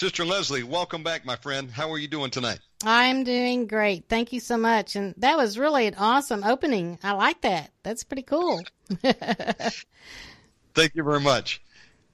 Sister Leslie, welcome back, my friend. How are you doing tonight? I'm doing great. Thank you so much. And that was really an awesome opening. I like that. That's pretty cool. Thank you very much.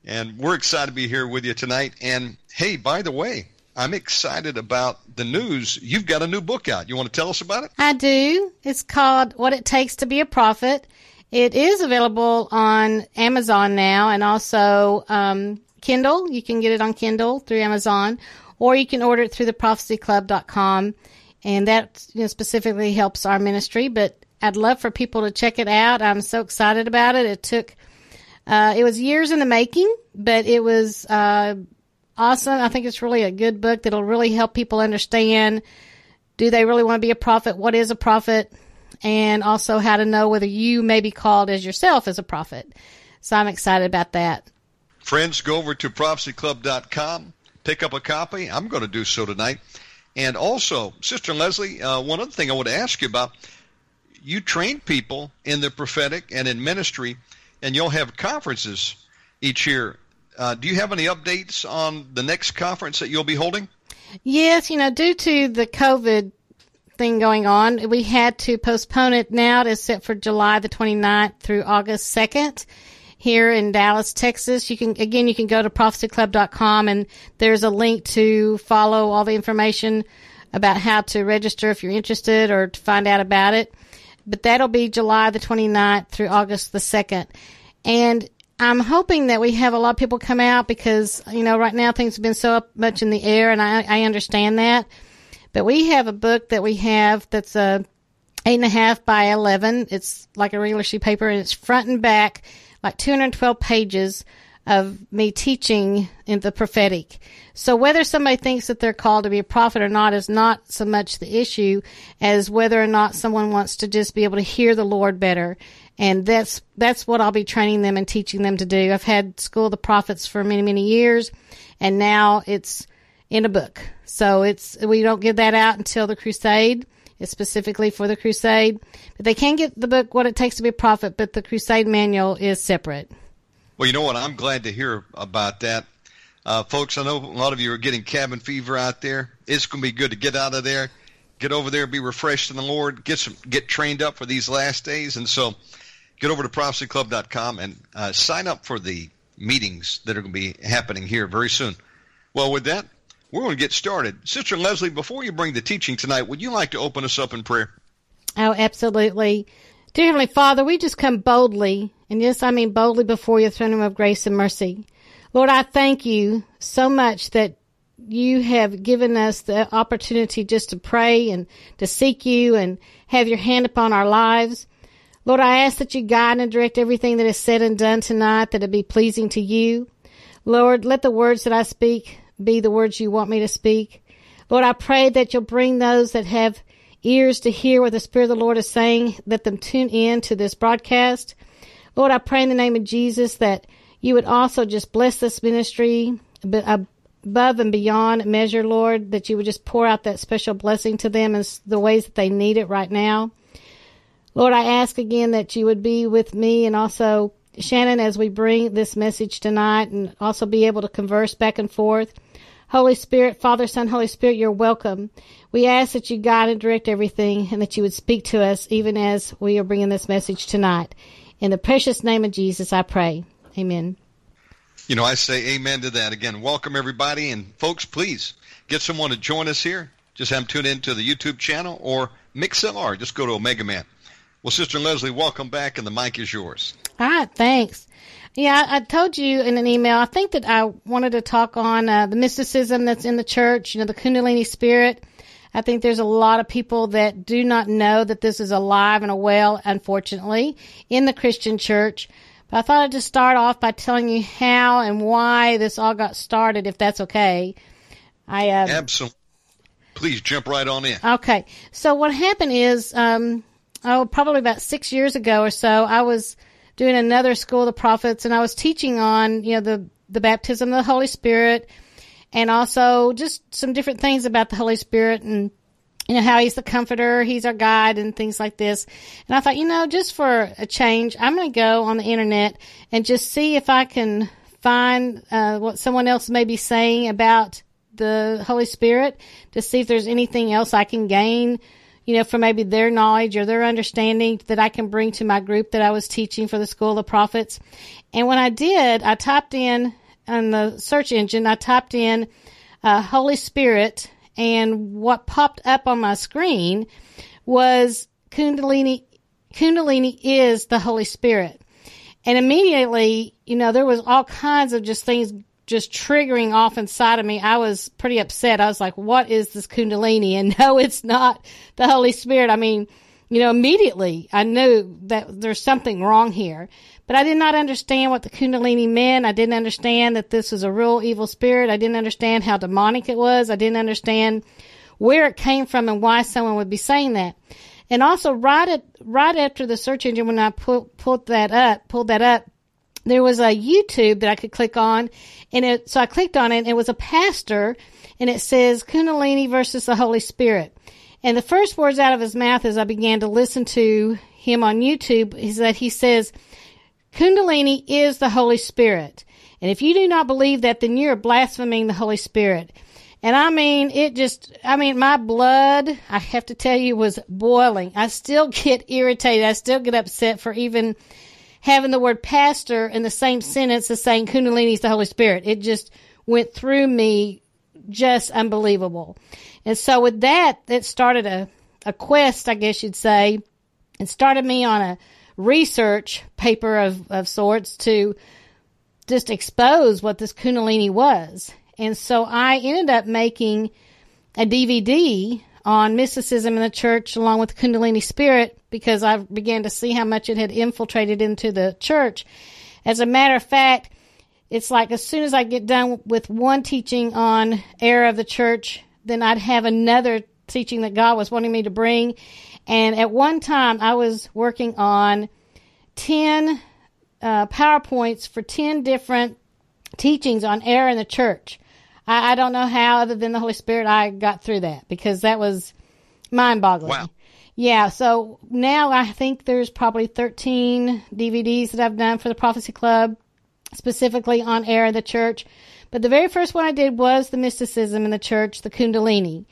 And we're excited to be here with you tonight. And hey, by the way, I'm excited about the news. You've got a new book out. You want to tell us about it? I do. It's called What It Takes to Be a Prophet. It is available on Amazon now and also um, Kindle. You can get it on Kindle through Amazon, or you can order it through the prophecyclub.com. And that you know, specifically helps our ministry. But I'd love for people to check it out. I'm so excited about it. It took, uh, it was years in the making, but it was uh, awesome. I think it's really a good book that'll really help people understand do they really want to be a prophet? What is a prophet? And also how to know whether you may be called as yourself as a prophet. So I'm excited about that. Friends, go over to prophecyclub.com, pick up a copy. I'm going to do so tonight. And also, Sister Leslie, uh, one other thing I want to ask you about you train people in the prophetic and in ministry, and you'll have conferences each year uh, do you have any updates on the next conference that you'll be holding? Yes, you know, due to the COVID thing going on, we had to postpone it now to set for July the 29th through August 2nd here in Dallas, Texas. You can, again, you can go to prophecyclub.com and there's a link to follow all the information about how to register if you're interested or to find out about it. But that'll be July the 29th through August the 2nd. And I'm hoping that we have a lot of people come out because, you know, right now things have been so much in the air and I, I understand that. But we have a book that we have that's a eight and a half by 11. It's like a regular sheet paper and it's front and back, like 212 pages of me teaching in the prophetic. So whether somebody thinks that they're called to be a prophet or not is not so much the issue as whether or not someone wants to just be able to hear the Lord better and that's that's what I'll be training them and teaching them to do. I've had School of the Prophets for many many years, and now it's in a book. So it's we don't give that out until the crusade. It's specifically for the crusade, but they can get the book "What It Takes to Be a Prophet," but the crusade manual is separate. Well, you know what? I'm glad to hear about that. Uh, folks, I know a lot of you are getting cabin fever out there. It's going to be good to get out of there, get over there, be refreshed in the Lord, get some, get trained up for these last days. And so, get over to prophecyclub.com and uh, sign up for the meetings that are going to be happening here very soon. Well, with that, we're going to get started. Sister Leslie, before you bring the teaching tonight, would you like to open us up in prayer? Oh, absolutely. Dear Heavenly Father, we just come boldly, and yes, I mean boldly before your throne of grace and mercy. Lord, I thank you so much that you have given us the opportunity just to pray and to seek you and have your hand upon our lives. Lord, I ask that you guide and direct everything that is said and done tonight, that it be pleasing to you. Lord, let the words that I speak be the words you want me to speak. Lord, I pray that you'll bring those that have ears to hear what the Spirit of the Lord is saying, let them tune in to this broadcast. Lord, I pray in the name of Jesus that you would also just bless this ministry above and beyond measure, Lord, that you would just pour out that special blessing to them in the ways that they need it right now. Lord, I ask again that you would be with me and also Shannon as we bring this message tonight and also be able to converse back and forth. Holy Spirit, Father, Son, Holy Spirit, you're welcome. We ask that you guide and direct everything and that you would speak to us even as we are bringing this message tonight. In the precious name of Jesus, I pray. Amen. You know, I say amen to that. Again, welcome everybody. And folks, please get someone to join us here. Just have them tune in to the YouTube channel or MixLR. Just go to Omega Man. Well, Sister Leslie, welcome back, and the mic is yours. All right, thanks. Yeah, I told you in an email. I think that I wanted to talk on uh, the mysticism that's in the church. You know, the Kundalini spirit. I think there's a lot of people that do not know that this is alive and well, unfortunately, in the Christian church. But I thought I'd just start off by telling you how and why this all got started, if that's okay. I uh, absolutely. Please jump right on in. Okay. So what happened is, um, oh, probably about six years ago or so, I was doing another school of the prophets and I was teaching on, you know, the, the baptism of the Holy Spirit and also just some different things about the Holy Spirit and, you know, how he's the comforter, he's our guide and things like this. And I thought, you know, just for a change, I'm going to go on the internet and just see if I can find uh, what someone else may be saying about the Holy Spirit to see if there's anything else I can gain, you know, for maybe their knowledge or their understanding that I can bring to my group that I was teaching for the School of Prophets. And when I did, I typed in on the search engine, I typed in uh, Holy Spirit, and what popped up on my screen was Kundalini. Kundalini is the Holy Spirit. And immediately, you know, there was all kinds of just things just triggering off inside of me. I was pretty upset. I was like, what is this Kundalini? And no, it's not the Holy Spirit. I mean, you know, immediately I knew that there's something wrong here. But I did not understand what the Kundalini meant. I didn't understand that this was a real evil spirit. I didn't understand how demonic it was. I didn't understand where it came from and why someone would be saying that. And also, right at right after the search engine, when I pull, pulled that up, pulled that up, there was a YouTube that I could click on, and it so I clicked on it. and It was a pastor, and it says Kundalini versus the Holy Spirit. And the first words out of his mouth as I began to listen to him on YouTube is that he says, Kundalini is the Holy Spirit. And if you do not believe that, then you're blaspheming the Holy Spirit. And I mean, it just, I mean, my blood, I have to tell you, was boiling. I still get irritated. I still get upset for even having the word pastor in the same sentence as saying Kundalini is the Holy Spirit. It just went through me just unbelievable. And so with that, it started a, a quest, I guess you'd say. It started me on a research paper of, of sorts to just expose what this Kundalini was. And so I ended up making a DVD on mysticism in the church along with the Kundalini spirit because I began to see how much it had infiltrated into the church. As a matter of fact, it's like as soon as I get done with one teaching on era of the church, then I'd have another teaching that God was wanting me to bring. And at one time, I was working on 10 uh, PowerPoints for 10 different teachings on error in the church. I, I, don't know how, other than the Holy Spirit, I got through that because that was mind boggling. Wow. Yeah, so now I think there's probably 13 DVDs that I've done for the Prophecy Club, specifically on error in the church. But the very first one I did was the mysticism in the church, the Kundalini.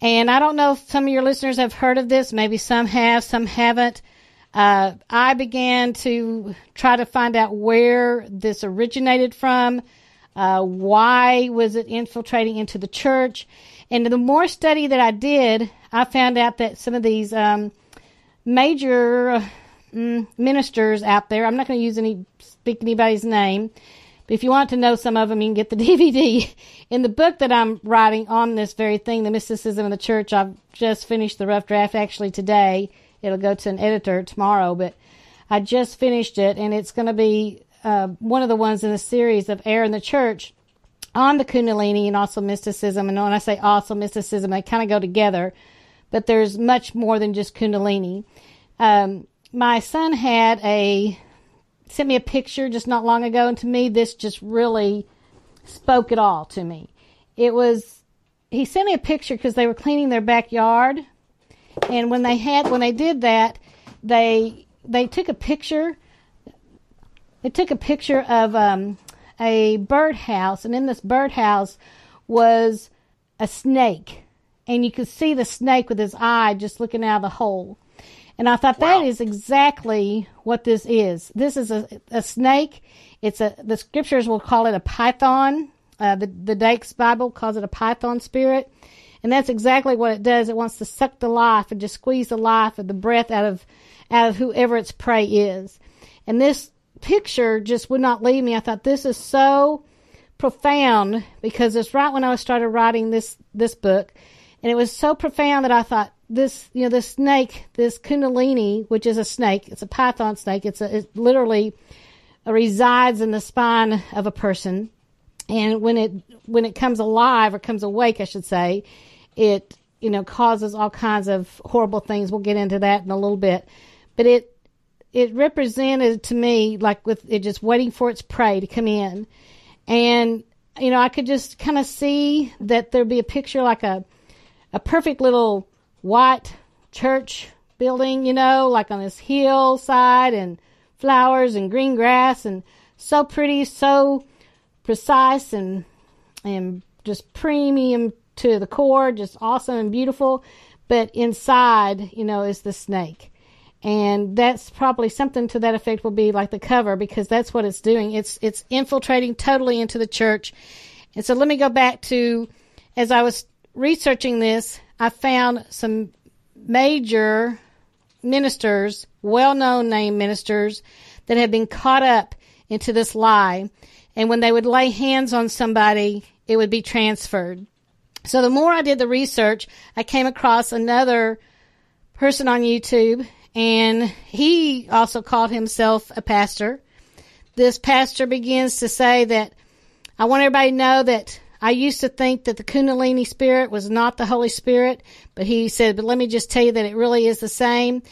And I don't know if some of your listeners have heard of this. Maybe some have, some haven't. Uh, I began to try to find out where this originated from. Uh, why was it infiltrating into the church? And the more study that I did, I found out that some of these um, major mm, ministers out there, I'm not going to use any speak anybody's name, but if you want to know some of them, you can get the DVD. In the book that I'm writing on this very thing, the mysticism of the church, I've just finished the rough draft actually today It'll go to an editor tomorrow, but I just finished it, and it's going to be uh, one of the ones in the series of Error in the Church on the Kundalini and also mysticism. And when I say also mysticism, they kind of go together, but there's much more than just Kundalini. Um, my son had a sent me a picture just not long ago, and to me, this just really spoke it all to me. It was he sent me a picture because they were cleaning their backyard and when they had when they did that, they they took a picture. They took a picture of um, a birdhouse, and in this birdhouse was a snake, and you could see the snake with his eye just looking out of the hole. And I thought wow. that is exactly what this is. This is a, a snake. It's a the scriptures will call it a python. Uh, the the Dake's Bible calls it a python spirit. And that's exactly what it does. It wants to suck the life and just squeeze the life and the breath out of out of whoever its prey is. And this picture just would not leave me. I thought this is so profound because it's right when I started writing this this book, and it was so profound that I thought this you know this snake, this kundalini, which is a snake, it's a python snake. It's a it literally resides in the spine of a person, and when it when it comes alive or comes awake, I should say, it, you know, causes all kinds of horrible things. We'll get into that in a little bit. But it, it represented to me like with it just waiting for its prey to come in. And, you know, I could just kind of see that there'd be a picture like a, a perfect little white church building, you know, like on this hillside and flowers and green grass and so pretty, so precise and and just premium to the core, just awesome and beautiful. But inside, you know, is the snake. And that's probably something to that effect will be like the cover because that's what it's doing. It's, it's infiltrating totally into the church. And so let me go back to, as I was researching this, I found some major ministers, well known name ministers, that had been caught up into this lie. And when they would lay hands on somebody, it would be transferred. So the more I did the research, I came across another person on YouTube, and he also called himself a pastor. This pastor begins to say that I want everybody to know that I used to think that the Kundalini spirit was not the Holy Spirit, but he said, but let me just tell you that it really is the same.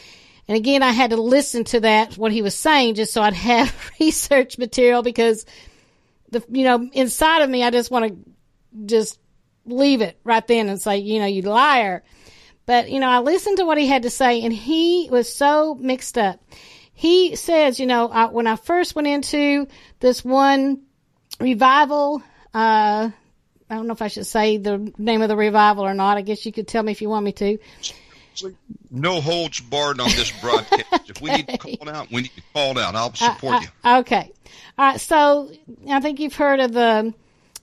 And again, I had to listen to that, what he was saying, just so I'd have research material because the, you know, inside of me, I just want to just leave it right then and say, you know, you liar. But, you know, I listened to what he had to say and he was so mixed up. He says, you know, I, when I first went into this one revival, uh, I don't know if I should say the name of the revival or not. I guess you could tell me if you want me to. No holds barred on this broadcast. okay. If we need to call out, we need to call out. I'll support uh, you. Uh, okay. All right. So I think you've heard of the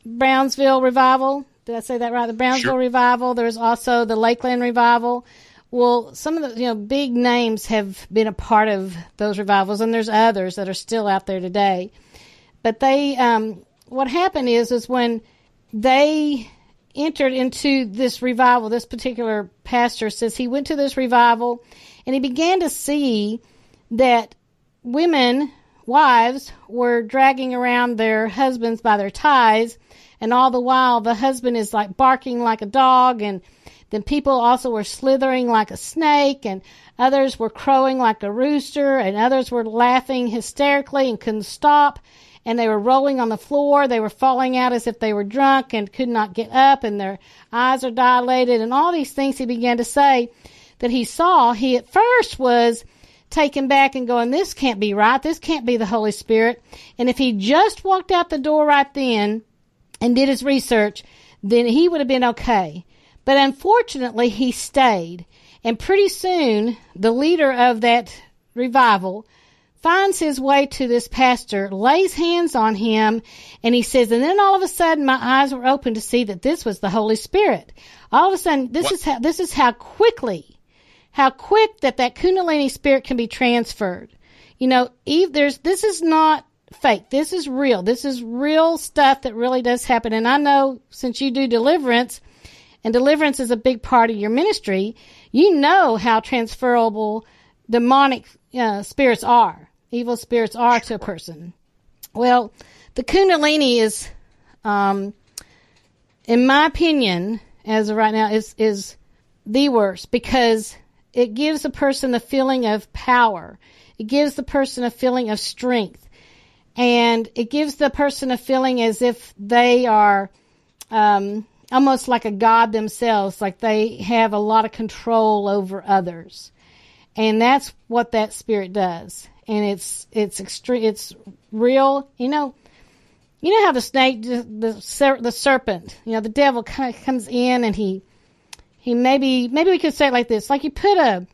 Brownsville revival. Did I say that right? The Brownsville sure. revival. There's also the Lakeland revival. Well, some of the you know big names have been a part of those revivals, and there's others that are still out there today. But they, um, what happened is, is when they entered into this revival. This particular pastor says he went to this revival and he began to see that women, wives, were dragging around their husbands by their ties. And all the while, the husband is like barking like a dog. And then people also were slithering like a snake. And others were crowing like a rooster. And others were laughing hysterically and couldn't stop and they were rolling on the floor. They were falling out as if they were drunk and could not get up, and their eyes are dilated, and all these things he began to say that he saw. He at first was taken back and going, This can't be right. This can't be the Holy Spirit. And if he just walked out the door right then and did his research, then he would have been okay. But unfortunately, he stayed. And pretty soon, the leader of that revival finds his way to this pastor, lays hands on him, and he says, and then all of a sudden my eyes were open to see that this was the Holy Spirit. All of a sudden, this what? is how, this is how quickly, how quick that that Kundalini spirit can be transferred. You know, Eve, there's, this is not fake. This is real. This is real stuff that really does happen. And I know since you do deliverance, and deliverance is a big part of your ministry, you know how transferable demonic uh, spirits are evil spirits are to a person. Well, the Kundalini is, um, in my opinion, as of right now, is is the worst because it gives a person a feeling of power. It gives the person a feeling of strength, and it gives the person a feeling as if they are um, almost like a god themselves, like they have a lot of control over others. And that's what that spirit does and it's it's extreme. It's real. You know, you know how the snake, the ser- the serpent, you know, the devil kind of comes in and he he maybe maybe we could say it like this: like you put a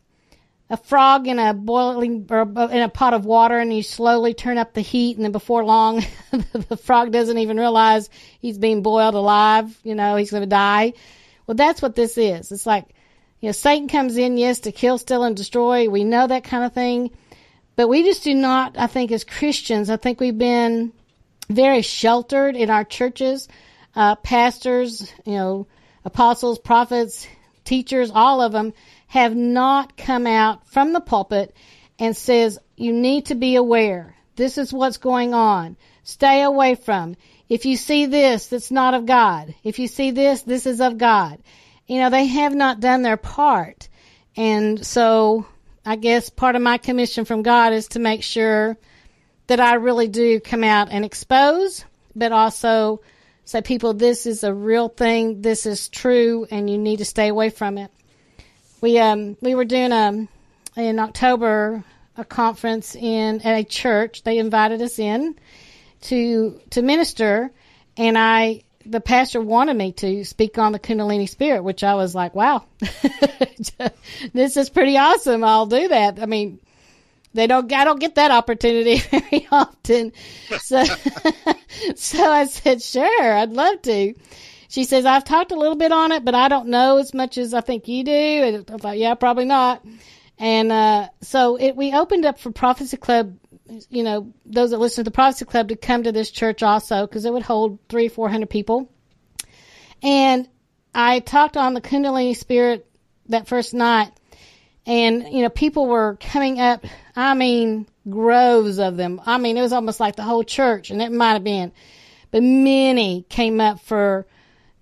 a frog in a boiling or in a pot of water and you slowly turn up the heat and then before long the frog doesn't even realize he's being boiled alive you know he's going to die. Well that's what this is. It's like you know satan comes in yes to kill steal and destroy. We know that kind of thing. But we just do not, I think, as Christians, I think we've been very sheltered in our churches. Uh, pastors, you know, apostles, prophets, teachers, all of them have not come out from the pulpit and says, you need to be aware. This is what's going on. Stay away from. If you see this, that's not of God. If you see this, this is of God. You know, they have not done their part. And so I guess part of my commission from God is to make sure that I really do come out and expose, but also say, people, this is a real thing. This is true, and you need to stay away from it. We um we were doing um, in October a conference in at a church. They invited us in to to minister, and I the pastor wanted me to speak on the Kundalini spirit, which I was like, wow, this is pretty awesome. I'll do that. I mean, they don't, I don't get that opportunity very often. So, so I said, sure, I'd love to. She says, I've talked a little bit on it, but I don't know as much as I think you do. And I thought, yeah, probably not. And, uh, so it, we opened up for Prophecy Club you know, those that listen to the Prophecy Club to come to this church also because it would hold three, four hundred people. And I talked on the Kundalini spirit that first night, and you know, people were coming up. I mean, groves of them. I mean, it was almost like the whole church, and it might have been, but many came up for,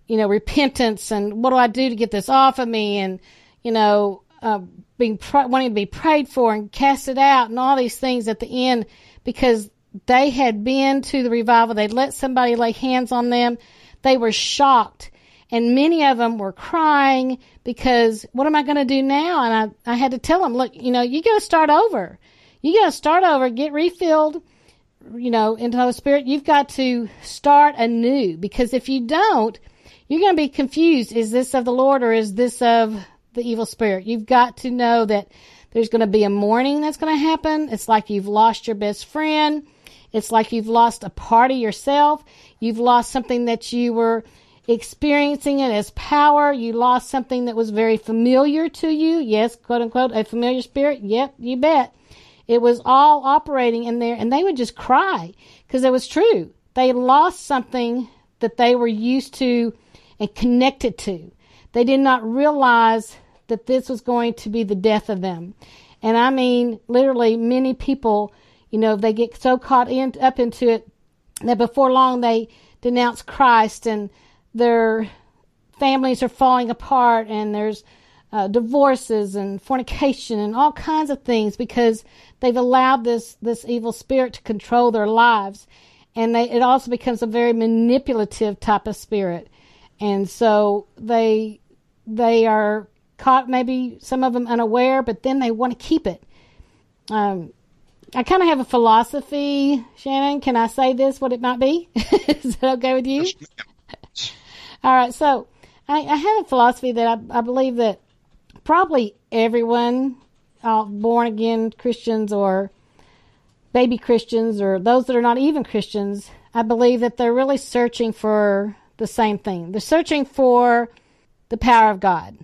you know, repentance and what do I do to get this off of me, and you know, uh, being wanting to be prayed for and cast it out and all these things at the end because they had been to the revival. They'd let somebody lay hands on them. They were shocked. And many of them were crying because what am I going to do now? And I, I had to tell them, look, you know, you got to start over. You got to start over, get refilled, you know, into the Holy Spirit. You've got to start anew because if you don't, you're going to be confused. Is this of the Lord or is this of the evil spirit. You've got to know that there's going to be a mourning that's going to happen. It's like you've lost your best friend. It's like you've lost a part of yourself. You've lost something that you were experiencing it as power. You lost something that was very familiar to you. Yes, quote unquote, a familiar spirit. Yep, you bet. It was all operating in there and they would just cry because it was true. They lost something that they were used to and connected to. They did not realize that this was going to be the death of them. And I mean, literally, many people, you know, they get so caught in, up into it that before long they denounce Christ and their families are falling apart and there's uh, divorces and fornication and all kinds of things because they've allowed this this evil spirit to control their lives and they, it also becomes a very manipulative type of spirit and so they they are caught maybe some of them unaware, but then they want to keep it. Um, I kind of have a philosophy, Shannon. Can I say this? What it might be? Is that okay with you? All right. So I, I, have a philosophy that I, I believe that probably everyone, uh, born again Christians or baby Christians or those that are not even Christians, I believe that they're really searching for the same thing. They're searching for the power of God.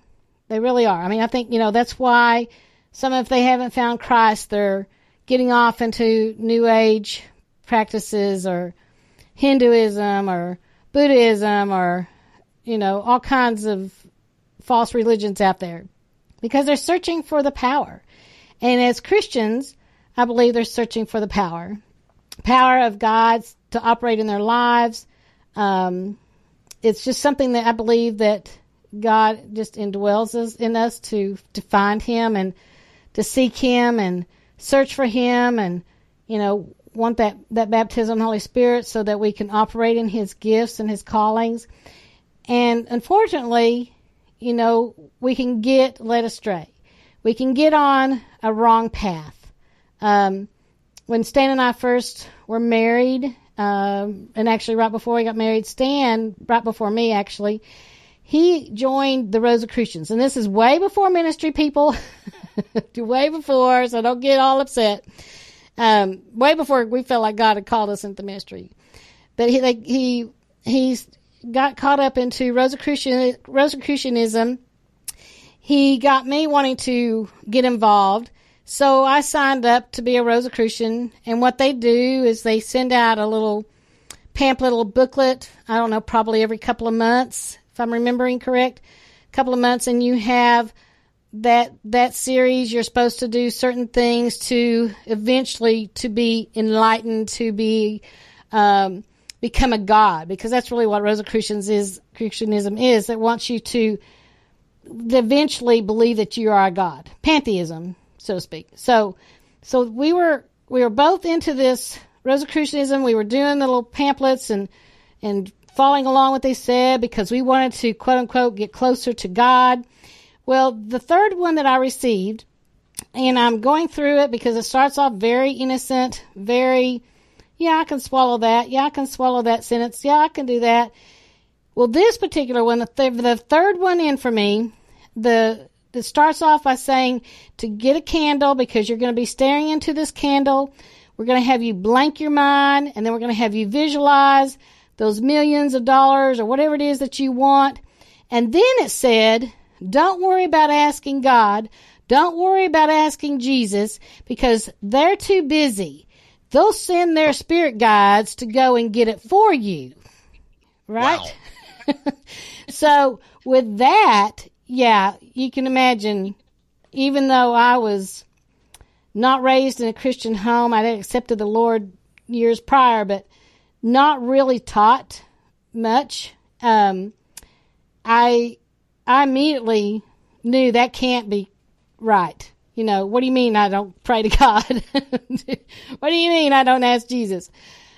They really are. I mean, I think, you know, that's why some, if they haven't found Christ, they're getting off into New Age practices or Hinduism or Buddhism or, you know, all kinds of false religions out there because they're searching for the power. And as Christians, I believe they're searching for the power, power of God to operate in their lives. Um, it's just something that I believe that God just indwells us in us to to find Him and to seek Him and search for Him and you know want that that baptism Holy Spirit so that we can operate in His gifts and His callings. And unfortunately, you know, we can get led astray. We can get on a wrong path. Um, when Stan and I first were married, um, and actually right before we got married, Stan, right before me actually, he joined the Rosicrucians. And this is way before ministry, people. way before, so don't get all upset. Um, way before we felt like God had called us into ministry. But he, like, he, he's got caught up into Rosicrucian, Rosicrucianism. He got me wanting to get involved. So I signed up to be a Rosicrucian. And what they do is they send out a little pamphlet, little booklet. I don't know, probably every couple of months if I'm remembering correct, a couple of months, and you have that that series. You're supposed to do certain things to eventually to be enlightened, to be um, become a god, because that's really what Rosicrucians is. Christianism is. It wants you to eventually believe that you are a god, pantheism, so to speak. So, so we were we were both into this Rosicrucianism. We were doing the little pamphlets and and following along what they said because we wanted to quote unquote get closer to God. Well, the third one that I received, and I'm going through it because it starts off very innocent, very, yeah, I can swallow that. Yeah, I can swallow that sentence. Yeah, I can do that. Well, this particular one, the, th- the third one in for me, the it starts off by saying to get a candle because you're going to be staring into this candle. We're going to have you blank your mind, and then we're going to have you visualize those millions of dollars or whatever it is that you want. And then it said, don't worry about asking God. Don't worry about asking Jesus because they're too busy. They'll send their spirit guides to go and get it for you. Right? Wow. so with that, yeah, you can imagine, even though I was not raised in a Christian home, I had accepted the Lord years prior, but not really taught much. Um, I I immediately knew that can't be right. You know, what do you mean I don't pray to God? what do you mean I don't ask Jesus?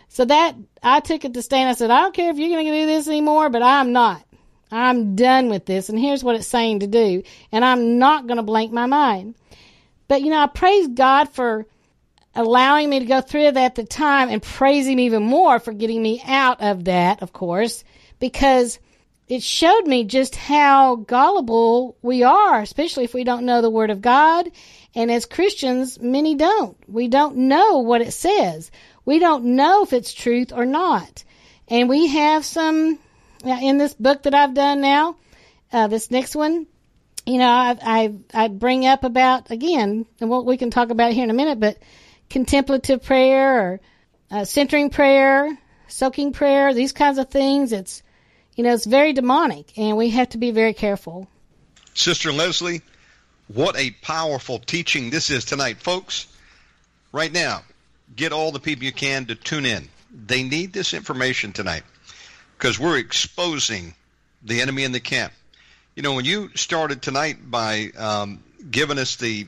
So that I took it to Stan. I said, I don't care if you're going to do this anymore, but I'm not. I'm done with this. And here's what it's saying to do. And I'm not going to blank my mind. But you know, I praise God for allowing me to go through that at the time and praise him even more for getting me out of that, of course, because it showed me just how gullible we are, especially if we don't know the Word of God. And as Christians, many don't. We don't know what it says. We don't know if it's truth or not. And we have some, in this book that I've done now, uh, this next one, you know, I, I, I bring up about, again, and what we can talk about here in a minute, but contemplative prayer or uh, centering prayer, soaking prayer, these kinds of things. It's, you know, it's very demonic, and we have to be very careful. Sister Leslie, what a powerful teaching this is tonight. Folks, right now, get all the people you can to tune in. They need this information tonight because we're exposing the enemy in the camp. You know, when you started tonight by um, giving us the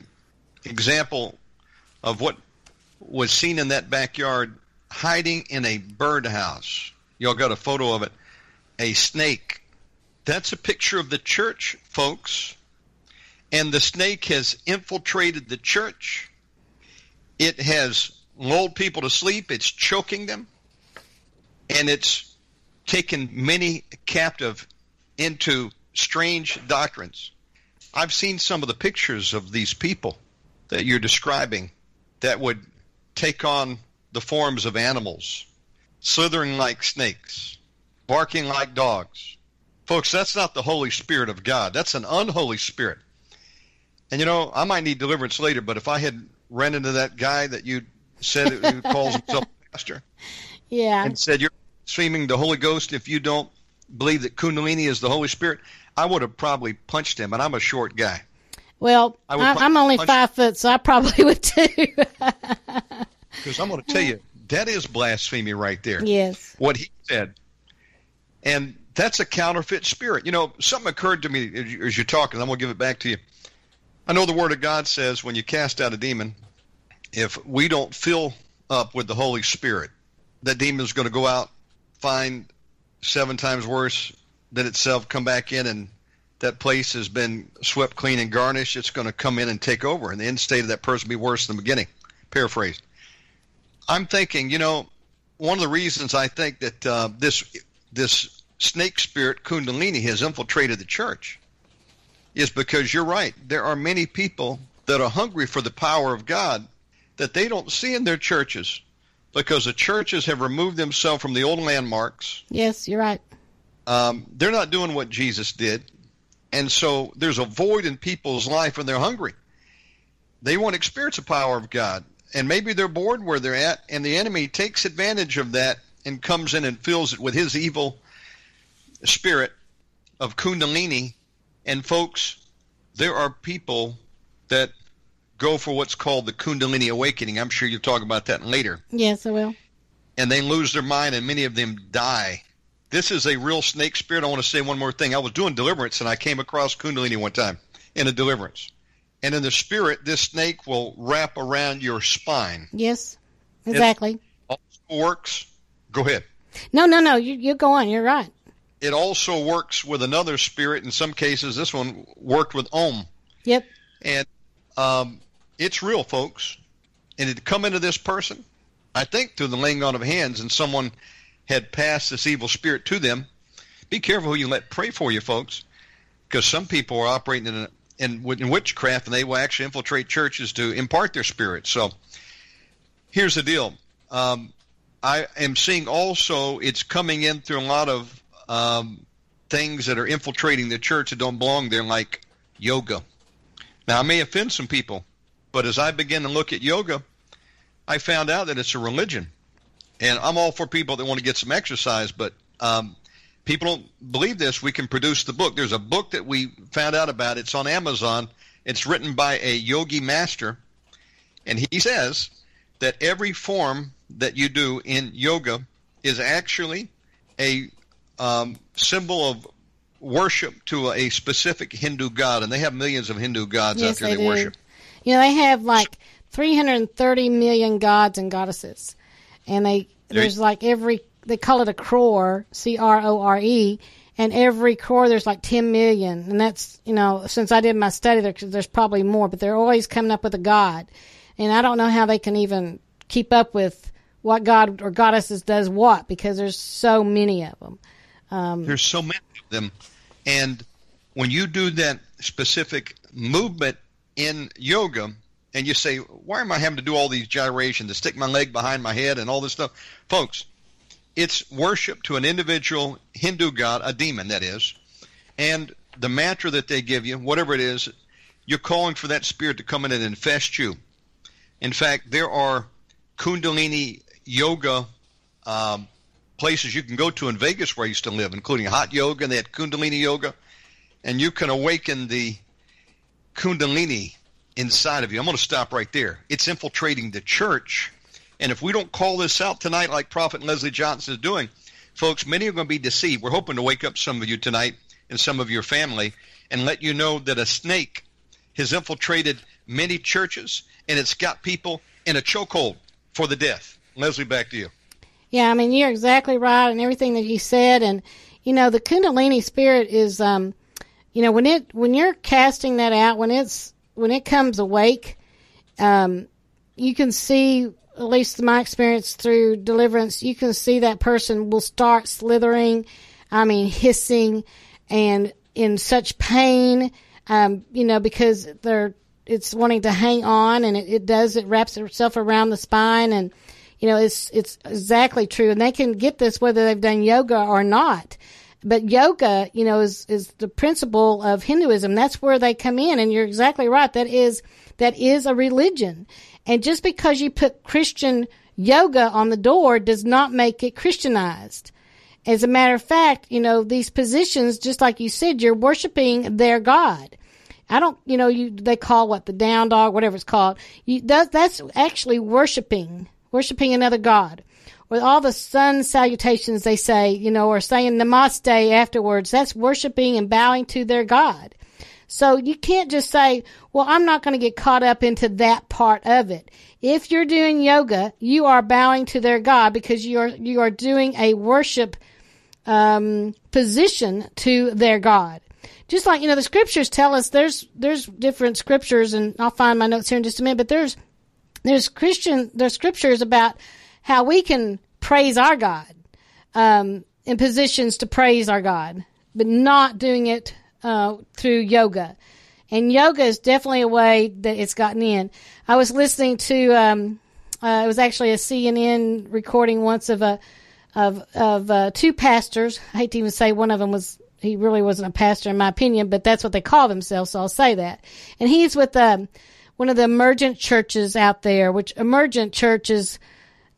example of what was seen in that backyard hiding in a birdhouse, y'all got a photo of it a snake. That's a picture of the church, folks. And the snake has infiltrated the church. It has lulled people to sleep. It's choking them. And it's taken many captive into strange doctrines. I've seen some of the pictures of these people that you're describing that would take on the forms of animals, slithering like snakes, barking like dogs. Folks, that's not the Holy Spirit of God. That's an unholy spirit. And you know, I might need deliverance later, but if I had ran into that guy that you said who calls himself pastor, yeah, and said you're streaming the Holy Ghost if you don't believe that Kundalini is the Holy Spirit, I would have probably punched him. And I'm a short guy. Well, I'm, I'm only five foot, so I probably would too. Because I'm going to tell you, that is blasphemy right there. Yes. What he said and that's a counterfeit spirit. You know, something occurred to me as you're talking. I'm going to give it back to you. I know the Word of God says when you cast out a demon, if we don't fill up with the Holy Spirit, that demon is going to go out, find seven times worse than itself, come back in, and that place has been swept clean and garnished. It's going to come in and take over, and the end state of that person will be worse than the beginning. Paraphrased. I'm thinking, you know, one of the reasons I think that uh, this this snake spirit kundalini has infiltrated the church is because you're right. There are many people that are hungry for the power of God that they don't see in their churches because the churches have removed themselves from the old landmarks. Yes, you're right. Um, they're not doing what Jesus did. And so there's a void in people's life and they're hungry. They want to experience the power of God. And maybe they're bored where they're at, and the enemy takes advantage of that and comes in and fills it with his evil spirit of Kundalini. And folks, there are people that go for what's called the Kundalini awakening. I'm sure you'll talk about that later. Yes, I will. And they lose their mind, and many of them die. This is a real snake spirit. I want to say one more thing. I was doing deliverance, and I came across Kundalini one time in a deliverance. And in the spirit, this snake will wrap around your spine. Yes, exactly. It also works. Go ahead. No, no, no. You, you go on. You're right it also works with another spirit. In some cases, this one worked with Om. Yep. And um, it's real, folks. And it come into this person, I think, through the laying on of hands, and someone had passed this evil spirit to them be careful who you let pray for you, folks, because some people are operating in, in, in witchcraft and they will actually infiltrate churches to impart their spirit. So here's the deal. Um, I am seeing also it's coming in through a lot of um, things that are infiltrating the church that don't belong there, like yoga. Now, I may offend some people, but as I begin to look at yoga, I found out that it's a religion. And I'm all for people that want to get some exercise, but um, people don't believe this. We can produce the book. There's a book that we found out about. It's on Amazon. It's written by a yogi master, and he says that every form that you do in yoga is actually a um, symbol of worship to a specific Hindu god, and they have millions of Hindu gods yes, out there they, they, worship. You know, they have like 330 million gods and goddesses, and they there's like every they call it a crore, C R O R E, and every crore there's like 10 million, and that's you know since I did my study there, there's probably more, but they're always coming up with a god, and I don't know how they can even keep up with what god or goddesses does what because there's so many of them. Um, There's so many of them, and when you do that specific movement in yoga, and you say, "Why am I having to do all these gyrations to stick my leg behind my head and all this stuff?" Folks, it's worship to an individual Hindu god, a demon that is, and the mantra that they give you, whatever it is, you're calling for that spirit to come in and infest you. In fact, there are Kundalini yoga um, places you can go to in Vegas where I used to live, including hot yoga, and they had Kundalini yoga, and you can awaken the Kundalini inside of you. I'm going to stop right there. It's infiltrating the church, and if we don't call this out tonight, like Prophet Leslie Johnson is doing, folks, many are going to be deceived. We're hoping to wake up some of you tonight and some of your family and let you know that a snake has infiltrated many churches, and it's got people in a chokehold for the death. Leslie, back to you. Yeah, I mean you're exactly right, and everything that you said, and you know the Kundalini spirit is, um, you know, when it when you're casting that out, when it's when it comes awake, um, you can see, at least my experience through deliverance, you can see that person will start slithering, I mean hissing, and in such pain, um, you know, because they're it's wanting to hang on, and it, it does it wraps itself around the spine and you know, it's it's exactly true, and they can get this whether they've done yoga or not. But yoga, you know, is is the principle of Hinduism. That's where they come in, and you're exactly right. That is that is a religion, and just because you put Christian yoga on the door does not make it Christianized. As a matter of fact, you know, these positions, just like you said, you're worshiping their God. I don't, you know, you they call what the down dog, whatever it's called. You, that, that's actually worshiping worshiping another god. With all the sun salutations they say, you know, or saying namaste afterwards, that's worshiping and bowing to their God. So you can't just say, well, I'm not going to get caught up into that part of it. If you're doing yoga, you are bowing to their God because you are, you are doing a worship, um, position to their God. Just like, you know, the scriptures tell us there's, there's different scriptures and I'll find my notes here in just a minute, but there's there's Christian, there's scriptures about how we can praise our God, um, in positions to praise our God, but not doing it, uh, through yoga. And yoga is definitely a way that it's gotten in. I was listening to, um, uh, it was actually a CNN recording once of a, of, of, uh, two pastors. I hate to even say one of them was, he really wasn't a pastor in my opinion, but that's what they call themselves, so I'll say that. And he's with, um, one of the emergent churches out there, which emergent church is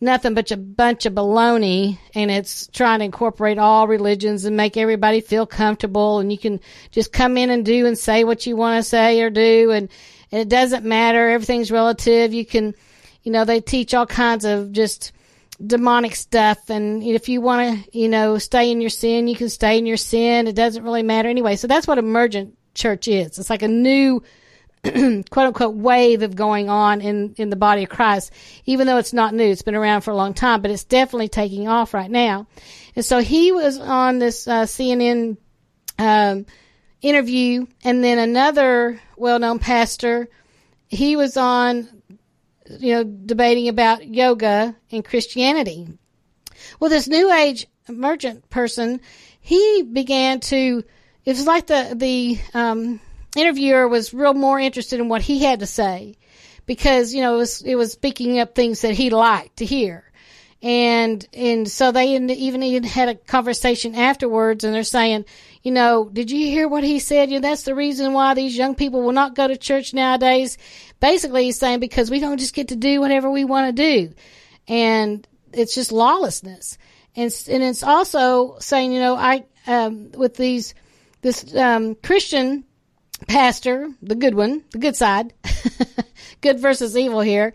nothing but a bunch of baloney and it's trying to incorporate all religions and make everybody feel comfortable and you can just come in and do and say what you want to say or do and, and it doesn't matter. Everything's relative. You can, you know, they teach all kinds of just demonic stuff and if you want to, you know, stay in your sin, you can stay in your sin. It doesn't really matter anyway. So that's what emergent church is. It's like a new quote unquote wave of going on in, in the body of Christ, even though it's not new. It's been around for a long time, but it's definitely taking off right now. And so he was on this uh, CNN um, interview, and then another well known pastor, he was on, you know, debating about yoga and Christianity. Well, this new age emergent person, he began to. It was like the the um, interviewer was real more interested in what he had to say because you know it was it was speaking up things that he liked to hear. And and so they even even had a conversation afterwards and they're saying you know did you hear what he said? You know, that's the reason why these young people will not go to church nowadays. Basically he's saying because we don't just get to do whatever we want to do. And it's just lawlessness. And and it's also saying you know i um with these this um christian pastor the good one the good side good versus evil here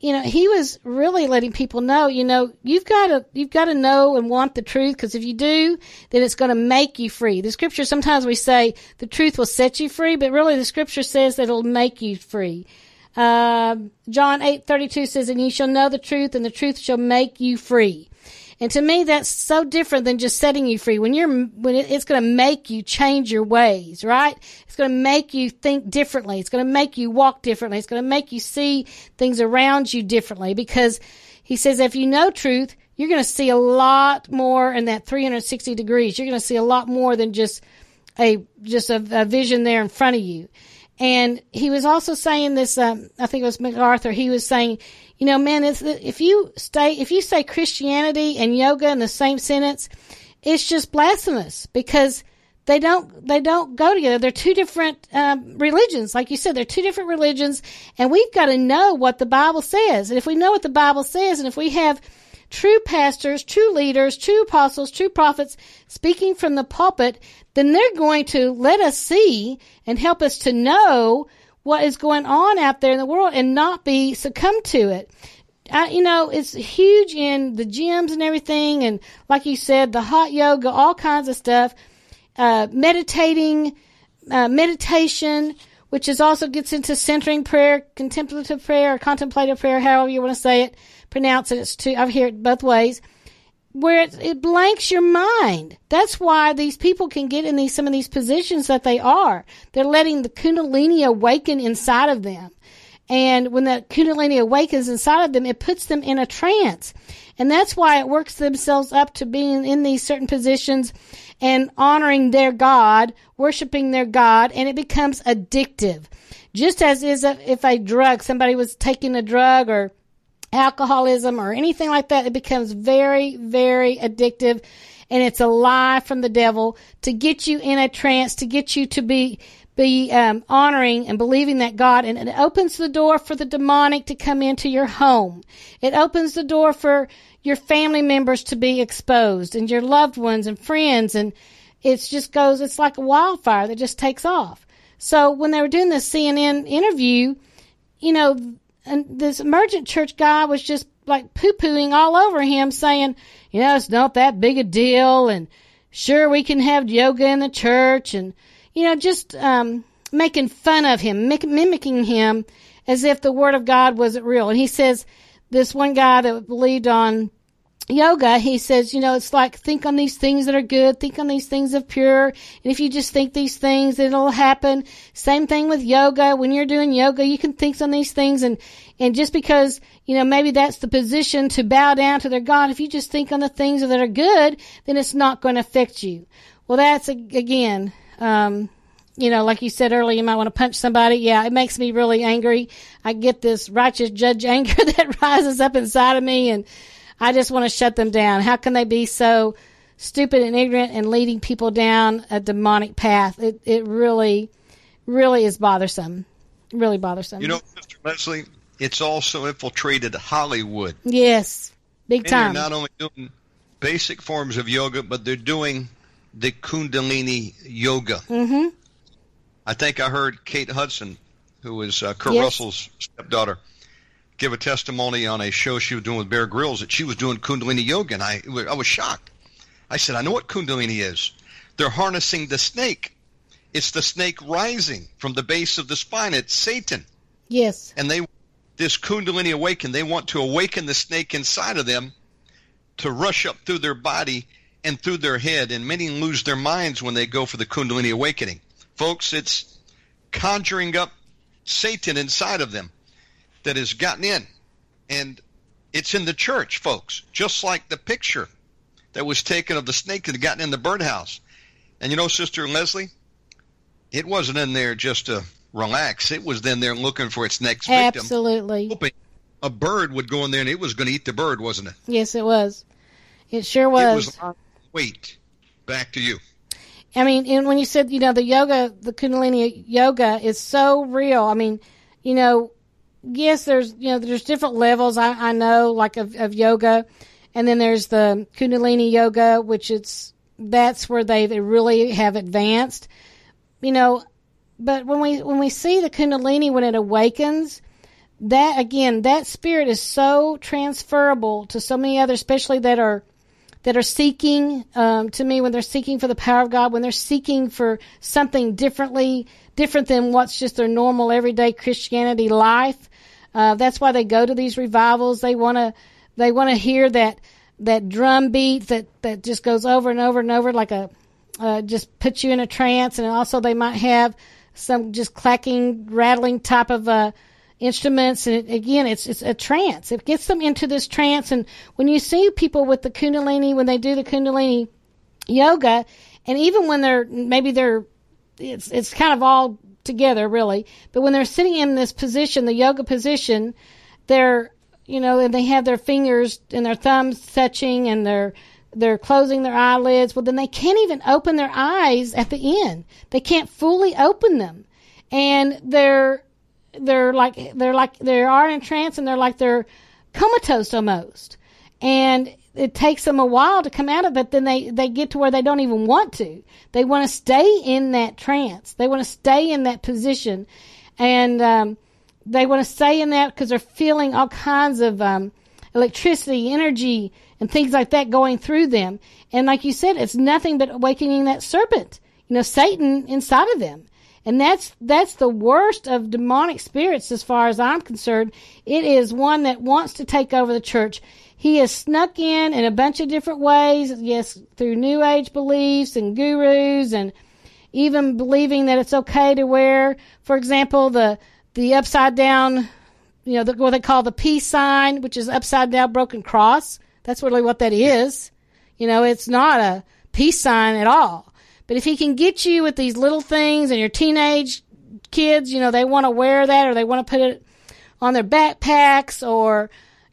you know, he was really letting people know, you know, you've got to, you've got to know and want the truth because if you do, then it's going to make you free. The scripture, sometimes we say the truth will set you free, but really the scripture says that it'll make you free. Uh, John 8, 32 says, and you shall know the truth and the truth shall make you free. And to me, that's so different than just setting you free. When you're, when it, it's going to make you change your ways, right? It's going to make you think differently. It's going to make you walk differently. It's going to make you see things around you differently because he says if you know truth, you're going to see a lot more in that 360 degrees. You're going to see a lot more than just a, just a, a vision there in front of you. And he was also saying this, um, I think it was MacArthur, he was saying, you know, man, if you stay, if you say Christianity and yoga in the same sentence, it's just blasphemous because they don't they don't go together. They're two different um, religions, like you said. They're two different religions, and we've got to know what the Bible says. And if we know what the Bible says, and if we have true pastors, true leaders, true apostles, true prophets speaking from the pulpit, then they're going to let us see and help us to know what is going on out there in the world and not be succumb to it. I, you know, it's huge in the gyms and everything. And like you said, the hot yoga, all kinds of stuff, uh, meditating, uh, meditation, which is also gets into centering prayer, contemplative prayer, or contemplative prayer, however you want to say it, pronounce it. It's two, I've heard it both ways where it, it blanks your mind. That's why these people can get in these some of these positions that they are. They're letting the kundalini awaken inside of them. And when that kundalini awakens inside of them, it puts them in a trance. And that's why it works themselves up to being in these certain positions and honoring their God, worshiping their God, and it becomes addictive. Just as is a, if a drug, somebody was taking a drug or alcoholism or anything like that, it becomes very, very addictive. And it's a lie from the devil to get you in a trance, to get you to be, be um, honoring and believing that God, and it opens the door for the demonic to come into your home. It opens the door for your family members to be exposed and your loved ones and friends, and it just goes. It's like a wildfire that just takes off. So when they were doing this CNN interview, you know, and this emergent church guy was just like poo pooing all over him, saying, you know, it's not that big a deal, and sure we can have yoga in the church, and you know, just um, making fun of him, mimicking him as if the word of God wasn't real. And he says, this one guy that believed on yoga, he says, you know, it's like think on these things that are good, think on these things of pure, and if you just think these things, it'll happen. Same thing with yoga. When you're doing yoga, you can think on these things and, and just because, you know, maybe that's the position to bow down to their God, if you just think on the things that are good, then it's not going to affect you. Well, that's again, um, you know, like you said earlier, you might want to punch somebody. Yeah, it makes me really angry. I get this righteous judge anger that rises up inside of me and, I just want to shut them down. How can they be so stupid and ignorant and leading people down a demonic path? It it really, really is bothersome. Really bothersome. You know, Mr. Leslie, it's also infiltrated Hollywood. Yes, big and time. They're not only doing basic forms of yoga, but they're doing the Kundalini yoga. Mm-hmm. I think I heard Kate Hudson, who is uh, Kurt Yes. Russell's stepdaughter, give a testimony on a show she was doing with Bear Grylls that she was doing Kundalini yoga, and I I was shocked. I said, I know what Kundalini is. They're harnessing the snake. It's the snake rising from the base of the spine. It's Satan, Yes. and they this Kundalini awaken. They want to awaken the snake inside of them to rush up through their body and through their head, and many lose their minds when they go for the Kundalini awakening. Folks, it's conjuring up Satan inside of them that has gotten in. And it's in the church, folks, just like the picture that was taken of the snake that had gotten in the birdhouse. And you know, Sister Leslie, it wasn't in there just to relax. It was in there looking for its next victim. Absolutely. Hoping a bird would go in there and it was going to eat the bird, wasn't it? Yes, it was. It sure was. It was. Wait, back to you. I mean, and when you said, you know, the yoga, the Kundalini yoga is so real. I mean, you know, yes, there's, you know, there's different levels. I, I know, like of, of yoga, and then there's the Kundalini yoga, which it's that's where they, really have advanced. You know, but when we when we see the Kundalini when it awakens, that again, that spirit is so transferable to so many others, especially that are that are seeking um, to me when they're seeking for the power of God, when they're seeking for something differently, different than what's just their normal everyday Christianity life. Uh, that's why they go to these revivals. They want to they want to hear that that drum beat that that just goes over and over and over like a uh, just puts you in a trance. And also they might have some just clacking, rattling type of uh, instruments and it, again it's it's a trance it gets them into this trance and when you see people with the kundalini when they do the kundalini yoga and even when they're maybe they're it's it's kind of all together really. But when they're sitting in this position the yoga position they're you know and they have their fingers and their thumbs touching and they're they're closing their eyelids well then they can't even open their eyes at the end. They can't fully open them. And they're they're like they're like they are in trance and they're like they're comatose almost. And it takes them a while to come out of it then they they get to where they don't even want to they want to stay in that trance they want to stay in that position and um, they want to stay in that because they're feeling all kinds of um, electricity energy and things like that going through them and like you said it's nothing but awakening that serpent you know satan inside of them and that's that's the worst of demonic spirits as far as I'm concerned. It is one that wants to take over the church. He has snuck in in a bunch of different ways, yes, through new age beliefs and gurus and even believing that it's okay to wear, for example, the the upside down, you know, the, what they call the peace sign, which is upside down broken cross. That's really what that is. You know, it's not a peace sign at all. But if he can get you with these little things and your teenage kids, you know, they want to wear that or they want to put it on their backpacks or,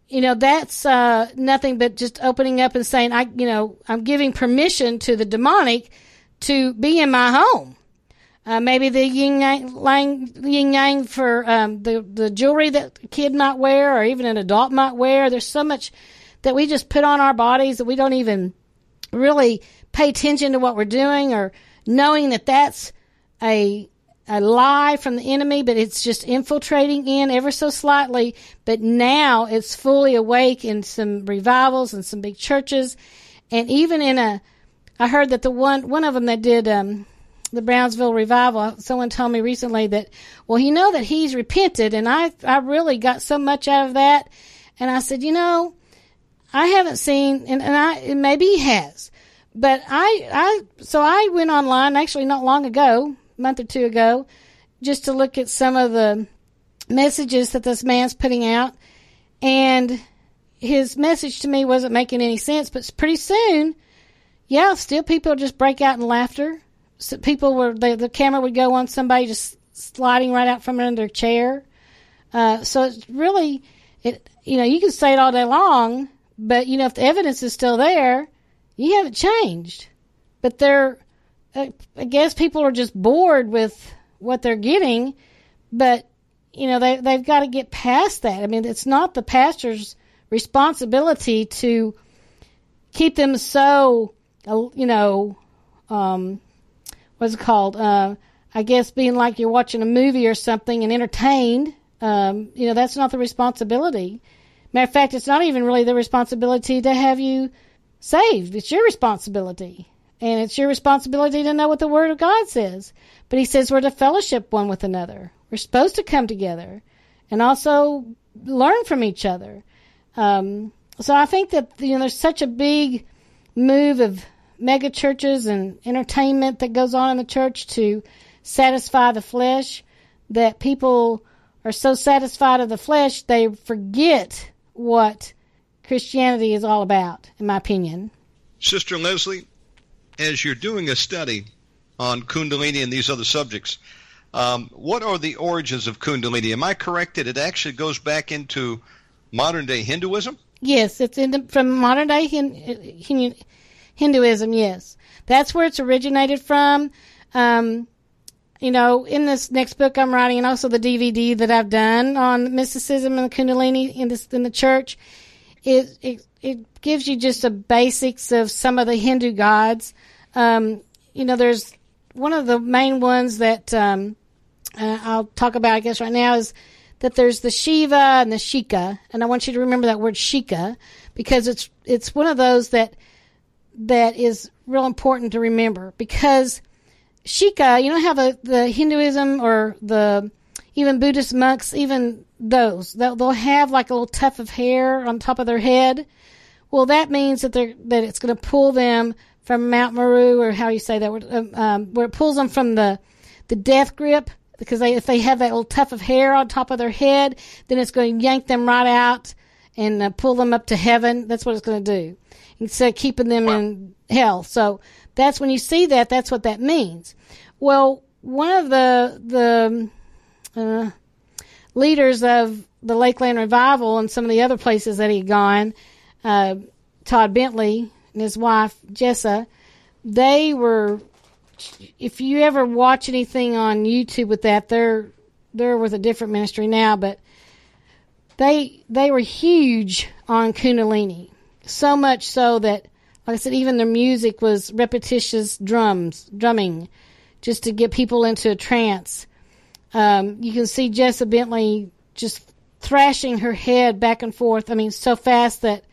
you know, that's uh, nothing but just opening up and saying, I, you know, I'm giving permission to the demonic to be in my home. Uh, maybe the yin yang, yin yang for um, the the jewelry that a kid might wear, or even an adult might wear. There's so much that we just put on our bodies that we don't even really pay attention to what we're doing or knowing that that's a a lie from the enemy, but it's just infiltrating in ever so slightly. But now it's fully awake in some revivals and some big churches, and even in a. I heard that the one one of them that did um, the Brownsville revival. Someone told me recently that well, you know that he's repented, and I I really got so much out of that. And I said, you know, I haven't seen, and, and I maybe he has, but I, I, so I went online actually not long ago, month or two ago, just to look at some of the messages that this man's putting out. And his message to me wasn't making any sense, but pretty soon, yeah, still people just break out in laughter. So people were, the, the camera would go on somebody just sliding right out from under their chair. Uh, so it's really, it, you know, you can say it all day long, but you know, if the evidence is still there, you haven't changed. But they're, I guess people are just bored with what they're getting, but you know they they've got to get past that. I mean, it's not the pastor's responsibility to keep them so, uh, you know, um, what's it called? Uh, I guess being like you're watching a movie or something and entertained. Um, you know, that's not the responsibility. Matter of fact, it's not even really the responsibility to have you saved. It's your responsibility. And it's your responsibility to know what the Word of God says. But He says we're to fellowship one with another. We're supposed to come together and also learn from each other. Um, so I think that you know there's such a big move of mega churches and entertainment that goes on in the church to satisfy the flesh that people are so satisfied of the flesh they forget what Christianity is all about, in my opinion. Sister Leslie, as you're doing a study on Kundalini and these other subjects, um, what are the origins of Kundalini? Am I correct that it actually goes back into modern day Hinduism? Yes, it's in the, from modern day Hin, Hinduism. Yes, that's where it's originated from. Um, you know, in this next book I'm writing, and also the DVD that I've done on mysticism and Kundalini in this in the church, it it it gives you just the basics of some of the Hindu gods. Um, you know, there's one of the main ones that um, uh, I'll talk about, I guess, right now is that there's the Shiva and the Shika, and I want you to remember that word Shika because it's it's one of those that that is real important to remember because Shika, you know how the, the Hinduism or the even Buddhist monks, even those, they'll, they'll have like a little tuft of hair on top of their head. Well, that means that they're, that it's going to pull them from Mount Meru or how you say that, um, um, where it pulls them from the, the death grip because they, if they have that little tuft of hair on top of their head, then it's going to yank them right out and uh, pull them up to heaven. That's what it's going to do instead of keeping them wow. in hell. So that's when you see that, that's what that means. Well, one of the, the, uh, leaders of the Lakeland Revival and some of the other places that he'd gone, uh, Todd Bentley and his wife, Jessa, they were, if you ever watch anything on YouTube with that, they're, they're with a different ministry now, but they, they were huge on Kundalini. So much so that like I said, even their music was repetitious drums, drumming, just to get people into a trance. Um, you can see Jessa Bentley just thrashing her head back and forth. I mean, so fast that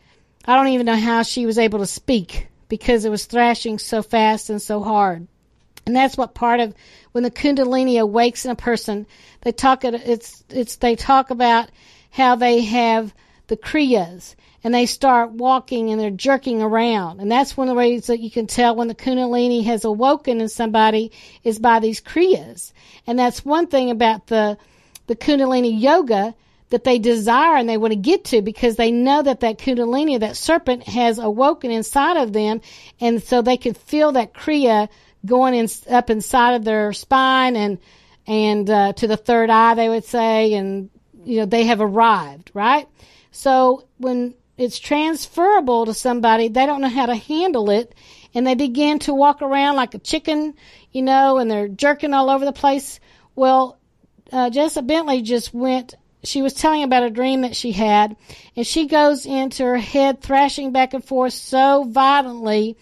I don't even know how she was able to speak because it was thrashing so fast and so hard. And that's what part of when the Kundalini awakes in a person, they talk it's it's they talk about how they have the kriyas and they start walking and they're jerking around. And that's one of the ways that you can tell when the Kundalini has awoken in somebody is by these Kriyas. And that's one thing about the, the Kundalini yoga that they desire and they want to get to because they know that that Kundalini, that serpent has awoken inside of them. And so they can feel that Kriya going in, up inside of their spine and, and, uh, to the third eye, they would say, and, you know, they have arrived, right? So when it's transferable to somebody. They don't know how to handle it. And they begin to walk around like a chicken, you know, and they're jerking all over the place. Well, uh, Jessa Bentley just went, she was telling about a dream that she had, and she goes into her head thrashing back and forth so violently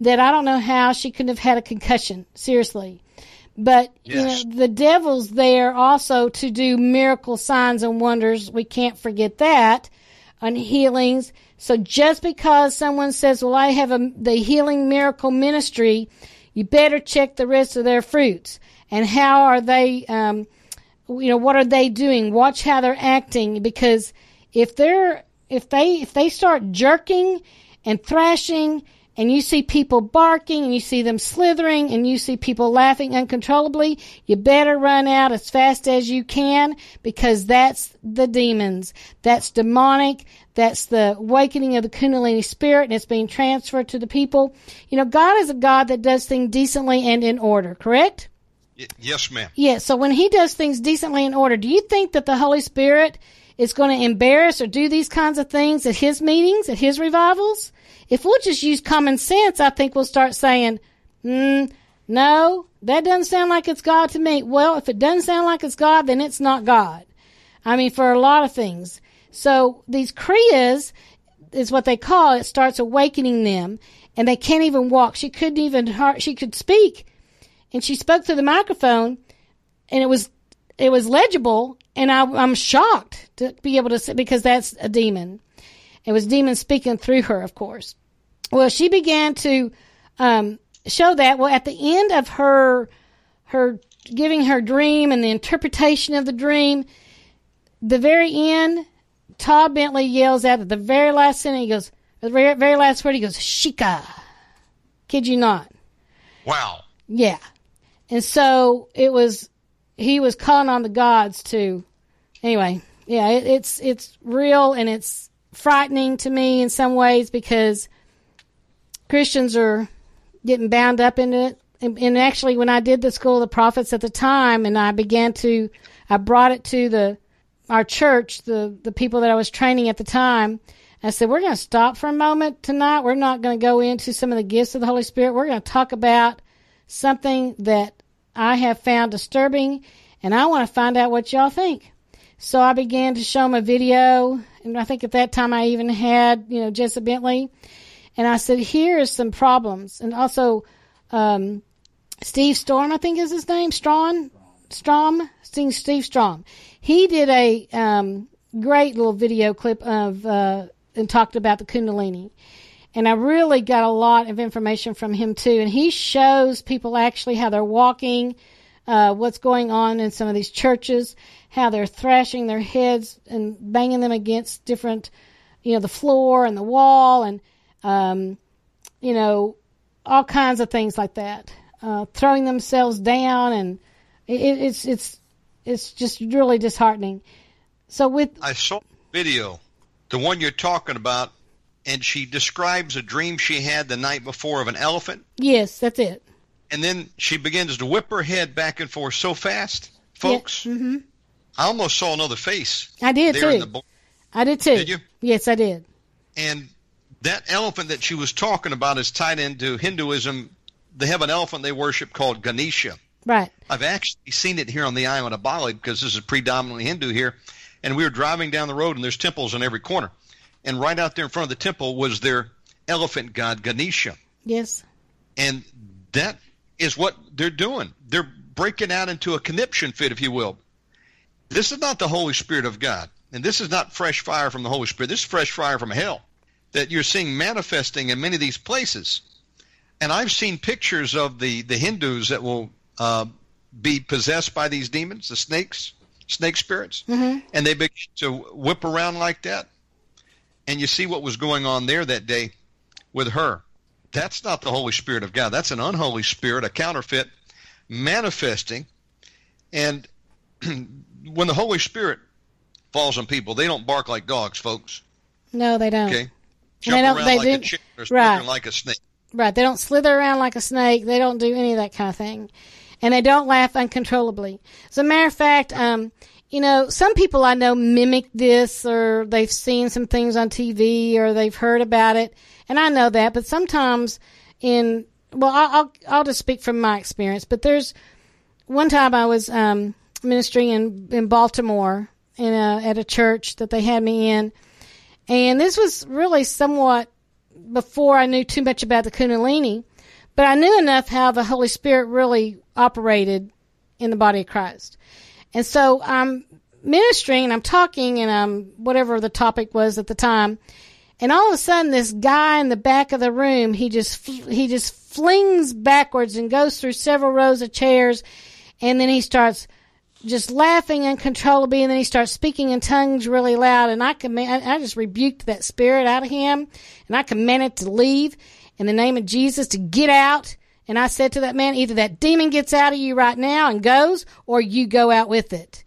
that I don't know how she couldn't have had a concussion. Seriously. But yes. you know, the devil's there also to do miracle signs and wonders. We can't forget that on healings. So just because someone says, well, I have a, the healing miracle ministry, you better check the rest of their fruits. And how are they, um, you know, what are they doing? Watch how they're acting because if they're, if they, if they start jerking and thrashing and you see people barking and you see them slithering and you see people laughing uncontrollably, you better run out as fast as you can because that's the demons. That's demonic. That's the awakening of the Kundalini spirit and it's being transferred to the people. You know, God is a God that does things decently and in order, correct? yes, ma'am. Yeah. So when he does things decently in order, do you think that the Holy Spirit is going to embarrass or do these kinds of things at his meetings, at his revivals? If we'll just use common sense, I think we'll start saying, hmm, no, that doesn't sound like it's God to me. Well, if it doesn't sound like it's God, then it's not God. I mean, for a lot of things. So these Kriyas is what they call it, starts awakening them and they can't even walk. She couldn't even, she could speak and she spoke through the microphone and it was, it was legible and I, I'm shocked to be able to say, because that's a demon. It was demons speaking through her, of course. Well, she began to um, show that. Well, at the end of her her giving her dream and the interpretation of the dream, the very end, Todd Bentley yells out at the very last sentence. He goes, the very, very last word. He goes, "Shika." Kid you not? Wow. Yeah, and so it was. He was calling on the gods to. Anyway, yeah, it, it's it's real and it's frightening to me in some ways because Christians are getting bound up in it. And, and actually, when I did the School of the Prophets at the time, and I began to, I brought it to the our church, the the people that I was training at the time. I said, we're going to stop for a moment tonight. We're not going to go into some of the gifts of the Holy Spirit. We're going to talk about something that I have found disturbing, and I want to find out what y'all think. So I began to show them a video, and I think at that time I even had, you know, Jessa Bentley, and I said, here is some problems, and also um, Steve Storm, I think is his name, Strawn, Strom, Steve, Steve Strom. He did a um, great little video clip of uh, and talked about the Kundalini. And I really got a lot of information from him too. And he shows people actually how they're walking, uh, what's going on in some of these churches, how they're thrashing their heads and banging them against different, you know, the floor and the wall and, um, you know, all kinds of things like that. Uh, throwing themselves down and it, it's, it's, it's just really disheartening. So with I saw video, the one you're talking about, and she describes a dream she had the night before of an elephant. Yes, that's it. And then she begins to whip her head back and forth so fast, folks. Yeah, mm-hmm. I almost saw another face. I did too. I did too. Did you? Yes, I did. And that elephant that she was talking about is tied into Hinduism. They have an elephant they worship called Ganesha. Right. I've actually seen it here on the island of Bali because this is predominantly Hindu here. And we were driving down the road, and there's temples on every corner. And right out there in front of the temple was their elephant god Ganesha. Yes. And that is what they're doing. They're breaking out into a conniption fit, if you will. This is not the Holy Spirit of God. And this is not fresh fire from the Holy Spirit. This is fresh fire from hell that you're seeing manifesting in many of these places. And I've seen pictures of the, the Hindus that will uh, be possessed by these demons, the snakes, snake spirits, mm-hmm. and they begin to whip around like that. And you see what was going on there that day with her. That's not the Holy Spirit of God. That's an unholy spirit, a counterfeit, manifesting. And when the Holy Spirit falls on people, they don't bark like dogs, folks. No, they don't. Okay, jump don't- around they like a chicken or right. like a snake. Right. They don't slither around like a snake. They don't do any of that kind of thing. And they don't laugh uncontrollably. As a matter of fact, um, you know, some people I know mimic this or they've seen some things on TV or they've heard about it. And I know that, but sometimes in, well, I'll, I'll, I'll just speak from my experience, but there's one time I was, um, ministering in, in Baltimore in a, at a church that they had me in. And this was really somewhat before I knew too much about the Kundalini, but I knew enough how the Holy Spirit really operated in the body of Christ. And so I'm ministering and I'm talking and I'm whatever the topic was at the time. And all of a sudden this guy in the back of the room, he just, he just flings backwards and goes through several rows of chairs. And then he starts just laughing uncontrollably, and then he starts speaking in tongues really loud. And I command, I just rebuked that spirit out of him, and I commanded to leave in the name of Jesus to get out. And I said to that man, either that demon gets out of you right now and goes, or you go out with it.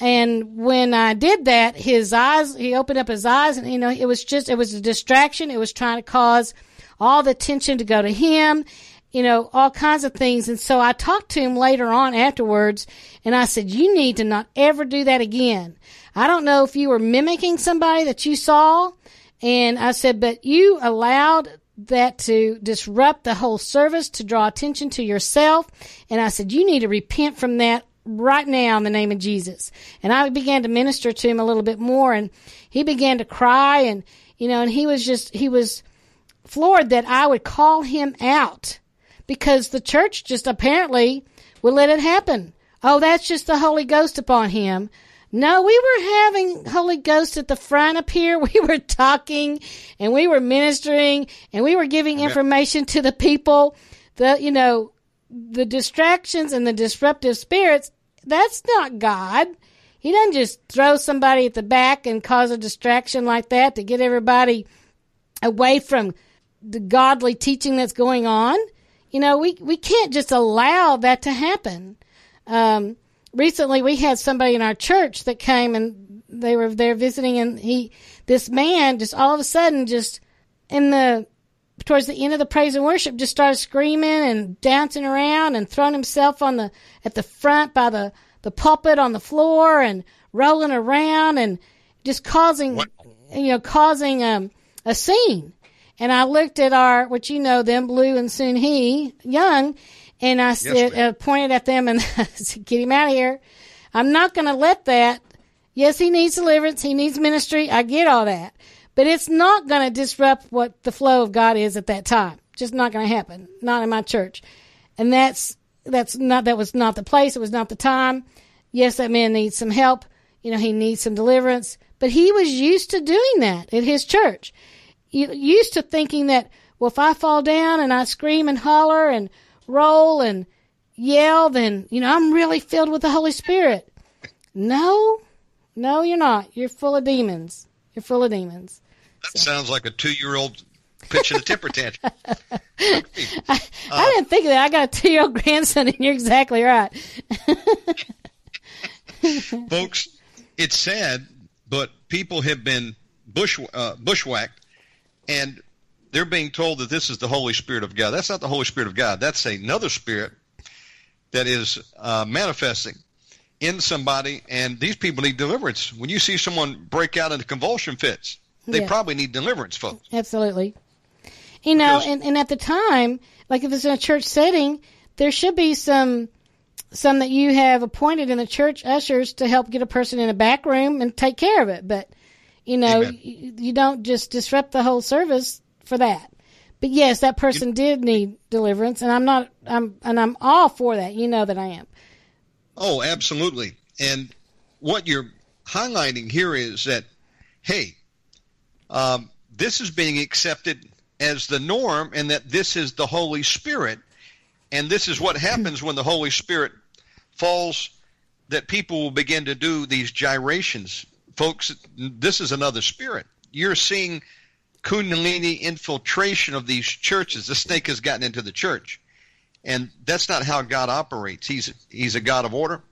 And when I did that, his eyes, he opened up his eyes, and you know, it was just, it was a distraction. It was trying to cause all the attention to go to him you know, all kinds of things. And so I talked to him later on afterwards and I said, you need to not ever do that again. I don't know if you were mimicking somebody that you saw. And I said, but you allowed that to disrupt the whole service, to draw attention to yourself. And I said, you need to repent from that right now in the name of Jesus. And I began to minister to him a little bit more and he began to cry and, you know, and he was just, he was floored that I would call him out because the church just apparently would let it happen. Oh, that's just the Holy Ghost upon him. No, we were having Holy Ghost at the front up here. We were talking and we were ministering and we were giving information to the people. The, you know, the distractions and the disruptive spirits, that's not God. He doesn't just throw somebody at the back and cause a distraction like that to get everybody away from the godly teaching that's going on. You know, we, we can't just allow that to happen. Um, recently we had somebody in our church that came and they were there visiting and he, this man just all of a sudden just in the towards the end of the praise and worship, just started screaming and dancing around and throwing himself on the at the front by the the pulpit on the floor and rolling around and just causing What? you know causing um, a scene. And I looked at our, what you know them, Blue and Soon He Young, and I said, uh, pointed at them and I said, "Get him out of here! I'm not going to let that. Yes, he needs deliverance. He needs ministry. I get all that, but it's not going to disrupt what the flow of God is at that time. Just not going to happen. Not in my church, and that's that's not that was not the place. It was not the time. Yes, that man needs some help. You know, he needs some deliverance, but he was used to doing that at his church. You used to thinking that well, if I fall down and I scream and holler and roll and yell, then you know I'm really filled with the Holy Spirit. No, no, you're not. You're full of demons. You're full of demons. That sounds like a two-year-old pitching a temper tantrum. I didn't think of that. I got a two year old grandson, and you're exactly right. Folks, it's sad, but people have been bush uh, bushwhacked, and they're being told that this is the Holy Spirit of God. That's not the Holy Spirit of God. That's another spirit that is uh, manifesting in somebody, and these people need deliverance. When you see someone break out into convulsion fits, they Yeah. probably need deliverance, folks. Absolutely. You know, Because- and, and at the time, like if it's in a church setting, there should be some some that you have appointed in the church ushers to help get a person in a back room and take care of it. But you know, you, you don't just disrupt the whole service for that. But yes, that person did need deliverance, and I'm not. I'm and I'm all for that. You know that I am. Oh, absolutely. And what you're highlighting here is that, hey, um, this is being accepted as the norm, and that this is the Holy Spirit, and this is what happens when the Holy Spirit falls. That people will begin to do these gyrations, folks. This is another spirit. You're seeing Kundalini infiltration of these churches. The snake has gotten into the church and that's not how God operates. He's he's a God of order.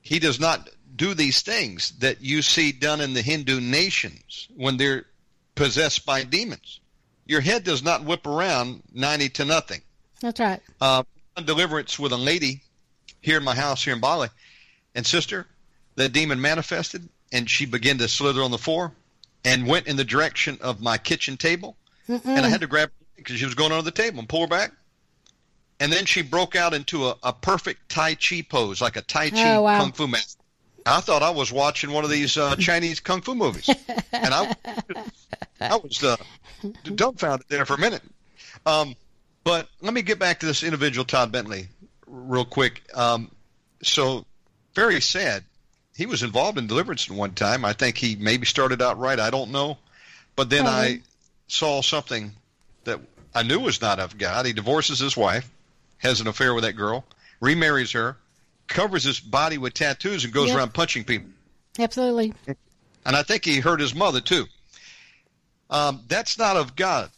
He does not do these things that you see done in the Hindu nations when they're possessed by demons. Your head does not whip around ninety to nothing. That's right. Uh, on deliverance with a lady here in my house here in Bali, and sister, the demon manifested, and she began to slither on the floor, and went in the direction of my kitchen table, and I had to grab her because she was going under the table and pull her back. And then she broke out into a, a perfect Tai Chi pose, like a Tai Chi Oh, wow. Kung Fu master. I thought I was watching one of these uh, Chinese Kung Fu movies. and I, I was uh, dumbfounded there for a minute. Um, but let me get back to this individual, Todd Bentley, real quick. Um, so, very sad. He was involved in deliverance at one time. I think he maybe started out right. I don't know. But then I saw something that I knew was not of God. He divorces his wife, has an affair with that girl, remarries her, covers his body with tattoos, and goes Yep. around punching people. Absolutely. And I think he hurt his mother too. Um, that's not of God.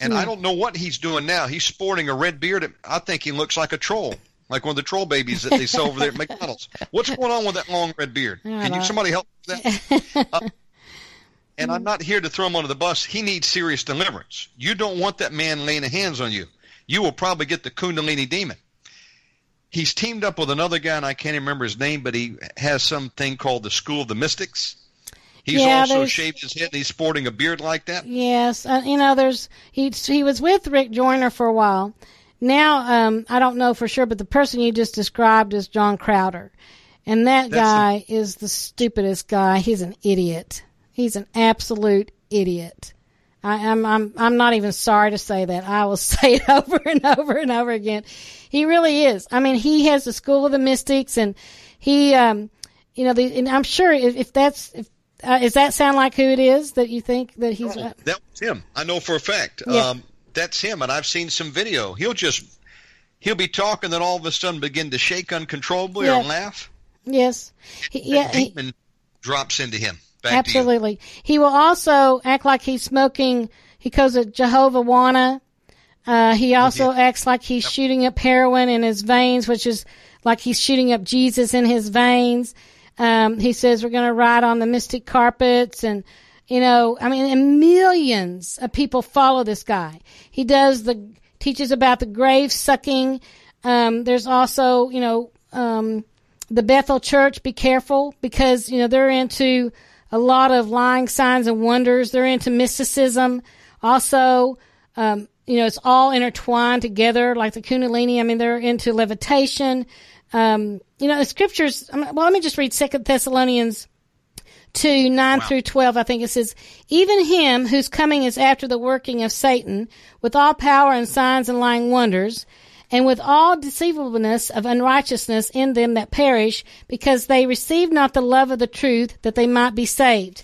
And I don't know what he's doing now. He's sporting a red beard. I think he looks like a troll, like one of the troll babies that they sell over there at McDonald's. What's going on with that long red beard? I Can you somebody help with that? Uh, and I'm not here to throw him under the bus. He needs serious deliverance. You don't want that man laying hands on you. You will probably get the Kundalini demon. He's teamed up with another guy, and I can't even remember his name, but he has something called the School of the Mystics. He's Yeah, also shaved his head and he's sporting a beard like that. Yes, uh, you know, there's he he was with Rick Joyner for a while. Now, um, I don't know for sure, but the person you just described is John Crowder, and that That's guy is the stupidest guy. He's an idiot. He's an absolute idiot. I, I'm I'm I'm not even sorry to say that. I will say it over and over and over again. He really is. I mean, he has the school of the mystics, and he, um, you know, the, and I'm sure if, if that's if uh, does that sound like who it is that you think that he's? Oh, that was him. I know for a fact. Yeah. Um, that's him, and I've seen some video. He'll just he'll be talking, then all of a sudden begin to shake uncontrollably Yeah. or laugh. Yes. He, yeah, he, demon drops into him. Back absolutely. He will also act like he's smoking. He calls it Jehovah Wana. Uh, he also acts like he's shooting up heroin in his veins, which is like he's shooting up Jesus in his veins. Um, he says we're going to ride on the mystic carpets and, You know, I mean, and millions of people follow this guy. He does the teaches about the grave sucking. Um, there's also, you know, um, the Bethel Church. Be careful because you know they're into a lot of lying signs and wonders. They're into mysticism. Also, um, you know, it's all intertwined together, like the Kundalini. I mean, they're into levitation. Um, you know, the scriptures. Well, let me just read Second Thessalonians 2, 9 wow. through 12, I think it says, Even him whose coming is after the working of Satan, with all power and signs and lying wonders, and with all deceivableness of unrighteousness in them that perish, because they receive not the love of the truth, that they might be saved.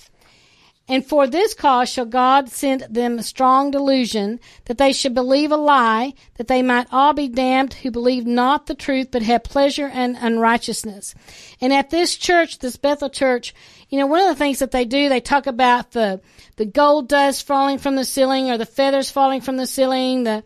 And for this cause shall God send them a strong delusion, that they should believe a lie, that they might all be damned who believe not the truth, but have pleasure in unrighteousness. And at this church, this Bethel church, you know, one of the things that they do, they talk about the, the gold dust falling from the ceiling or the feathers falling from the ceiling, the,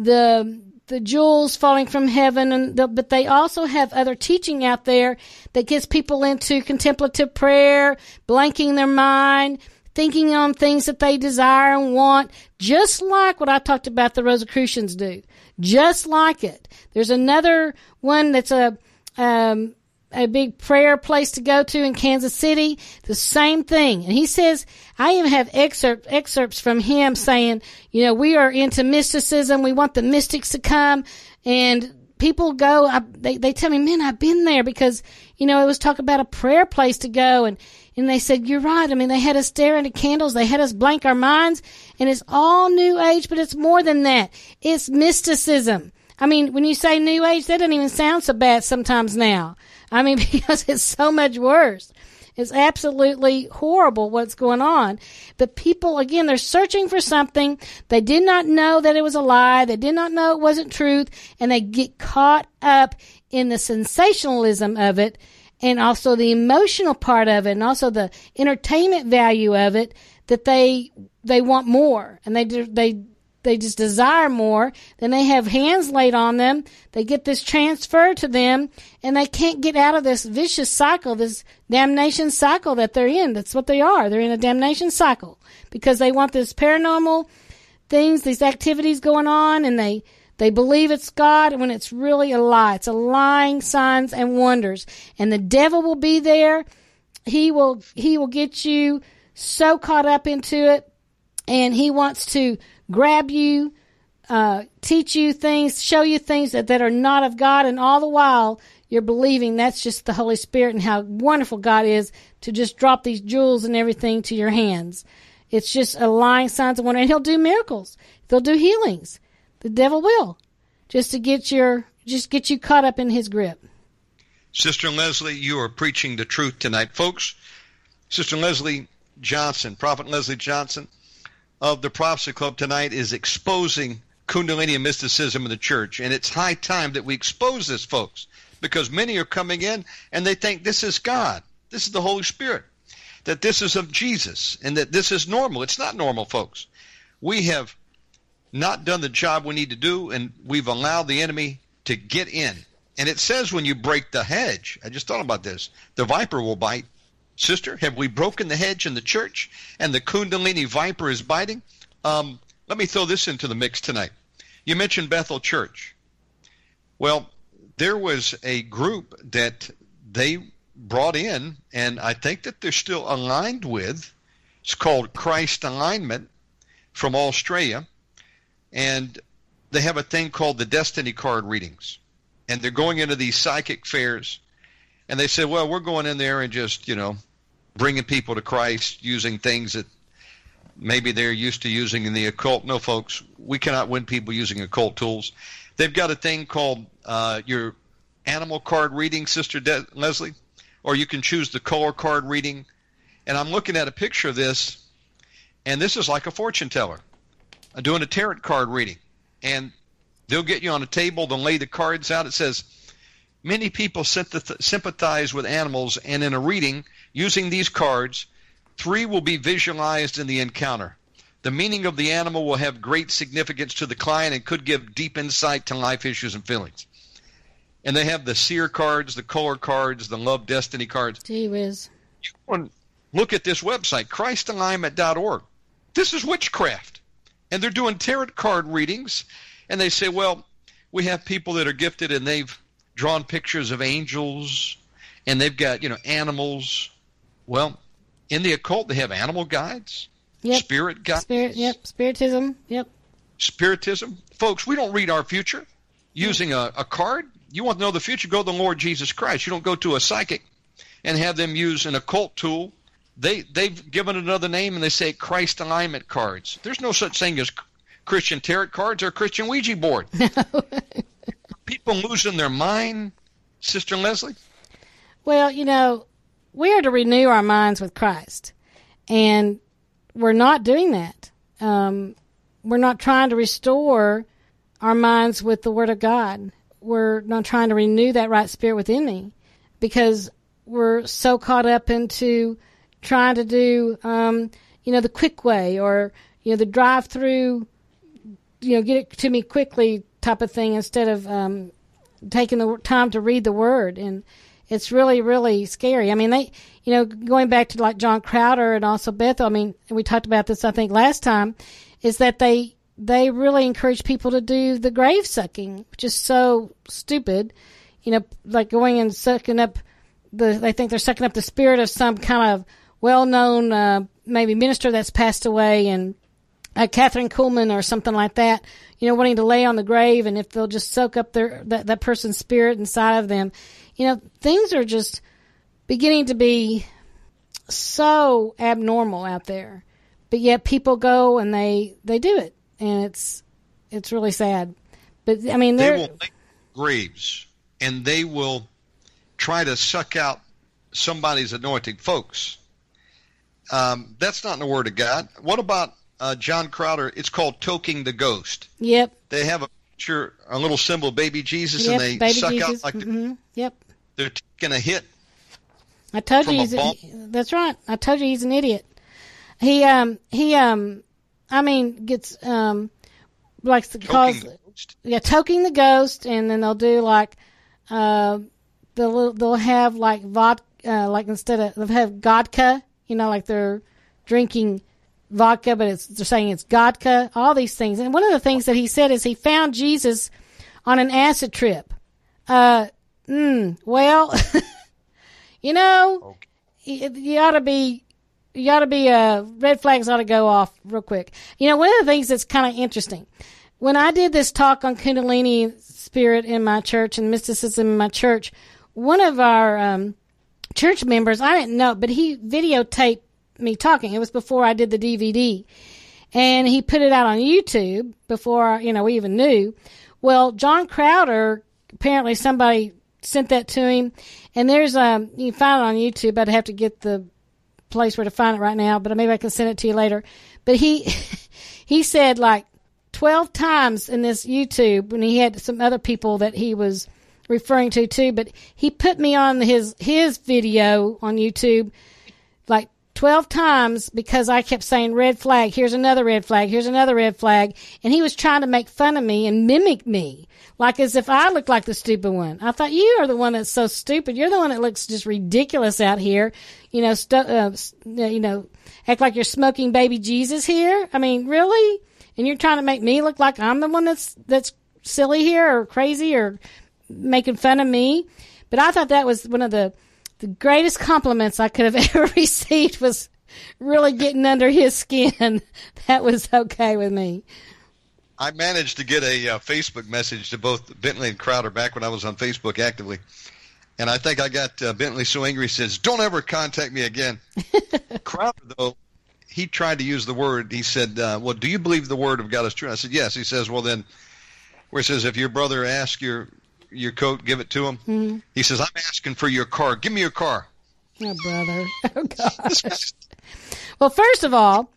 the, the jewels falling from heaven and the, but they also have other teaching out there that gets people into contemplative prayer, blanking their mind, thinking on things that they desire and want, just like what I talked about the Rosicrucians do. Just like it. There's another one that's a um, a big prayer place to go to in Kansas City. The same thing. And he says, I even have excerpt, excerpts from him saying, you know, we are into mysticism. We want the mystics to come and people go, I, they, they tell me, man, I've been there because, you know, it was talk about a prayer place to go and, and they said, you're right. I mean, they had us stare into candles. They had us blank our minds and it's all new age, but it's more than that. It's mysticism. I mean, when you say new age, that doesn't even sound so bad sometimes now. I mean, because it's so much worse. It's absolutely horrible what's going on. But people, again, they're searching for something. They did not know that it was a lie. They did not know it wasn't truth. And they get caught up in the sensationalism of it and also the emotional part of it and also the entertainment value of it that they, they want more and they, they they just desire more. Then they have hands laid on them. They get this transferred to them and they can't get out of this vicious cycle, this damnation cycle that they're in. That's what they are. They're in a damnation cycle because they want this paranormal things, these activities going on and they, they believe it's God when it's really a lie. It's a lying signs and wonders. And the devil will be there. He will, he will get you so caught up into it and he wants to grab you, uh, teach you things, show you things that, that are not of God, and all the while you're believing that's just the Holy Spirit and how wonderful God is to just drop these jewels and everything to your hands. It's just a lying signs of wonder, and He'll do miracles. He'll do healings. The devil will, just to get your just get you caught up in His grip. Sister Leslie, you are preaching the truth tonight, folks. Sister Leslie Johnson, Prophet Leslie Johnson, of the Prophecy Club tonight is exposing Kundalini mysticism in the church. And it's high time that we expose this, folks, because many are coming in and they think this is God, this is the Holy Spirit, that this is of Jesus, and that this is normal. It's not normal, folks. We have not done the job we need to do, and we've allowed the enemy to get in. And it says when you break the hedge, I just thought about this, the viper will bite. Sister, have we broken the hedge in the church and the Kundalini viper is biting? Um, let me throw this into the mix tonight. You mentioned Bethel Church. Well, there was a group that they brought in, and I think that they're still aligned with. It's called Christ Alignment from Australia. And they have a thing called the Destiny Card readings. And they're going into these psychic fairs. And they said, well, we're going in there and just, you know, bringing people to Christ using things that maybe they're used to using in the occult. No, folks, we cannot win people using occult tools. They've got a thing called uh, your animal card reading, Sister De- Leslie, or you can choose the color card reading. And I'm looking at a picture of this, and this is like a fortune teller I'm doing a tarot card reading. And they'll get you on a table, they'll lay the cards out. It says, Many people sympathize with animals, and in a reading, Using these cards, three will be visualized in the encounter. The meaning of the animal will have great significance to the client and could give deep insight to life issues and feelings. And they have the seer cards, the color cards, the love destiny cards. Gee whiz. Look at this website, christalignment.org. This is witchcraft. And they're doing tarot card readings, and they say, well, we have people that are gifted and they've drawn pictures of angels and they've got, you know, animals. Well, in the occult, they have animal guides, Yep. spirit guides, Spirit, yep. Spiritism, yep. spiritism. Folks, we don't read our future using a, a card. You want to know the future? Go to the Lord Jesus Christ. You don't go to a psychic and have them use an occult tool. They they've given another name and they say Christ alignment cards. There's no such thing as Christian tarot cards or Christian Ouija board. People losing their mind, Sister Leslie. Well, you know, we are to renew our minds with Christ, and we're not doing that. Um, we're not trying to restore our minds with the Word of God. We're not trying to renew that right spirit within me because we're so caught up into trying to do, um, you know, the quick way or, you know, the drive through, you know, get it to me quickly type of thing instead of um, taking the time to read the Word. And it's really, really scary. I mean, they, you know, going back to like John Crowder and also Bethel, I mean, we talked about this, I think, last time, is that they, they really encourage people to do the grave sucking, which is so stupid. You know, like going and sucking up the, they think they're sucking up the spirit of some kind of well known, uh, maybe minister that's passed away and, uh, Kathryn Kuhlman or something like that, you know, wanting to lay on the grave and if they'll just soak up their, that, that person's spirit inside of them, you know, things are just beginning to be so abnormal out there. But yet people go and they, they do it. And it's, it's really sad. But I mean, They will make graves and they will try to suck out somebody's anointing. Folks, um, that's not in the Word of God. What about uh, John Crowder? It's called toking the ghost. yep, They have a picture, a little symbol, baby Jesus, yep, and they suck Jesus. out like they're, hmm Yep. They're taking a hit. I told you a he's bomb? that's right. I told you he's an idiot. He um he um I mean gets um likes to cause Toking the ghost. yeah toking the ghost and then they'll do like uh they'll they'll have like vodka uh, like instead of they'll have godka you know like they're drinking vodka but it's they're saying it's godka all these things and one of the things that he said is he found Jesus on an acid trip uh mm, well you know you, you ought to be you ought to be uh red flags ought to go off real quick you know one of the things that's kind of interesting when I did this talk on Kundalini spirit in my church and mysticism in my church, one of our um, church members, I didn't know, but he videotaped me talking. It was before I did the DVD. And he put it out on YouTube before, you know, we even knew. Well, John Crowder, apparently somebody sent that to him. And there's, um, you can find it on YouTube. I'd have to get the place where to find it right now, but maybe I can send it to you later. But he, he said like 12 times in this YouTube when he had some other people that he was referring to too, but he put me on his, his video on YouTube like 12 times because I kept saying red flag, here's another red flag, here's another red flag. And he was trying to make fun of me and mimic me. Like as if I looked like the stupid one. I thought you are the one that's so stupid. You're the one that looks just ridiculous out here. You know, stu- uh, you know, act like you're smoking baby Jesus here. I mean, really? And you're trying to make me look like I'm the one that's, that's silly here or crazy or making fun of me. But I thought that was one of the, the greatest compliments I could have ever received was really getting under his skin. That was okay with me. I managed to get a uh, Facebook message to both Bentley and Crowder back when I was on Facebook actively. And I think I got uh, Bentley so angry he says, "Don't ever contact me again." Crowder though, he tried to use the word. He said, uh, "Well, do you believe the word of God is true?" I said, "Yes." He says, "Well, then," where it says, "If your brother asks your your coat, give it to him." Mhm. He says, "I'm asking for your car. Give me your car." Oh, brother. Oh, gosh. Well, first of all,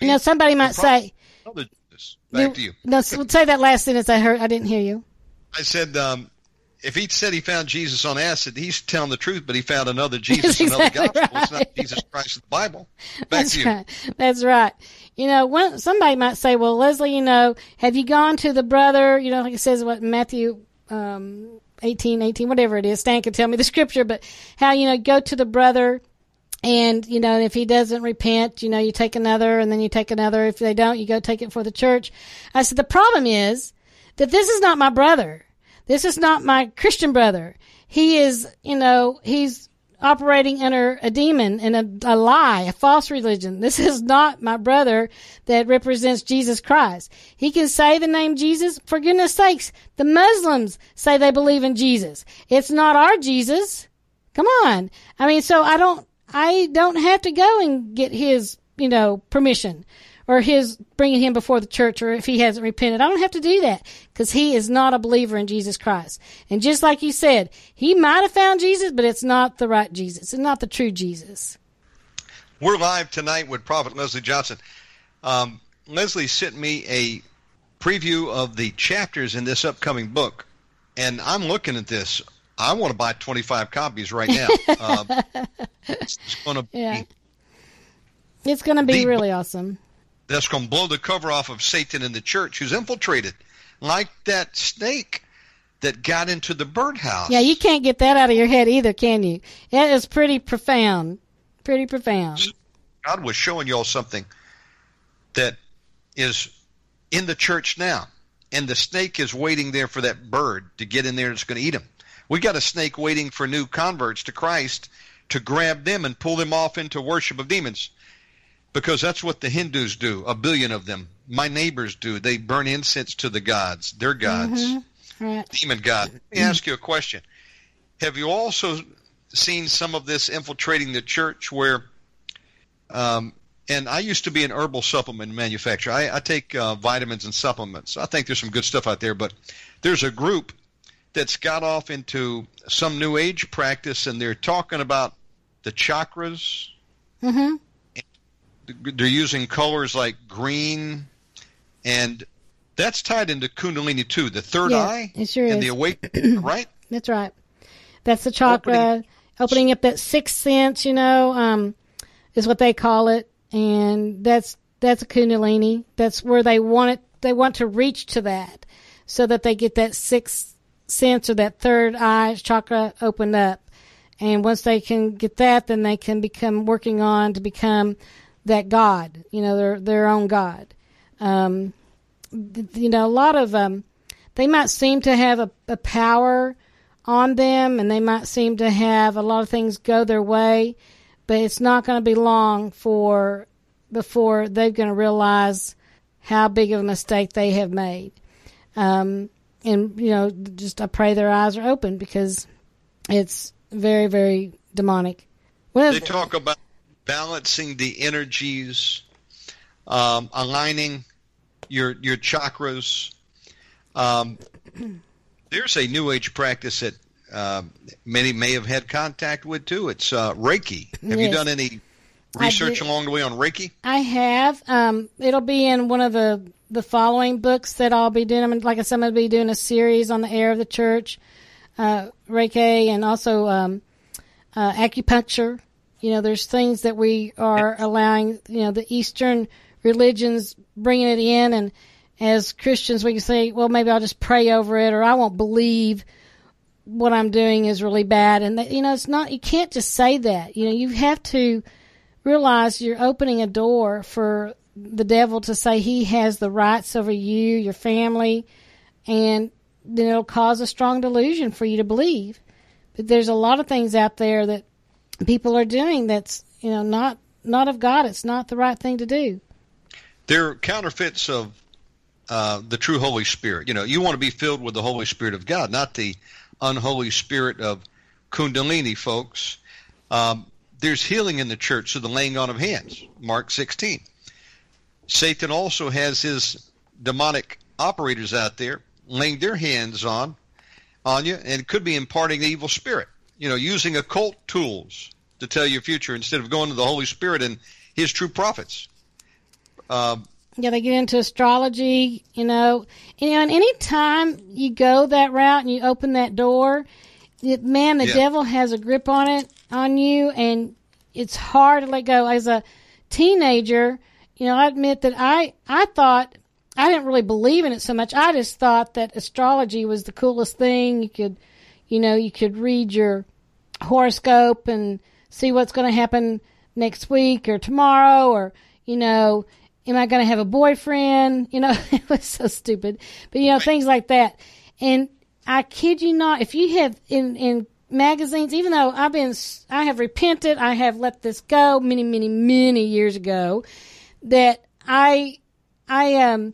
you know, somebody might say, another Jesus. Back to you. no, say that last sentence I heard. I didn't hear you. I said, um, if he said he found Jesus on acid, he's telling the truth, but he found another Jesus, another exactly gospel. It's not. Jesus Christ of the Bible. Back That's to you. right. That's right. You know, one, somebody might say, well, Leslie, you know, have you gone to the brother, you know, like it says what Matthew, um, 18, 18, whatever it is. Stan can tell me the scripture, but how, you know, go to the brother and you know if he doesn't repent you know you take another and then you take another. If they don't you go take it for the church. I said the problem is that this is not my brother. This is not my christian brother. He is you know he's operating under a demon and a, a lie a false religion. This is not my brother that represents jesus christ. He can say the name jesus. For goodness sakes the muslims say they believe in jesus. It's not our jesus. Come on. I mean, so I don't, I don't have to go and get his, you know, permission or his bringing him before the church or if he hasn't repented. I don't have to do that because he is not a believer in Jesus Christ. And just like you said, he might have found Jesus, but it's not the right Jesus. It's not the true Jesus. We're live tonight with Prophet Leslie Johnson. Um, Leslie sent me a preview of the chapters in this upcoming book, and I'm looking at this I want to buy 25 copies right now. um, it's going to be. Yeah. It's going to be really awesome. That's going to blow the cover off of Satan in the church, who's infiltrated, like that snake that got into the birdhouse. Yeah, you can't get that out of your head either, can you? It is pretty profound. Pretty profound. God was showing y'all something that is in the church now, and the snake is waiting there for that bird to get in there and it's going to eat him. We got a snake waiting for new converts to Christ to grab them and pull them off into worship of demons. Because that's what the Hindus do, a billion of them. My neighbors do. They burn incense to the gods, their gods, mm-hmm. right. demon god. Let me ask you a question. Have you also seen some of this infiltrating the church where um, and I used to be an herbal supplement manufacturer. I, I take uh, vitamins and supplements. I think there's some good stuff out there, but there's a group that's got off into some new age practice and they're talking about the chakras. Mm-hmm. They're using colors like green and that's tied into Kundalini too, the third eye it sure and is. the awakening, right? That's right. That's the chakra opening, opening up that sixth sense, you know, um, is what they call it, and that's that's a Kundalini. That's where they want it. They want to reach to that, so that they get that sixth sense or that third eye chakra opened up. And once they can get that, then they can become working on to become that God, you know, their their own God. Um, you know, a lot of um, they might seem to have a, a power on them, and they might seem to have a lot of things go their way, but it's not going to be long for before they're going to realize how big of a mistake they have made. Um, and you know, just I pray their eyes are open because it's very, very demonic. Well, they talk about balancing the energies, um, aligning your your chakras. Um, there's a new age practice that uh, many may have had contact with too. It's uh, Reiki. Have yes. you done any research along the way on Reiki? I have. Um, it'll be in one of the the following books that I'll be doing. I mean, like I said, I'm going to be doing a series on the air of the church, uh, Reiki, and also um, uh, acupuncture. You know, there's things that we are allowing. You know, the Eastern religions bringing it in, and as Christians, we can say, well, maybe I'll just pray over it, or I won't believe what I'm doing is really bad. And that, you know, it's not. You can't just say that. You know, you have to realize you're opening a door for the devil to say he has the rights over you, your family, and then it'll cause a strong delusion for you to believe. But there's a lot of things out there that people are doing that's you know not not of God. It's not the right thing to do. They're counterfeits of uh, the true Holy Spirit. You know, you want to be filled with the Holy Spirit of God, not the unholy spirit of Kundalini, folks. Um, there's healing in the church through the laying on of hands. Mark 16. Satan also has his demonic operators out there laying their hands on on you, and it could be imparting the evil spirit. You know, using occult tools to tell your future instead of going to the Holy Spirit and His true prophets. Um, yeah, they get into astrology, you know. You know, and any time you go that route and you open that door, it, man, the yeah. devil has a grip on it, on you, and it's hard to let go. As a teenager, you know, I admit that I, I thought, I didn't really believe in it so much. I just thought that astrology was the coolest thing. You could, you know, you could read your horoscope and see what's going to happen next week or tomorrow or, you know, am I going to have a boyfriend? You know, it was so stupid, but you know, things like that. And I kid you not, if you have in, in magazines, even though I've been, I have repented, I have let this go many, many, many years ago, that I, I, um,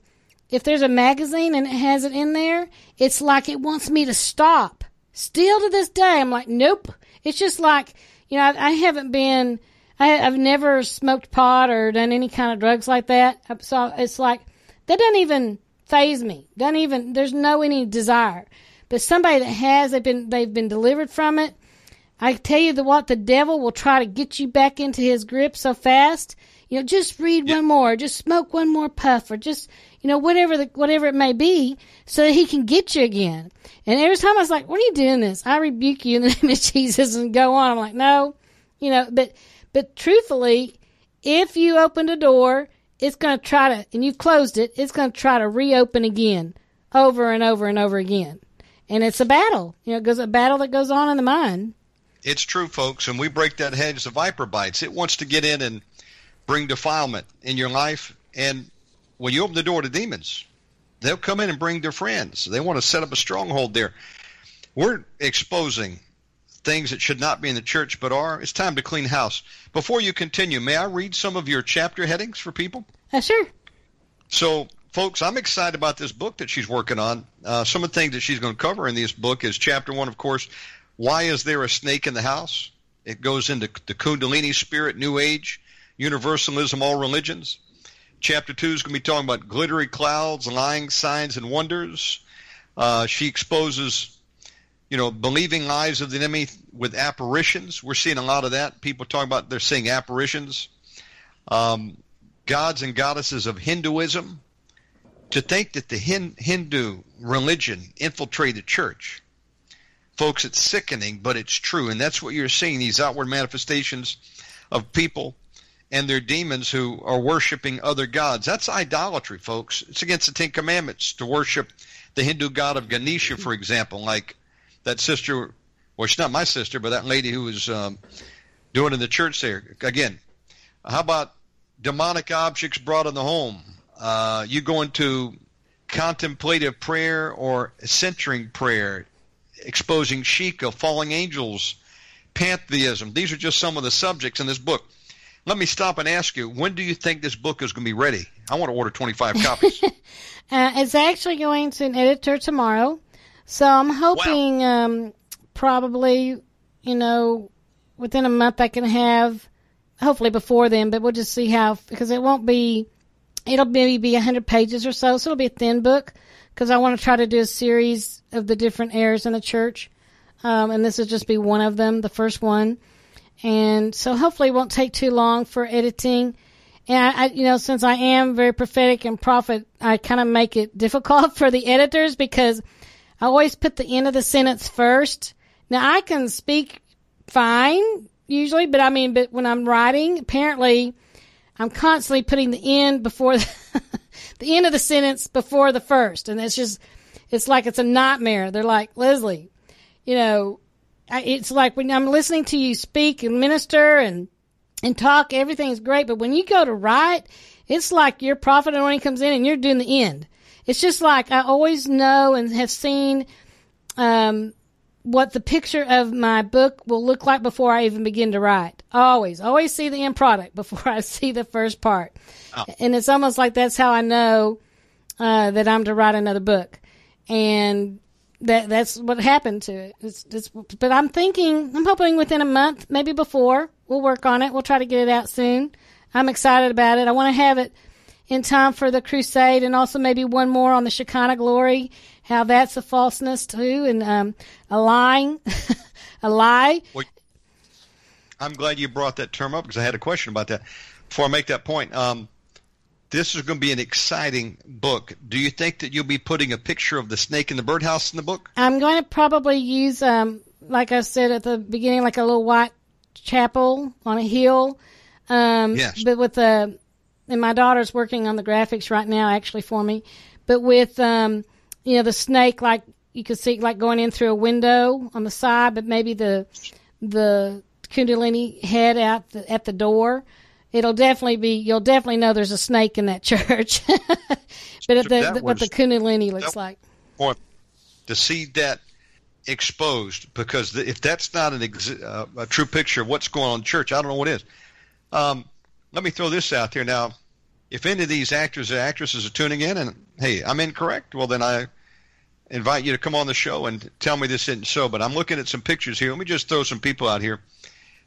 if there's a magazine and it has it in there, it's like it wants me to stop. Still to this day, I'm like, nope. It's just like, you know, I, I haven't been, I, have never smoked pot or done any kind of drugs like that. So it's like, that doesn't even phase me. Doesn't even, there's no any desire. But somebody that has, they've been, they've been delivered from it. I tell you the what, the devil will try to get you back into his grip so fast. You know, just read one more, just smoke one more puff, or just, you know, whatever the, whatever it may be, so that he can get you again. And every time I was like, "What are you doing this?" I rebuke you in the name of Jesus and go on. I'm like, no, you know, but but truthfully, if you opened a door, it's going to try to, and you've closed it, it's going to try to reopen again, over and over and over again. And it's a battle. You know, it goes a battle that goes on in the mind. It's true, folks, and we break that hedge. The viper bites. It wants to get in and bring defilement in your life. And when you open the door to demons, they'll come in and bring their friends. They want to set up a stronghold there. We're exposing things that should not be in the church but are. It's time to clean house. Before you continue, may I read some of your chapter headings for people? Uh, sure. So, folks, I'm excited about this book that she's working on. Uh, some of the things that she's going to cover in this book is chapter one, of course, why is there a snake in the house? It goes into the Kundalini spirit, New Age, universalism, all religions. Chapter two is going to be talking about glittery clouds, lying signs, and wonders. Uh, she exposes, you know, believing lies of the enemy with apparitions. We're seeing a lot of that. People talking about they're seeing apparitions. Um, gods and goddesses of Hinduism. To think that the Hindu religion infiltrated the church folks, it's sickening, but it's true. And that's what you're seeing these outward manifestations of people and their demons who are worshiping other gods. That's idolatry, folks. It's against the Ten Commandments to worship the Hindu god of Ganesha, for example, like that sister, well, she's not my sister, but that lady who was um, doing in the church there. Again, how about demonic objects brought in the home? Uh, you go into contemplative prayer or centering prayer, exposing Shekinah, falling angels, pantheism. These are just some of the subjects in this book. Let me stop and ask you, when do you think this book is going to be ready? I want to order 25 copies. uh, it's actually going to an editor tomorrow. So I'm hoping wow. um, probably, you know, within a month I can have, hopefully before then, but we'll just see how, because it won't be, it'll maybe be 100 pages or so, so it'll be a thin book because I want to try to do a series of the different errors in the church. Um, and this will just be one of them, the first one. And so hopefully it won't take too long for editing. And I, I, you know, since I am very prophetic and prophet, I kind of make it difficult for the editors because I always put the end of the sentence first. Now I can speak fine usually, but I mean, but when I'm writing, apparently I'm constantly putting the end before the, the end of the sentence before the first. And it's just, it's like it's a nightmare. They're like, Leslie, you know, I, it's like when I'm listening to you speak and minister and, and talk, everything's great. But when you go to write, it's like your prophet when he comes in and you're doing the end. It's just like I always know and have seen, um, what the picture of my book will look like before I even begin to write. Always, always see the end product before I see the first part. Oh. And it's almost like that's how I know, uh, that I'm to write another book. And that that's what happened to it. It's, it's, but I'm thinking, I'm hoping within a month, maybe before, we'll work on it. We'll try to get it out soon. I'm excited about it. I want to have it in time for the crusade and also maybe one more on the Shekinah glory, how that's a falseness too and um, a lying, a lie. Well, I'm glad you brought that term up because I had a question about that. Before I make that point, um, this is going to be an exciting book. Do you think that you'll be putting a picture of the snake in the birdhouse in the book? I'm going to probably use, um, like I said at the beginning, like a little white chapel on a hill. Um, yes. But with the, and my daughter's working on the graphics right now, actually for me. But with, um, you know, the snake, like you could see, like going in through a window on the side, but maybe the the Kundalini head out the, at the door, it'll definitely be. You'll definitely know there's a snake in that church. but the, the, what the Kundalini looks like. Or to see that exposed because if that's not an ex, uh, a true picture of what's going on in church, I don't know what is. Um, let me throw this out there now. If any of these actors or actresses are tuning in and hey, I'm incorrect, well then I invite you to come on the show and tell me this isn't so. But I'm looking at some pictures here. Let me just throw some people out here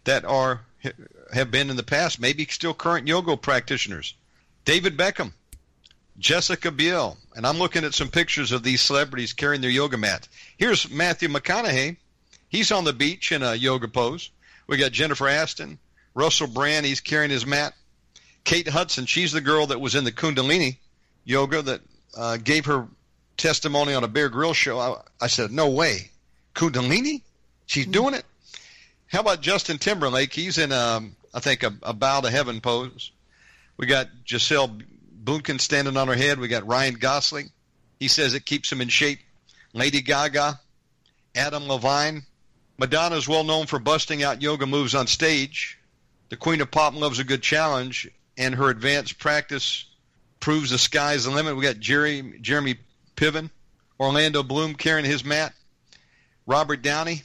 that are have been in the past, maybe still current yoga practitioners. David Beckham, Jessica Biel, and I'm looking at some pictures of these celebrities carrying their yoga mat. Here's Matthew McConaughey. He's on the beach in a yoga pose. We got Jennifer Aniston, Russell Brand. He's carrying his mat. Kate Hudson. She's the girl that was in the Kundalini yoga that uh, gave her testimony on a Bear Grylls show. I, I said, "No way, Kundalini? She's mm-hmm. doing it." How about Justin Timberlake? He's in, um, I think, a, a bow to heaven pose. We got Gisele Bündchen standing on her head. We got Ryan Gosling. He says it keeps him in shape. Lady Gaga, Adam Levine. Madonna's well known for busting out yoga moves on stage. The Queen of Pop loves a good challenge, and her advanced practice proves the sky's the limit. We got Jerry, Jeremy Piven, Orlando Bloom carrying his mat, Robert Downey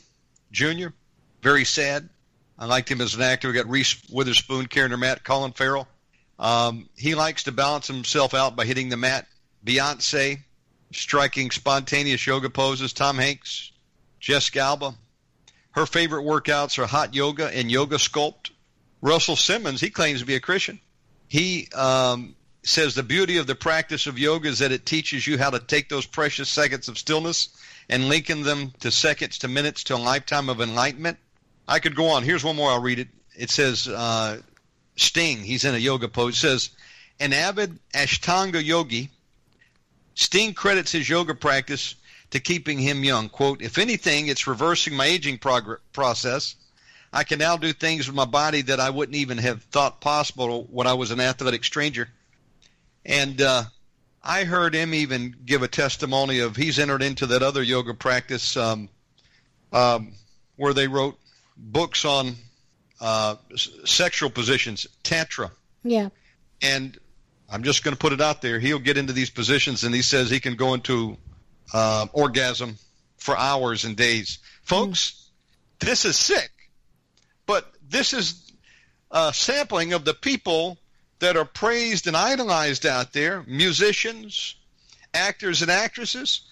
Jr., very sad. I liked him as an actor. We got Reese Witherspoon carrying her mat, Colin Farrell. Um, he likes to balance himself out by hitting the mat. Beyonce, striking spontaneous yoga poses. Tom Hanks, Jessica Alba. Her favorite workouts are hot yoga and yoga sculpt. Russell Simmons, he claims to be a Christian. He um, says the beauty of the practice of yoga is that it teaches you how to take those precious seconds of stillness and linking them to seconds to minutes to a lifetime of enlightenment. I could go on. Here's one more. I'll read it. It says uh, Sting. He's in a yoga pose. It says an avid Ashtanga yogi. Sting credits his yoga practice to keeping him young. Quote, if anything, it's reversing my aging prog- process. I can now do things with my body that I wouldn't even have thought possible when I was an athletic stranger. And uh, I heard him even give a testimony of he's entered into that other yoga practice um, um, where they wrote books on uh, sexual positions, tantra. Yeah. And I'm just going to put it out there. He'll get into these positions, and he says he can go into uh, orgasm for hours and days. Folks, mm. this is sick. But this is a sampling of the people that are praised and idolized out there musicians, actors, and actresses.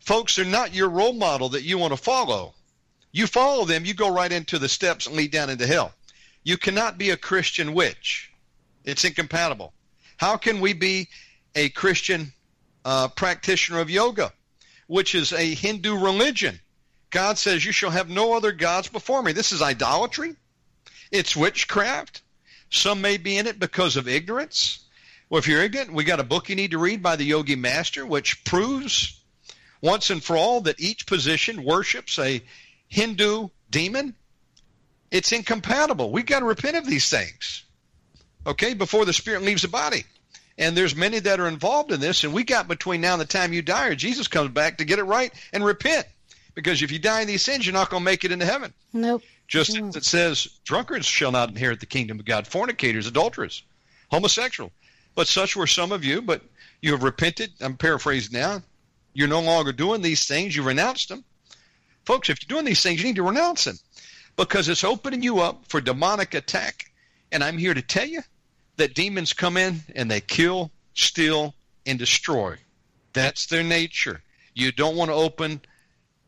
Folks, they're not your role model that you want to follow. You follow them, you go right into the steps and lead down into hell. You cannot be a Christian witch. It's incompatible. How can we be a Christian uh, practitioner of yoga, which is a Hindu religion? God says, You shall have no other gods before me. This is idolatry. It's witchcraft. Some may be in it because of ignorance. Well, if you're ignorant, we got a book you need to read by the Yogi Master, which proves once and for all that each position worships a Hindu demon, it's incompatible. We've got to repent of these things, okay, before the spirit leaves the body. And there's many that are involved in this, and we got between now and the time you die or Jesus comes back to get it right and repent. Because if you die in these sins, you're not going to make it into heaven. Nope. Just as it says, drunkards shall not inherit the kingdom of God, fornicators, adulterers, homosexual. But such were some of you, but you have repented. I'm paraphrasing now. You're no longer doing these things. You renounced them. Folks, if you're doing these things, you need to renounce them because it's opening you up for demonic attack. And I'm here to tell you that demons come in and they kill, steal, and destroy. That's their nature. You don't want to open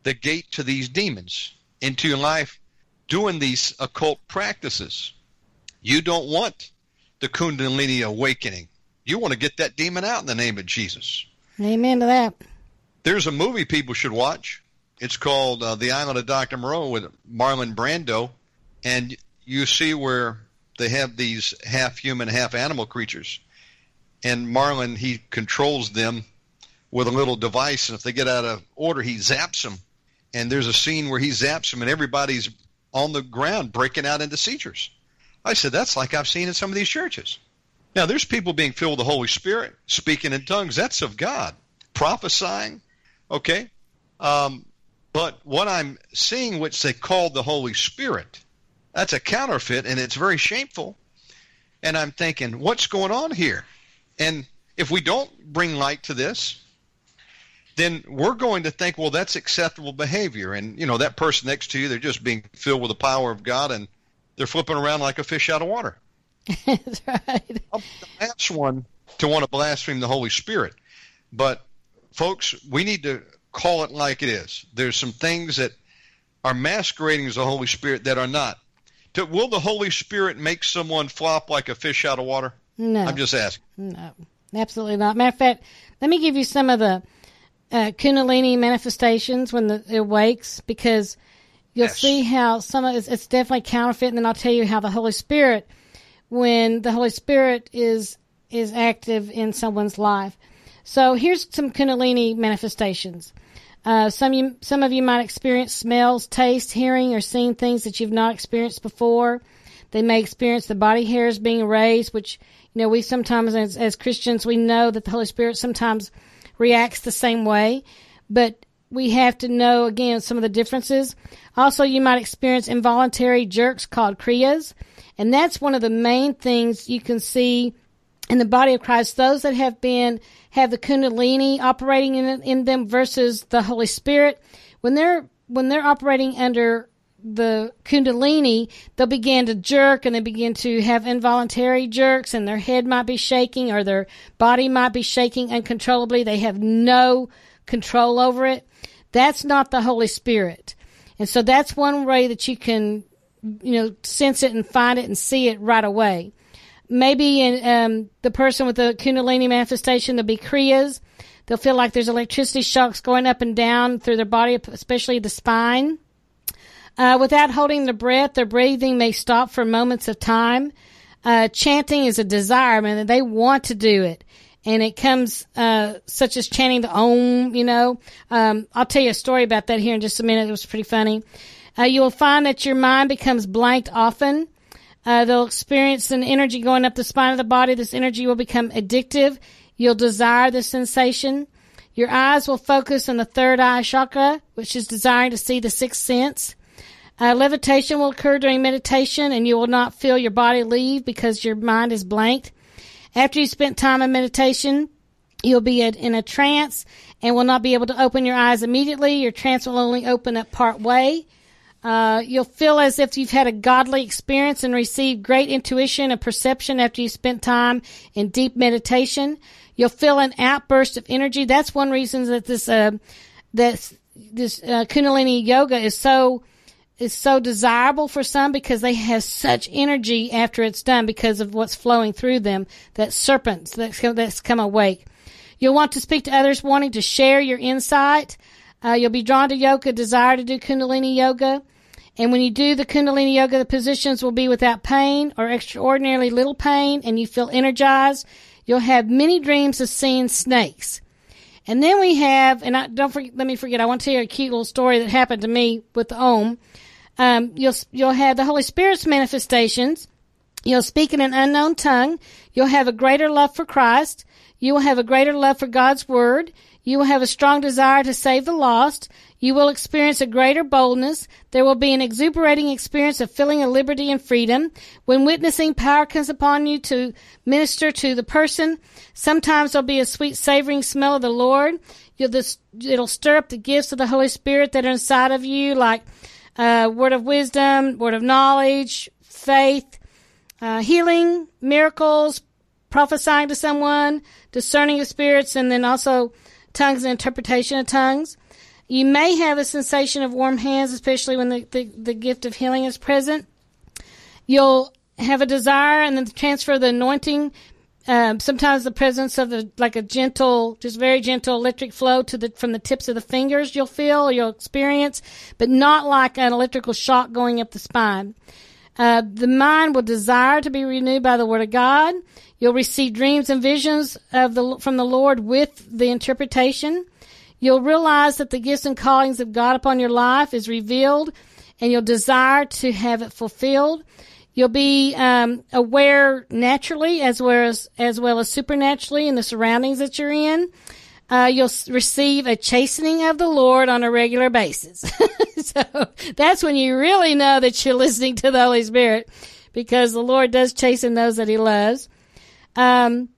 the gate to these demons into your life doing these occult practices. You don't want the Kundalini awakening. You want to get that demon out in the name of Jesus. Amen to that. There's a movie people should watch. It's called uh, The Island of Dr. Moreau with Marlon Brando, and you see where they have these half human, half animal creatures, and Marlon he controls them with a little device, and if they get out of order, he zaps them. And there's a scene where he zaps them, and everybody's on the ground breaking out into seizures. I said that's like I've seen in some of these churches. Now there's people being filled with the Holy Spirit, speaking in tongues. That's of God, prophesying. Okay, um, but what I'm seeing, which they call the Holy Spirit, that's a counterfeit and it's very shameful. And I'm thinking, what's going on here? And if we don't bring light to this, then we're going to think, well, that's acceptable behavior. And, you know, that person next to you, they're just being filled with the power of God and they're flipping around like a fish out of water. That's right. I'm the last one to want to blaspheme the Holy Spirit. But, folks, we need to call it like it is. There's some things that are masquerading as the Holy Spirit that are not. To, will the Holy Spirit make someone flop like a fish out of water? No. I'm just asking. No, absolutely not. Matter of fact, let me give you some of the uh, Kundalini manifestations when the, it awakes because you'll Yes. see how some of it's, it's definitely counterfeit, and then I'll tell you how the Holy Spirit, when the Holy Spirit is is active in someone's life. So here's some Kundalini manifestations. Uh, some you, some of you might experience smells, taste, hearing, or seeing things that you've not experienced before. They may experience the body hairs being raised, which you know we sometimes as, as Christians we know that the Holy Spirit sometimes reacts the same way, but we have to know again some of the differences. Also, you might experience involuntary jerks called kriyas, and that's one of the main things you can see in the body of Christ. Those that have been have the Kundalini operating in in them versus the Holy Spirit, when they're when they're operating under the kundalini, they'll begin to jerk and they begin to have involuntary jerks and their head might be shaking or their body might be shaking uncontrollably. They have no control over it. That's not the Holy Spirit. And so that's one way that you can, you know, sense it and find it and see it right away. Maybe in, um, the person with the kundalini manifestation, there'll be kriyas. They'll feel like there's electricity shocks going up and down through their body, especially the spine. Uh, without holding their breath, their breathing may stop for moments of time. Uh, chanting is a desire, I mean, they want to do it. And it comes, uh, such as chanting the Om, you know. Um, I'll tell you a story about that here in just a minute. It was pretty funny. Uh, you will find that your mind becomes blanked often. Uh, they'll experience an energy going up the spine of the body. This energy will become addictive. You'll desire the sensation. Your eyes will focus on the third eye chakra, which is desiring to see the sixth sense. Uh, levitation will occur during meditation, and you will not feel your body leave because your mind is blanked. After you spent time in meditation, you'll be in a trance and will not be able to open your eyes immediately. Your trance will only open up part way. Uh, you'll feel as if you've had a godly experience and received great intuition and perception after you spent time in deep meditation. You'll feel an outburst of energy. That's one reason that this uh, that this uh, Kundalini yoga is so is so desirable for some because they have such energy after it's done because of what's flowing through them. That serpents that's come, that's come awake. You'll want to speak to others wanting to share your insight. Uh, you'll be drawn to yoga, desire to do Kundalini yoga. And when you do the Kundalini yoga, the positions will be without pain or extraordinarily little pain, and you feel energized. You'll have many dreams of seeing snakes. And then we have, and I don't forget, let me forget, I want to tell you a cute little story that happened to me with the Om. Um, you'll, you'll have the Holy Spirit's manifestations. You'll speak in an unknown tongue. You'll have a greater love for Christ. You will have a greater love for God's Word. You will have a strong desire to save the lost. You will experience a greater boldness. There will be an exuberating experience of feeling of liberty and freedom. When witnessing, power comes upon you to minister to the person. Sometimes there'll be a sweet savoring smell of the Lord. You'll just, it'll stir up the gifts of the Holy Spirit that are inside of you, like uh, word of wisdom, word of knowledge, faith, uh, healing, miracles, prophesying to someone, discerning of spirits, and then also tongues and interpretation of tongues. You may have a sensation of warm hands, especially when the, the, the gift of healing is present. You'll have a desire and then the transfer the anointing. Um, sometimes the presence of the like a gentle, just very gentle electric flow to the from the tips of the fingers you'll feel or you'll experience, but not like an electrical shock going up the spine. Uh, the mind will desire to be renewed by the Word of God. You'll receive dreams and visions of the from the Lord with the interpretation. You'll realize that the gifts and callings of God upon your life is revealed, and you'll desire to have it fulfilled. You'll be um, aware naturally as well as as well as supernaturally in the surroundings that you're in. uh, you'll receive a chastening of the Lord on a regular basis. so that's when you really know that you're listening to the Holy Spirit because the Lord does chasten those that he loves. Um,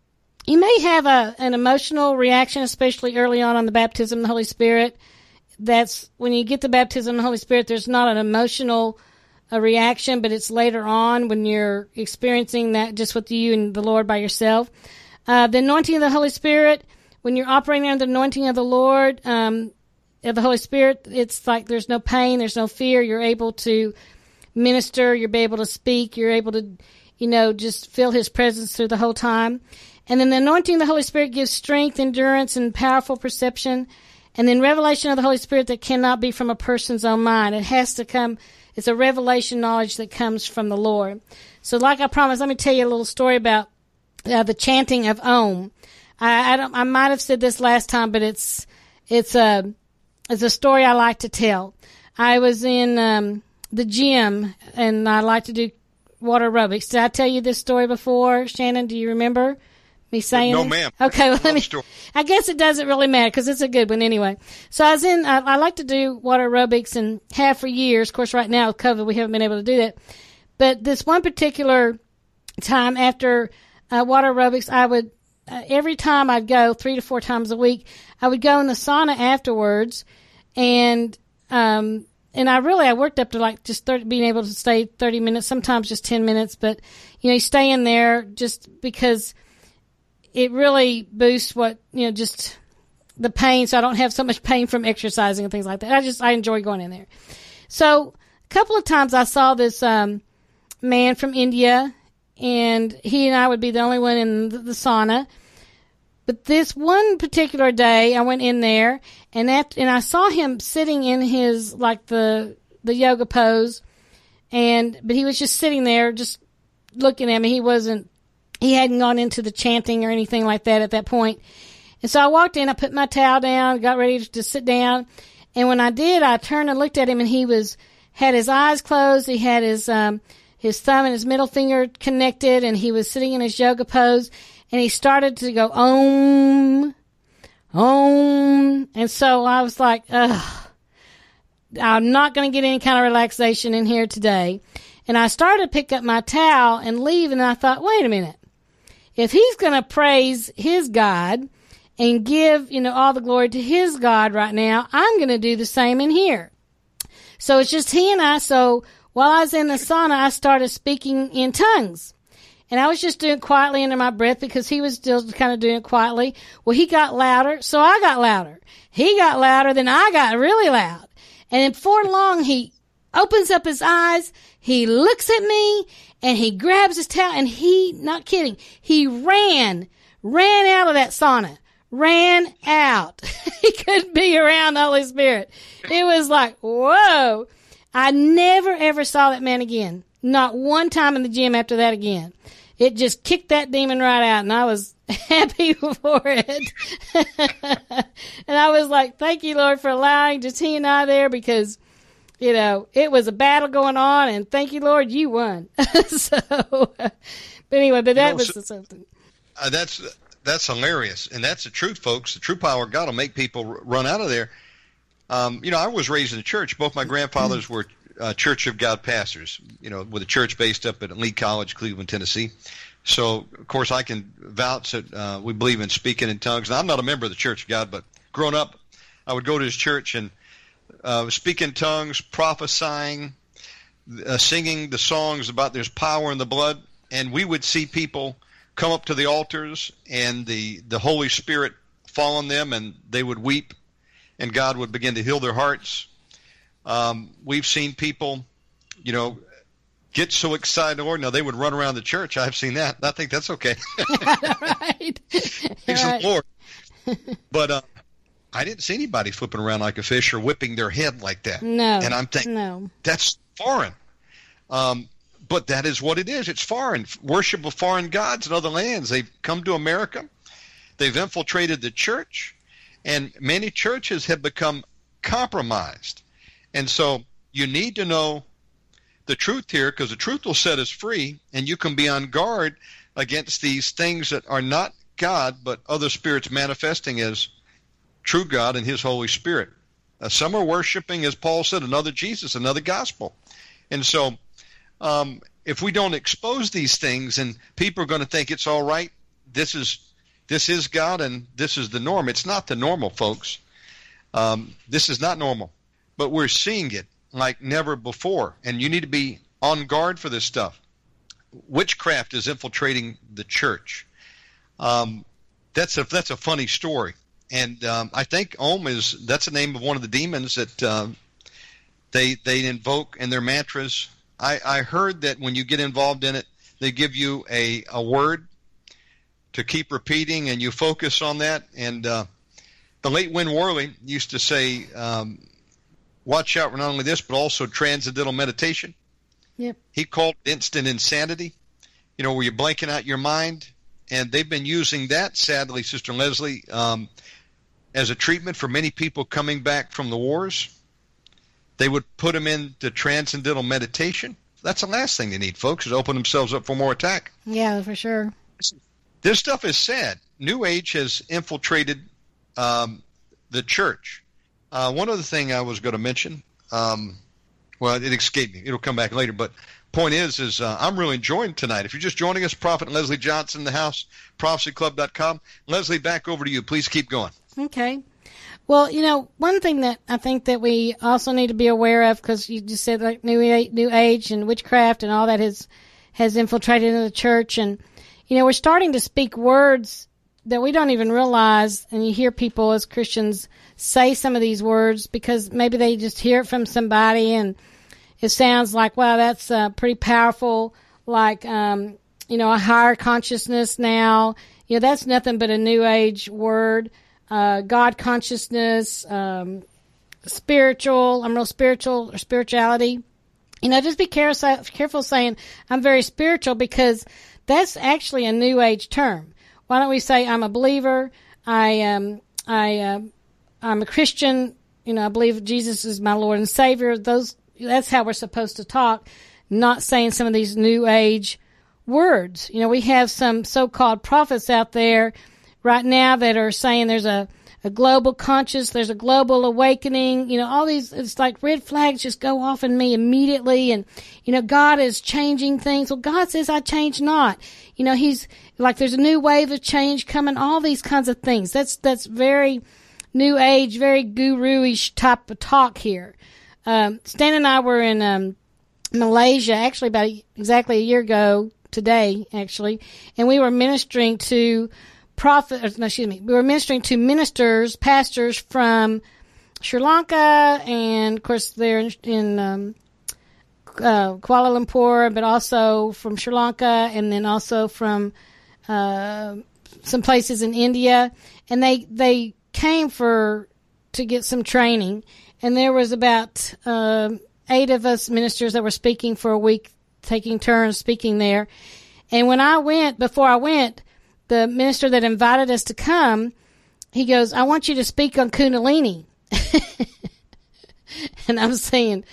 you may have a, an emotional reaction, especially early on on the baptism of the Holy Spirit. That's when you get the baptism of the Holy Spirit, there's not an emotional a reaction, but it's later on when you're experiencing that just with you and the Lord by yourself. Uh, the anointing of the Holy Spirit, when you're operating under the anointing of the Lord, um, of the Holy Spirit, it's like there's no pain, there's no fear. You're able to minister, you're able to speak, you're able to, you know, just feel His presence through the whole time. And then the anointing of the Holy Spirit gives strength, endurance, and powerful perception. And then revelation of the Holy Spirit that cannot be from a person's own mind. It has to come, it's a revelation knowledge that comes from the Lord. So like I promised, let me tell you a little story about uh, the chanting of Om. I, I, don't, I might have said this last time, but it's, it's a, it's a story I like to tell. I was in, um, the gym and I like to do water aerobics. Did I tell you this story before, Shannon? Do you remember? Me saying no, ma'am. Okay, well, let me. I guess it doesn't really matter because it's a good one anyway. So I was in. I, I, like to do water aerobics and have for years. Of course, right now with COVID, we haven't been able to do that. But this one particular time after uh, water aerobics, I would uh, every time I'd go three to four times a week. I would go in the sauna afterwards, and um, and I really I worked up to like just 30, being able to stay thirty minutes, sometimes just ten minutes, but you know you stay in there just because it really boosts what you know just the pain so i don't have so much pain from exercising and things like that. I just i enjoy going in there. So a couple of times i saw this um, man from india and he and i would be the only one in the, sauna. But this one particular day i went in there and that and i saw him sitting in his like the the yoga pose and but he was just sitting there just looking at me. He wasn't he hadn't gone into the chanting or anything like that at that point. And so I walked in, I put my towel down, got ready to sit down. And when I did, I turned and looked at him and he was, had his eyes closed. He had his, um, his thumb and his middle finger connected and he was sitting in his yoga pose and he started to go, om, om. And so I was like, ugh, I'm not going to get any kind of relaxation in here today. And I started to pick up my towel and leave and I thought, wait a minute if he's going to praise his God and give, you know, all the glory to his God right now, I'm going to do the same in here. So it's just he and I. So while I was in the sauna, I started speaking in tongues. And I was just doing quietly under my breath because he was still kind of doing it quietly. Well, he got louder, so I got louder. He got louder, then I got really loud. And then before long, he opens up his eyes, he looks at me, and he grabs his towel and he, not kidding, he ran, ran out of that sauna, ran out. he couldn't be around the Holy Spirit. It was like, whoa. I never ever saw that man again. Not one time in the gym after that again. It just kicked that demon right out and I was happy for it. and I was like, thank you, Lord, for allowing just he and I there because you know, it was a battle going on, and thank you, Lord, you won. so, but anyway, but that you know, was so, something. Uh, that's that's hilarious, and that's the truth, folks. The true power of God will make people run out of there. Um, you know, I was raised in the church. Both my grandfathers were uh, Church of God pastors. You know, with a church based up at Lee College, Cleveland, Tennessee. So, of course, I can vouch that uh, we believe in speaking in tongues. Now, I'm not a member of the Church of God, but growing up, I would go to his church and uh, speaking tongues, prophesying, uh, singing the songs about there's power in the blood, and we would see people come up to the altars and the, the Holy Spirit fall on them and they would weep and God would begin to heal their hearts. Um, we've seen people, you know, get so excited, Lord. Now they would run around the church. I've seen that. I think that's okay. right. Praise right. the Lord. But uh, I didn't see anybody flipping around like a fish or whipping their head like that. No. And I'm thinking, no. that's foreign. Um, but that is what it is. It's foreign. Worship of foreign gods in other lands. They've come to America. They've infiltrated the church. And many churches have become compromised. And so you need to know the truth here because the truth will set us free and you can be on guard against these things that are not God but other spirits manifesting as true God and His Holy Spirit. Uh, some are worshiping, as Paul said, another Jesus, another gospel. And so, um, if we don't expose these things, and people are going to think it's all right, this is this is God and this is the norm. It's not the normal, folks. Um, this is not normal, but we're seeing it like never before, and you need to be on guard for this stuff. Witchcraft is infiltrating the church. Um, that's a that's a funny story, and um, I think Om is that's the name of one of the demons that uh, they they invoke in their mantras. I, I heard that when you get involved in it, they give you a, a word to keep repeating, and you focus on that. And uh, the late Win Worley used to say, um, "Watch out for not only this, but also transcendental meditation." Yep. He called instant insanity. You know, where you're blanking out your mind, and they've been using that, sadly, Sister Leslie, um, as a treatment for many people coming back from the wars. They would put them into transcendental meditation. That's the last thing they need, folks, is open themselves up for more attack. Yeah, for sure. This stuff is sad. New Age has infiltrated um, the church. Uh, one other thing I was going to mention, um, well, it escaped me. It'll come back later. But point is, is uh, I'm really enjoying tonight. If you're just joining us, Prophet Leslie Johnson in the house, prophecyclub.com. Leslie, back over to you. Please keep going. Okay. Well, you know, one thing that I think that we also need to be aware of, because you just said like new age, new age and witchcraft and all that has has infiltrated into the church, and you know, we're starting to speak words that we don't even realize, and you hear people as Christians say some of these words because maybe they just hear it from somebody, and it sounds like, wow, that's uh, pretty powerful, like um, you know, a higher consciousness now. You know, that's nothing but a new age word uh, God consciousness, um, spiritual. I'm real spiritual or spirituality. You know, just be careful, careful saying I'm very spiritual because that's actually a new age term. Why don't we say I'm a believer? I am. Um, I uh, I'm a Christian. You know, I believe Jesus is my Lord and Savior. Those that's how we're supposed to talk, not saying some of these new age words. You know, we have some so-called prophets out there right now that are saying there's a, a global conscious, there's a global awakening, you know, all these, it's like red flags just go off in me immediately. And, you know, God is changing things. Well, God says, I change not. You know, He's like, there's a new wave of change coming, all these kinds of things. That's, that's very new age, very guru-ish type of talk here. Um, Stan and I were in, um, Malaysia, actually about exactly a year ago today, actually, and we were ministering to prophet, no, excuse me, we were ministering to ministers, pastors from Sri Lanka, and of course they're in, in um, uh, Kuala Lumpur, but also from Sri Lanka, and then also from uh, some places in India, and they they came for to get some training, and there was about uh, eight of us ministers that were speaking for a week, taking turns speaking there, and when I went, before I went, the minister that invited us to come, he goes, I want you to speak on Kundalini. and I'm saying,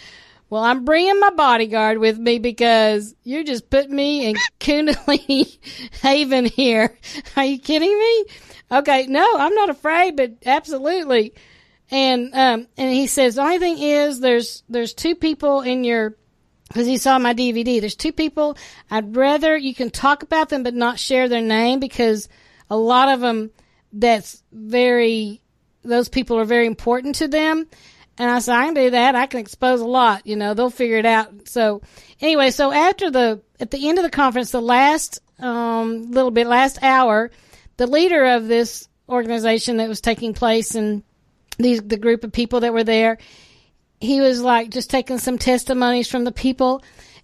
well, I'm bringing my bodyguard with me because you just put me in Kundalini haven here. Are you kidding me? Okay, no, I'm not afraid, but absolutely. And um, and he says the only thing is there's there's two people in your because he saw my DVD. There's two people. I'd rather you can talk about them, but not share their name because a lot of them, that's very, those people are very important to them. And I said, I can do that. I can expose a lot. You know, they'll figure it out. So anyway, so after the, at the end of the conference, the last, um, little bit, last hour, the leader of this organization that was taking place and these, the group of people that were there, he was like just taking some testimonies from the people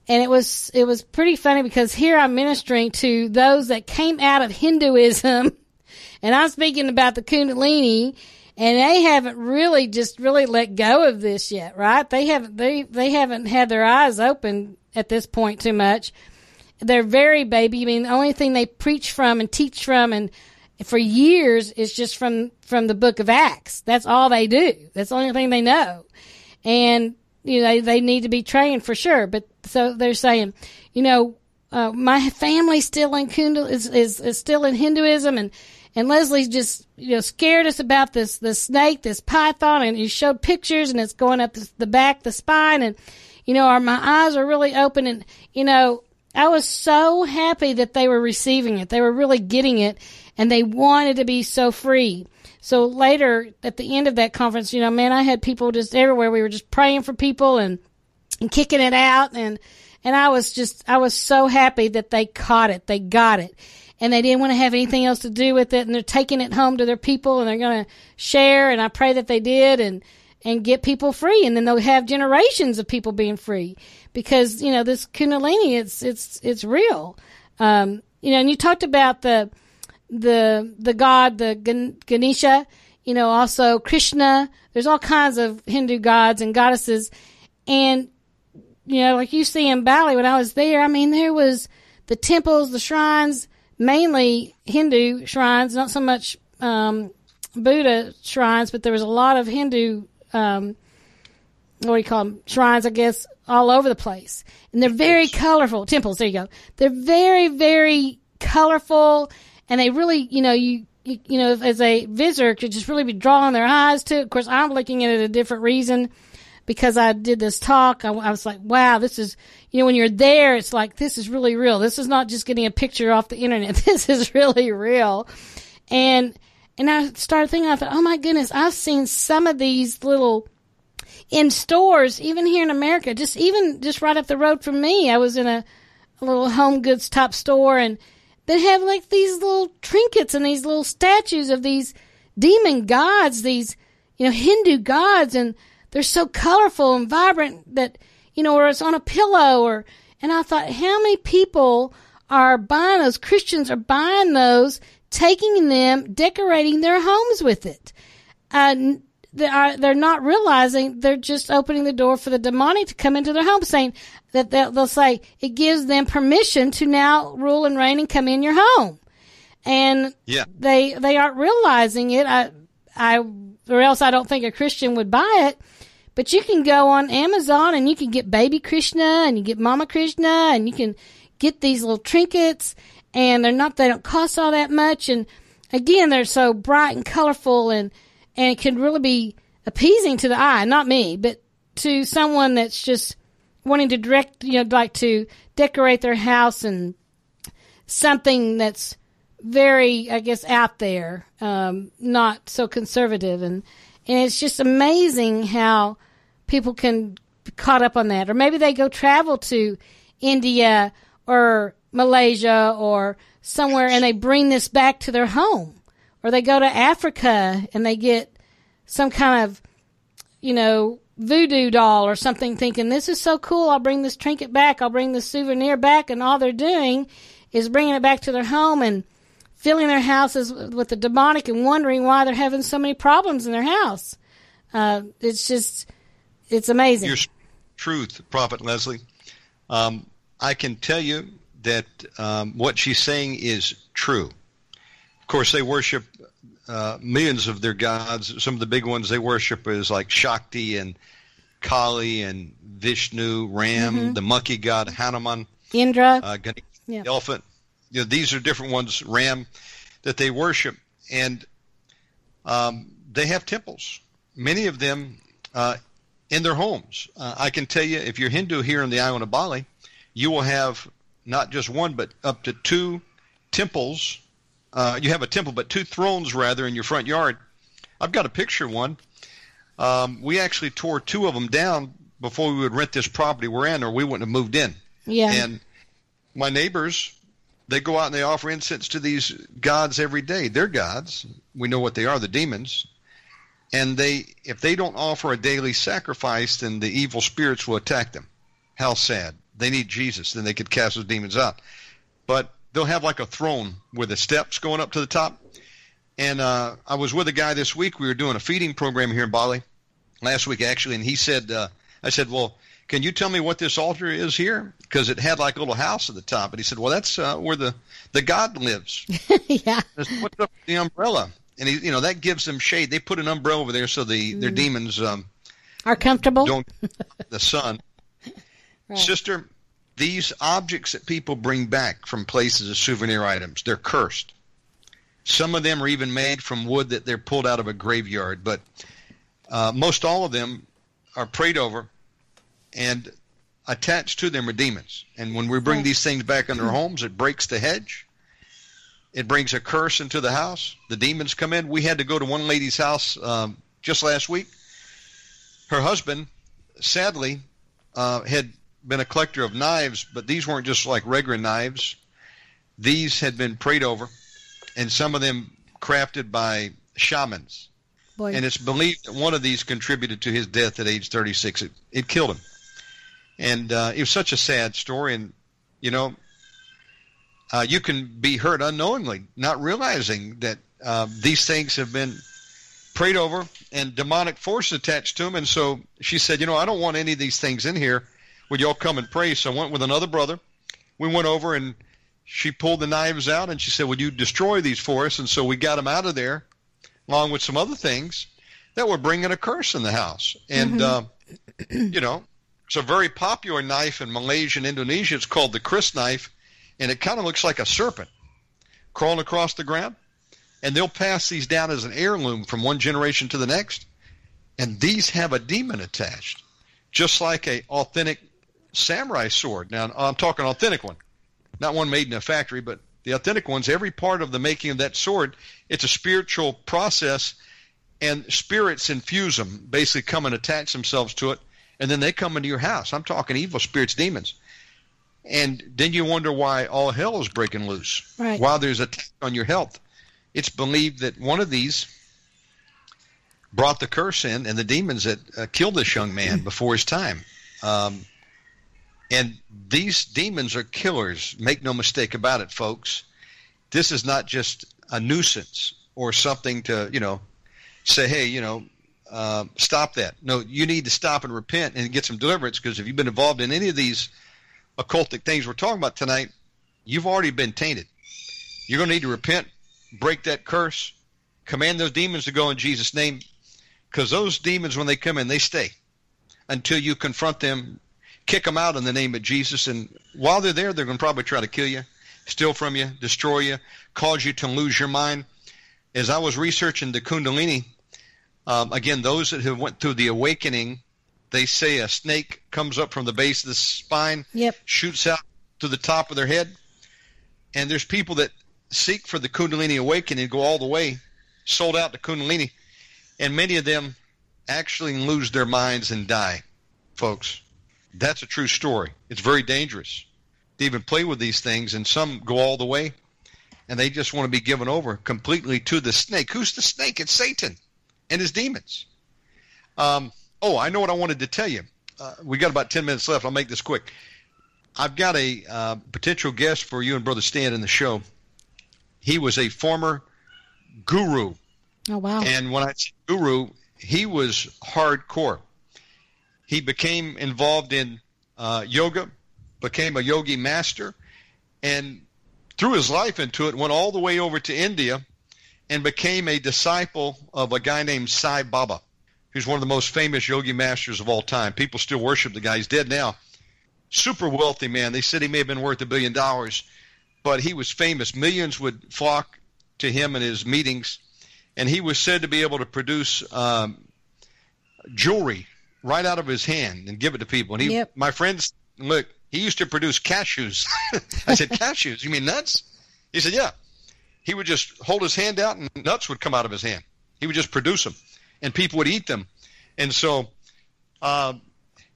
and it was it was pretty funny because here I'm ministering to those that came out of Hinduism and I'm speaking about the Kundalini and they haven't really just really let go of this yet, right? They haven't they they haven't had their eyes open at this point too much. They're very baby. I mean, the only thing they preach from and teach from and for years is just from from the book of Acts. That's all they do. That's the only thing they know and you know they they need to be trained for sure. But so they're saying, you know, uh, my family still in Kundal is, is is still in Hinduism, and and Leslie's just you know scared us about this this snake, this python, and he showed pictures, and it's going up the, the back, the spine, and you know, our my eyes are really open, and you know, I was so happy that they were receiving it. They were really getting it, and they wanted to be so free. So later at the end of that conference, you know, man, I had people just everywhere. We were just praying for people and and kicking it out, and and I was just I was so happy that they caught it, they got it. And they didn't want to have anything else to do with it. And they're taking it home to their people and they're going to share. And I pray that they did and and get people free. And then they'll have generations of people being free because you know this kundalini it's it's it's real. Um, you know and you talked about the the the god the Ganesha you know also Krishna there's all kinds of Hindu gods and goddesses and you know like you see in Bali when I was there I mean there was the temples the shrines mainly Hindu shrines, not so much um, Buddha shrines, but there was a lot of Hindu, um, what do you call them, shrines, I guess, all over the place. And they're very colorful. Temples, there you go. They're very, very colorful, and they really, you know, you, you, you know, as a visitor could just really be drawing their eyes to it. Of course, I'm looking at it a different reason because I did this talk. I, I was like, wow, this is, you know, when you're there, it's like, this is really real. This is not just getting a picture off the internet. This is really real. And, and I started thinking, I thought, oh my goodness, I've seen some of these little, in stores, even here in America, just even just right up the road from me, I was in a, a little home goods top store and they have like these little trinkets and these little statues of these demon gods, these, you know, Hindu gods. And they're so colorful and vibrant that, you know, or it's on a pillow or, and I thought, how many people are buying those? Christians are buying those, taking them, decorating their homes with it. Uh, they're not realizing they're just opening the door for the demonic to come into their home saying that they'll, they'll say it gives them permission to now rule and reign and come in your home. And yeah. they, they aren't realizing it. I, I, or else I don't think a Christian would buy it but you can go on Amazon and you can get baby Krishna and you get mama Krishna and you can get these little trinkets and they're not, they don't cost all that much. And again, they're so bright and colorful and, and it can really be appeasing to the eye, not me, but to someone that's just wanting to direct, you know, like to decorate their house and something that's very, I guess, out there, um, not so conservative. And, and it's just amazing how people can be caught up on that. Or maybe they go travel to India or Malaysia or somewhere and they bring this back to their home. Or they go to Africa and they get some kind of, you know, voodoo doll or something thinking, this is so cool. I'll bring this trinket back. I'll bring this souvenir back. And all they're doing is bringing it back to their home and filling their houses with the demonic and wondering why they're having so many problems in their house. Uh, it's just, it's amazing. Your truth, Prophet Leslie. Um, I can tell you that um, what she's saying is true. Of course, they worship uh, millions of their gods. Some of the big ones they worship is like Shakti and Kali and Vishnu, Ram, mm-hmm. the monkey god Hanuman, Indra, uh, yeah. elephant. You know, these are different ones. Ram that they worship, and um, they have temples. Many of them uh, in their homes. Uh, I can tell you, if you're Hindu here in the island of Bali, you will have not just one, but up to two temples. Uh, you have a temple, but two thrones rather in your front yard. I've got a picture of one. Um, we actually tore two of them down before we would rent this property we're in, or we wouldn't have moved in. Yeah. And my neighbors, they go out and they offer incense to these gods every day. They're gods. We know what they are, the demons and they if they don't offer a daily sacrifice, then the evil spirits will attack them. How sad. They need Jesus, then they could cast those demons out. But they'll have like a throne with the steps going up to the top. And uh, I was with a guy this week. We were doing a feeding program here in Bali last week, actually, and he said, uh, "I said, well, can you tell me what this altar is here? Because it had like a little house at the top." And he said, "Well, that's uh, where the the God lives." yeah. What's up the umbrella? and he, you know that gives them shade. They put an umbrella over there so the mm. their demons um, are comfortable. Don't the sun, right. sister. These objects that people bring back from places as souvenir items, they're cursed. Some of them are even made from wood that they're pulled out of a graveyard, but uh, most all of them are prayed over, and attached to them are demons. And when we bring these things back in their homes, it breaks the hedge. It brings a curse into the house. The demons come in. We had to go to one lady's house um, just last week. Her husband, sadly, uh, had been a collector of knives, but these weren't just like regular knives. These had been prayed over, and some of them crafted by shamans. Boy. And it's believed that one of these contributed to his death at age 36. It, it killed him. And uh, it was such a sad story. And, you know, uh, you can be hurt unknowingly, not realizing that uh, these things have been prayed over and demonic force attached to them. And so she said, you know, I don't want any of these things in here. Would y'all come and pray? So I went with another brother. We went over and she pulled the knives out and she said, would you destroy these for us? And so we got them out of there along with some other things that were bringing a curse in the house. And, mm-hmm. uh, you know, it's a very popular knife in Malaysia and Indonesia. It's called the Kris knife, and it kind of looks like a serpent crawling across the ground. And they'll pass these down as an heirloom from one generation to the next. And these have a demon attached, just like a authentic samurai sword. Now, I'm talking authentic one, not one made in a factory, but the authentic ones. Every part of the making of that sword, it's a spiritual process, and spirits infuse them, basically come and attach themselves to it and then they come into your house. I'm talking evil spirits, demons. And then you wonder why all hell is breaking loose. Right. While there's attack on your health. It's believed that one of these brought the curse in, and the demons that uh, killed this young man before his time. Um, and these demons are killers. Make no mistake about it, folks. This is not just a nuisance or something to, you know, say, hey, you know, uh, stop that. No, you need to stop and repent and get some deliverance because if you've been involved in any of these occultic things we're talking about tonight, you've already been tainted. You're going to need to repent, break that curse, command those demons to go in Jesus' name because those demons, when they come in, they stay until you confront them, kick them out in the name of Jesus. And while they're there, they're going to probably try to kill you, steal from you, destroy you, cause you to lose your mind. As I was researching the Kundalini, um, again, those that have went through the awakening, they say a snake comes up from the base of the spine, yep. shoots out to the top of their head, and there's people that seek for the Kundalini awakening, go all the way, sold out to Kundalini, and many of them actually lose their minds and die, folks. That's a true story. It's very dangerous to even play with these things, and some go all the way, and they just want to be given over completely to the snake. Who's the snake? It's Satan and his demons. Um, oh, I know what I wanted to tell you. Uh, we got about 10 minutes left. I'll make this quick. I've got a uh, potential guest for you and Brother Stan in the show. He was a former guru. Oh, wow. And when I say guru, he was hardcore. He became involved in uh, yoga, became a yogi master, and threw his life into it, went all the way over to India and became a disciple of a guy named Sai Baba, who's one of the most famous yogi masters of all time. People still worship the guy. He's dead now. Super wealthy man. They said he may have been worth a billion dollars, but he was famous. Millions would flock to him and his meetings, and he was said to be able to produce um, jewelry right out of his hand and give it to people. And he, yep. my friends, look, he used to produce cashews. I said, cashews? You mean nuts? He said, yeah he would just hold his hand out and nuts would come out of his hand. He would just produce them, and people would eat them. And so uh,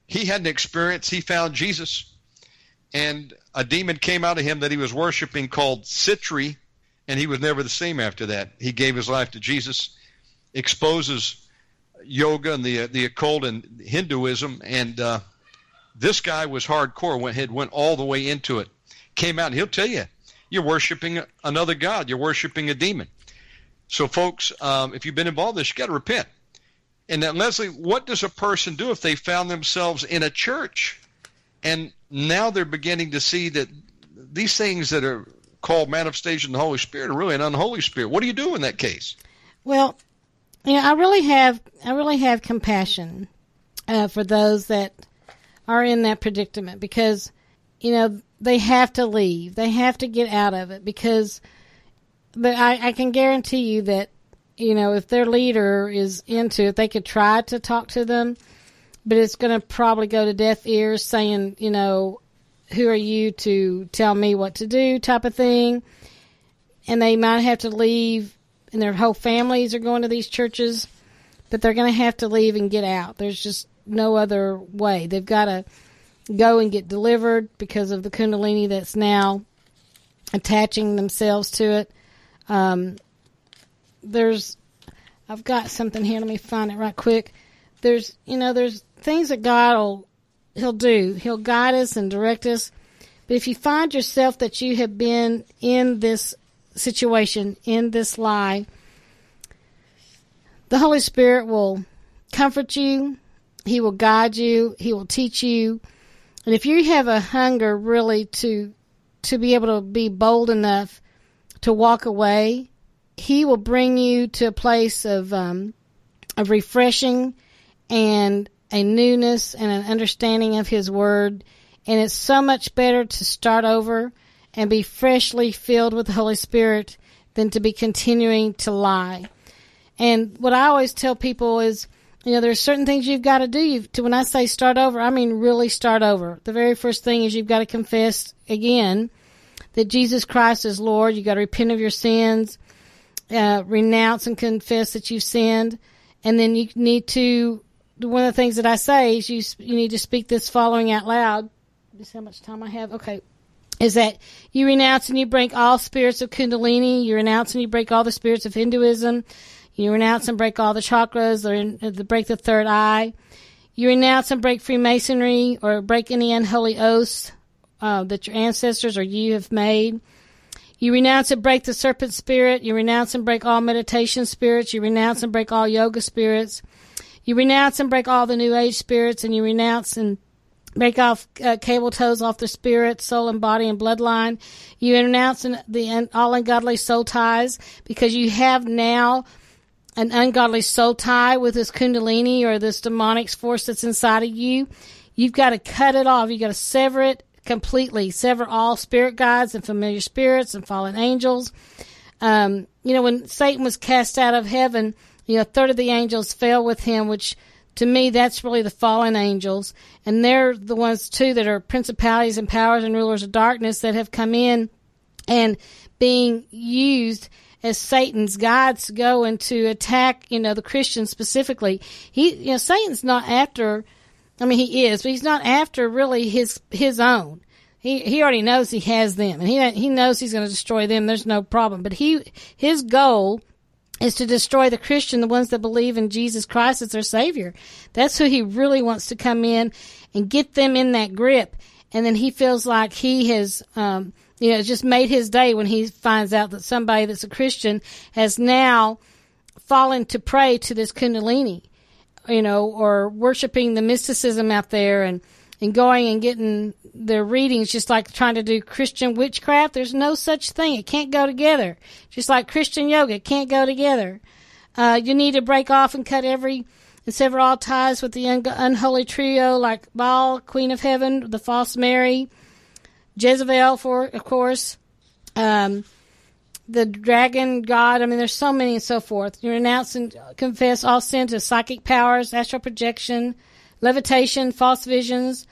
he had an experience. He found Jesus, and a demon came out of him that he was worshiping called Sitri, and he was never the same after that. He gave his life to Jesus, exposes yoga and the the occult and Hinduism, and uh, this guy was hardcore. Went had went all the way into it. Came out, and he'll tell you you're worshiping another god. You're worshiping a demon. So, folks, um, if you've been involved in this, you got to repent. And then, Leslie, what does a person do if they found themselves in a church and now they're beginning to see that these things that are called manifestation of the Holy Spirit are really an unholy spirit? What do you do in that case? Well, you know, I really have I really have compassion uh, for those that are in that predicament because you know, they have to leave. They have to get out of it because but I, I can guarantee you that you know if their leader is into it, they could try to talk to them, but it's going to probably go to deaf ears, saying you know, who are you to tell me what to do, type of thing, and they might have to leave, and their whole families are going to these churches, but they're going to have to leave and get out. There's just no other way. They've got to go and get delivered because of the kundalini that's now attaching themselves to it. Um, there's, I've got something here. Let me find it right quick. There's, you know, there's things that God will, He'll do. He'll guide us and direct us. But if you find yourself that you have been in this situation, in this lie, the Holy Spirit will comfort you. He will guide you. He will teach you. And if you have a hunger really to to be able to be bold enough to walk away, He will bring you to a place of um, of refreshing and a newness and an understanding of His Word. And it's so much better to start over and be freshly filled with the Holy Spirit than to be continuing to lie. And what I always tell people is, you know, there's certain things you've got to do. You've, to when I say start over, I mean really start over. The very first thing is you've got to confess again that Jesus Christ is Lord. You've got to repent of your sins, uh, renounce and confess that you've sinned, and then you need to. One of the things that I say is you you need to speak this following out loud. Just how much time I have? Okay. Is that you renounce and you break all spirits of Kundalini, you renounce and you break all the spirits of Hinduism, you renounce and break all the chakras or break the third eye. You renounce and break Freemasonry or break any unholy oaths uh, that your ancestors or you have made. You renounce and break the serpent spirit. You renounce and break all meditation spirits. You renounce and break all yoga spirits. You renounce and break all the new age spirits, and you renounce and break off uh, cable tows off the spirit, soul, and body and bloodline. You renounce the all ungodly soul ties because you have now an ungodly soul tie with this kundalini or this demonic force that's inside of you, you've got to cut it off. You've got to sever it completely. Sever all spirit guides and familiar spirits and fallen angels. Um, you know, when Satan was cast out of heaven, you know, a third of the angels fell with him, which to me, that's really the fallen angels. And they're the ones, too, that are principalities and powers and rulers of darkness that have come in and being used as Satan's guides going to attack, you know, the Christians specifically. He, you know, Satan's not after, I mean, he is, but he's not after really his, his own. He, he already knows he has them and he, he knows he's going to destroy them. There's no problem. But he, his goal is to destroy the Christian, the ones that believe in Jesus Christ as their Savior. That's who he really wants to come in and get them in that grip. And then he feels like he has, um, you know, just made his day when he finds out that somebody that's a Christian has now fallen to prey to this Kundalini, you know, or worshiping the mysticism out there and, and going and getting their readings just like trying to do Christian witchcraft. There's no such thing. It can't go together. Just like Christian yoga, it can't go together. Uh, you need to break off and cut every and sever all ties with the un- unholy trio like Baal, Queen of Heaven, the false Mary, Jezebel, for of course, um, the dragon god. I mean, there's so many and so forth. You renounce and confess all sins of psychic powers, astral projection, levitation, false visions,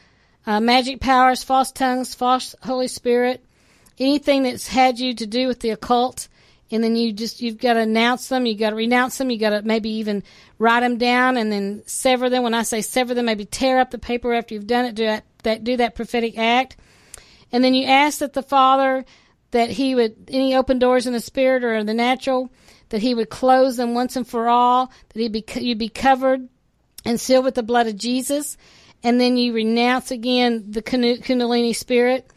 uh, magic powers, false tongues, false Holy Spirit, anything that's had you to do with the occult. And then you just, you've got to announce them. you've got to renounce them. you've got to maybe even write them down and then sever them. When I say sever them, maybe tear up the paper after you've done it. Do that, that do that prophetic act and then you ask that the Father that He would any open doors in the spirit or in the natural that He would close them once and for all. That He be you'd be covered and sealed with the blood of Jesus. And then you renounce again the Kundalini spirit.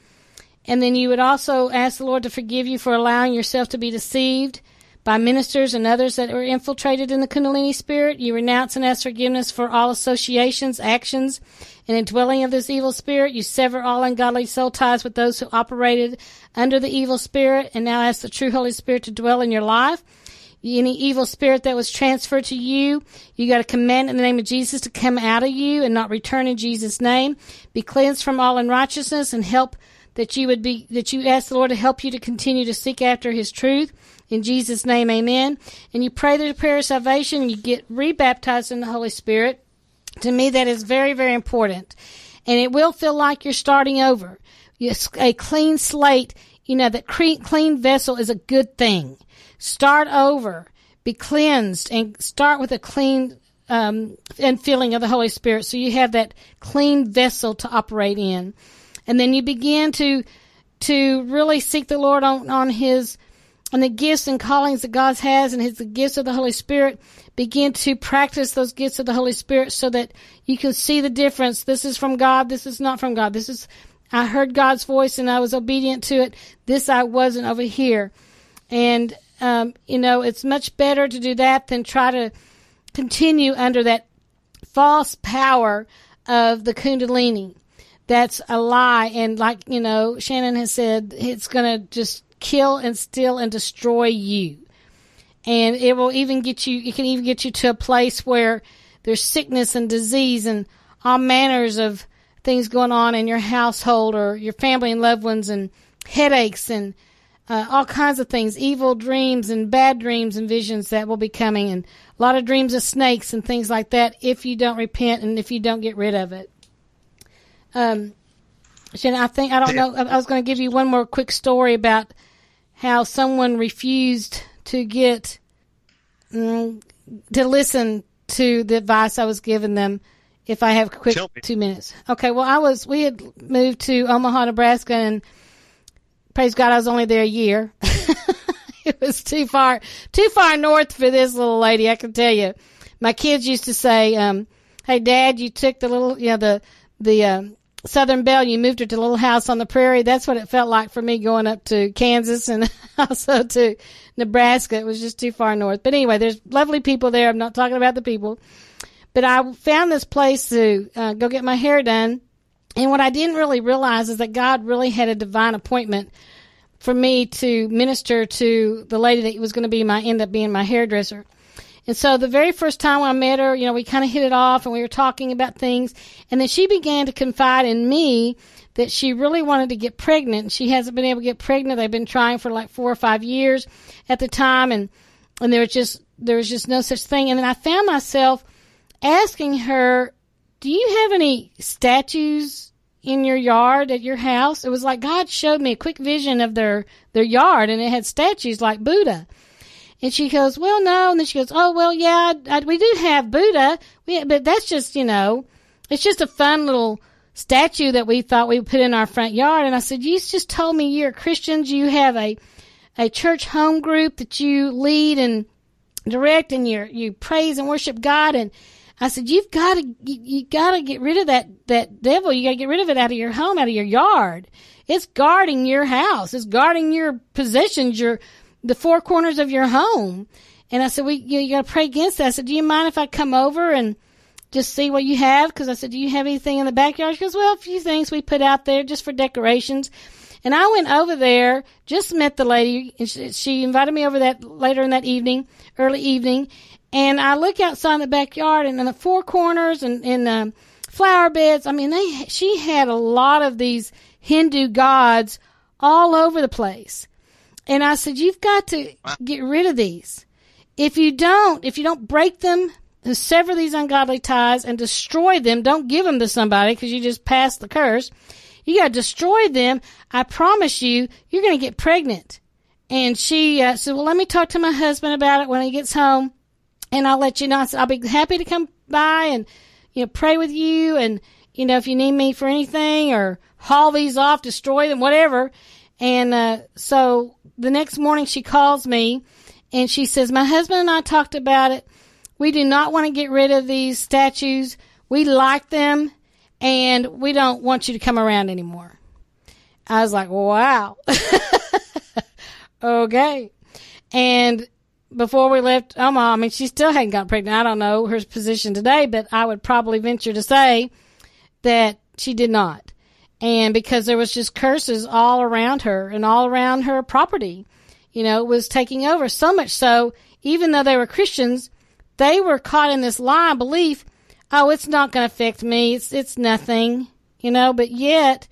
And then you would also ask the Lord to forgive you for allowing yourself to be deceived by ministers and others that were infiltrated in the Kundalini spirit. You renounce and ask forgiveness for all associations, actions, and indwelling of this evil spirit. You sever all ungodly soul ties with those who operated under the evil spirit and now ask the true Holy Spirit to dwell in your life. Any evil spirit that was transferred to you, you got to command in the name of Jesus to come out of you and not return in Jesus' name. Be cleansed from all unrighteousness and help that you would be, that you ask the Lord to help you to continue to seek after His truth. In Jesus' name, amen. And you pray the prayer of salvation you get rebaptized in the Holy Spirit. To me, that is very, very important. And it will feel like you're starting over. A clean slate, you know, that clean vessel is a good thing. Start over. Be cleansed and start with a clean um, and filling of the Holy Spirit. So you have that clean vessel to operate in. And then you begin to, to really seek the Lord on, on His, on the gifts and callings that God has and His, the gifts of the Holy Spirit. Begin to practice those gifts of the Holy Spirit so that you can see the difference. This is from God. This is not from God. This is, I heard God's voice and I was obedient to it. This I wasn't over here. And, um, you know, it's much better to do that than try to, continue under that false power of the Kundalini. That's a lie. And like, you know, Shannon has said, it's going to just kill and steal and destroy you. And it will even get you, it can even get you to a place where there's sickness and disease and all manners of things going on in your household or your family and loved ones and headaches and uh, all kinds of things, evil dreams and bad dreams and visions that will be coming, and a lot of dreams of snakes and things like that if you don't repent and if you don't get rid of it. Um, Shannon, I think, I don't know, I was going to give you one more quick story about how someone refused to get, mm, to listen to the advice I was giving them if I have quick two minutes. Okay, well, I was, we had moved to Omaha, Nebraska, and praise God, I was only there a year. it was too far, too far north for this little lady. I can tell you. My kids used to say, um, "Hey, Dad, you took the little, you know, the the um, Southern Belle, you moved her to a little house on the prairie." That's what it felt like for me going up to Kansas and also to Nebraska. It was just too far north. But anyway, there's lovely people there. I'm not talking about the people, but I found this place to uh, go get my hair done and what I didn't really realize is that God really had a divine appointment for me to minister to the lady that was going to be my end up being my hairdresser. And so the very first time I met her, you know, we kind of hit it off and we were talking about things. And then she began to confide in me that she really wanted to get pregnant. She hasn't been able to get pregnant. They've been trying for like four or five years at the time. And, and there was just, there was just no such thing. And then I found myself asking her do you have any statues in your yard at your house? It was like God showed me a quick vision of their, their yard and it had statues like Buddha. And she goes, well, no. And then she goes, oh, well, yeah, I, I, we do have Buddha, we, but that's just, you know, it's just a fun little statue that we thought we would put in our front yard. And I said, you just told me you're Christians. You have a, a church home group that you lead and direct and you you praise and worship God. And I said, you've got to, you, you got to get rid of that, that devil. You got to get rid of it out of your home, out of your yard. It's guarding your house. It's guarding your possessions, your, the four corners of your home. And I said, we, you, you got to pray against that. I said, do you mind if I come over and just see what you have? Cause I said, do you have anything in the backyard? She goes, well, a few things we put out there just for decorations. And I went over there, just met the lady, and she, she invited me over that later in that evening, early evening, and I look outside in the backyard and in the four corners and in the flower beds. I mean, they, she had a lot of these Hindu gods all over the place. And I said, you've got to get rid of these. If you don't, if you don't break them, and sever these ungodly ties and destroy them, don't give them to somebody because you just passed the curse. You got to destroy them. I promise you, you're going to get pregnant. And she uh, said, well, let me talk to my husband about it when he gets home and I'll let you know. I'll be happy to come by and, you know, pray with you. And, you know, if you need me for anything or haul these off, destroy them, whatever. And, uh, so the next morning she calls me and she says, my husband and I talked about it. We do not want to get rid of these statues. We like them and we don't want you to come around anymore. I was like, wow. okay. And before we left oh, Omaha, I mean, she still hadn't got pregnant. I don't know her position today, but I would probably venture to say that she did not. And because there was just curses all around her and all around her property, you know, was taking over so much so, even though they were Christians, they were caught in this lie belief, oh, it's not going to affect me. It's, it's nothing, you know, but yet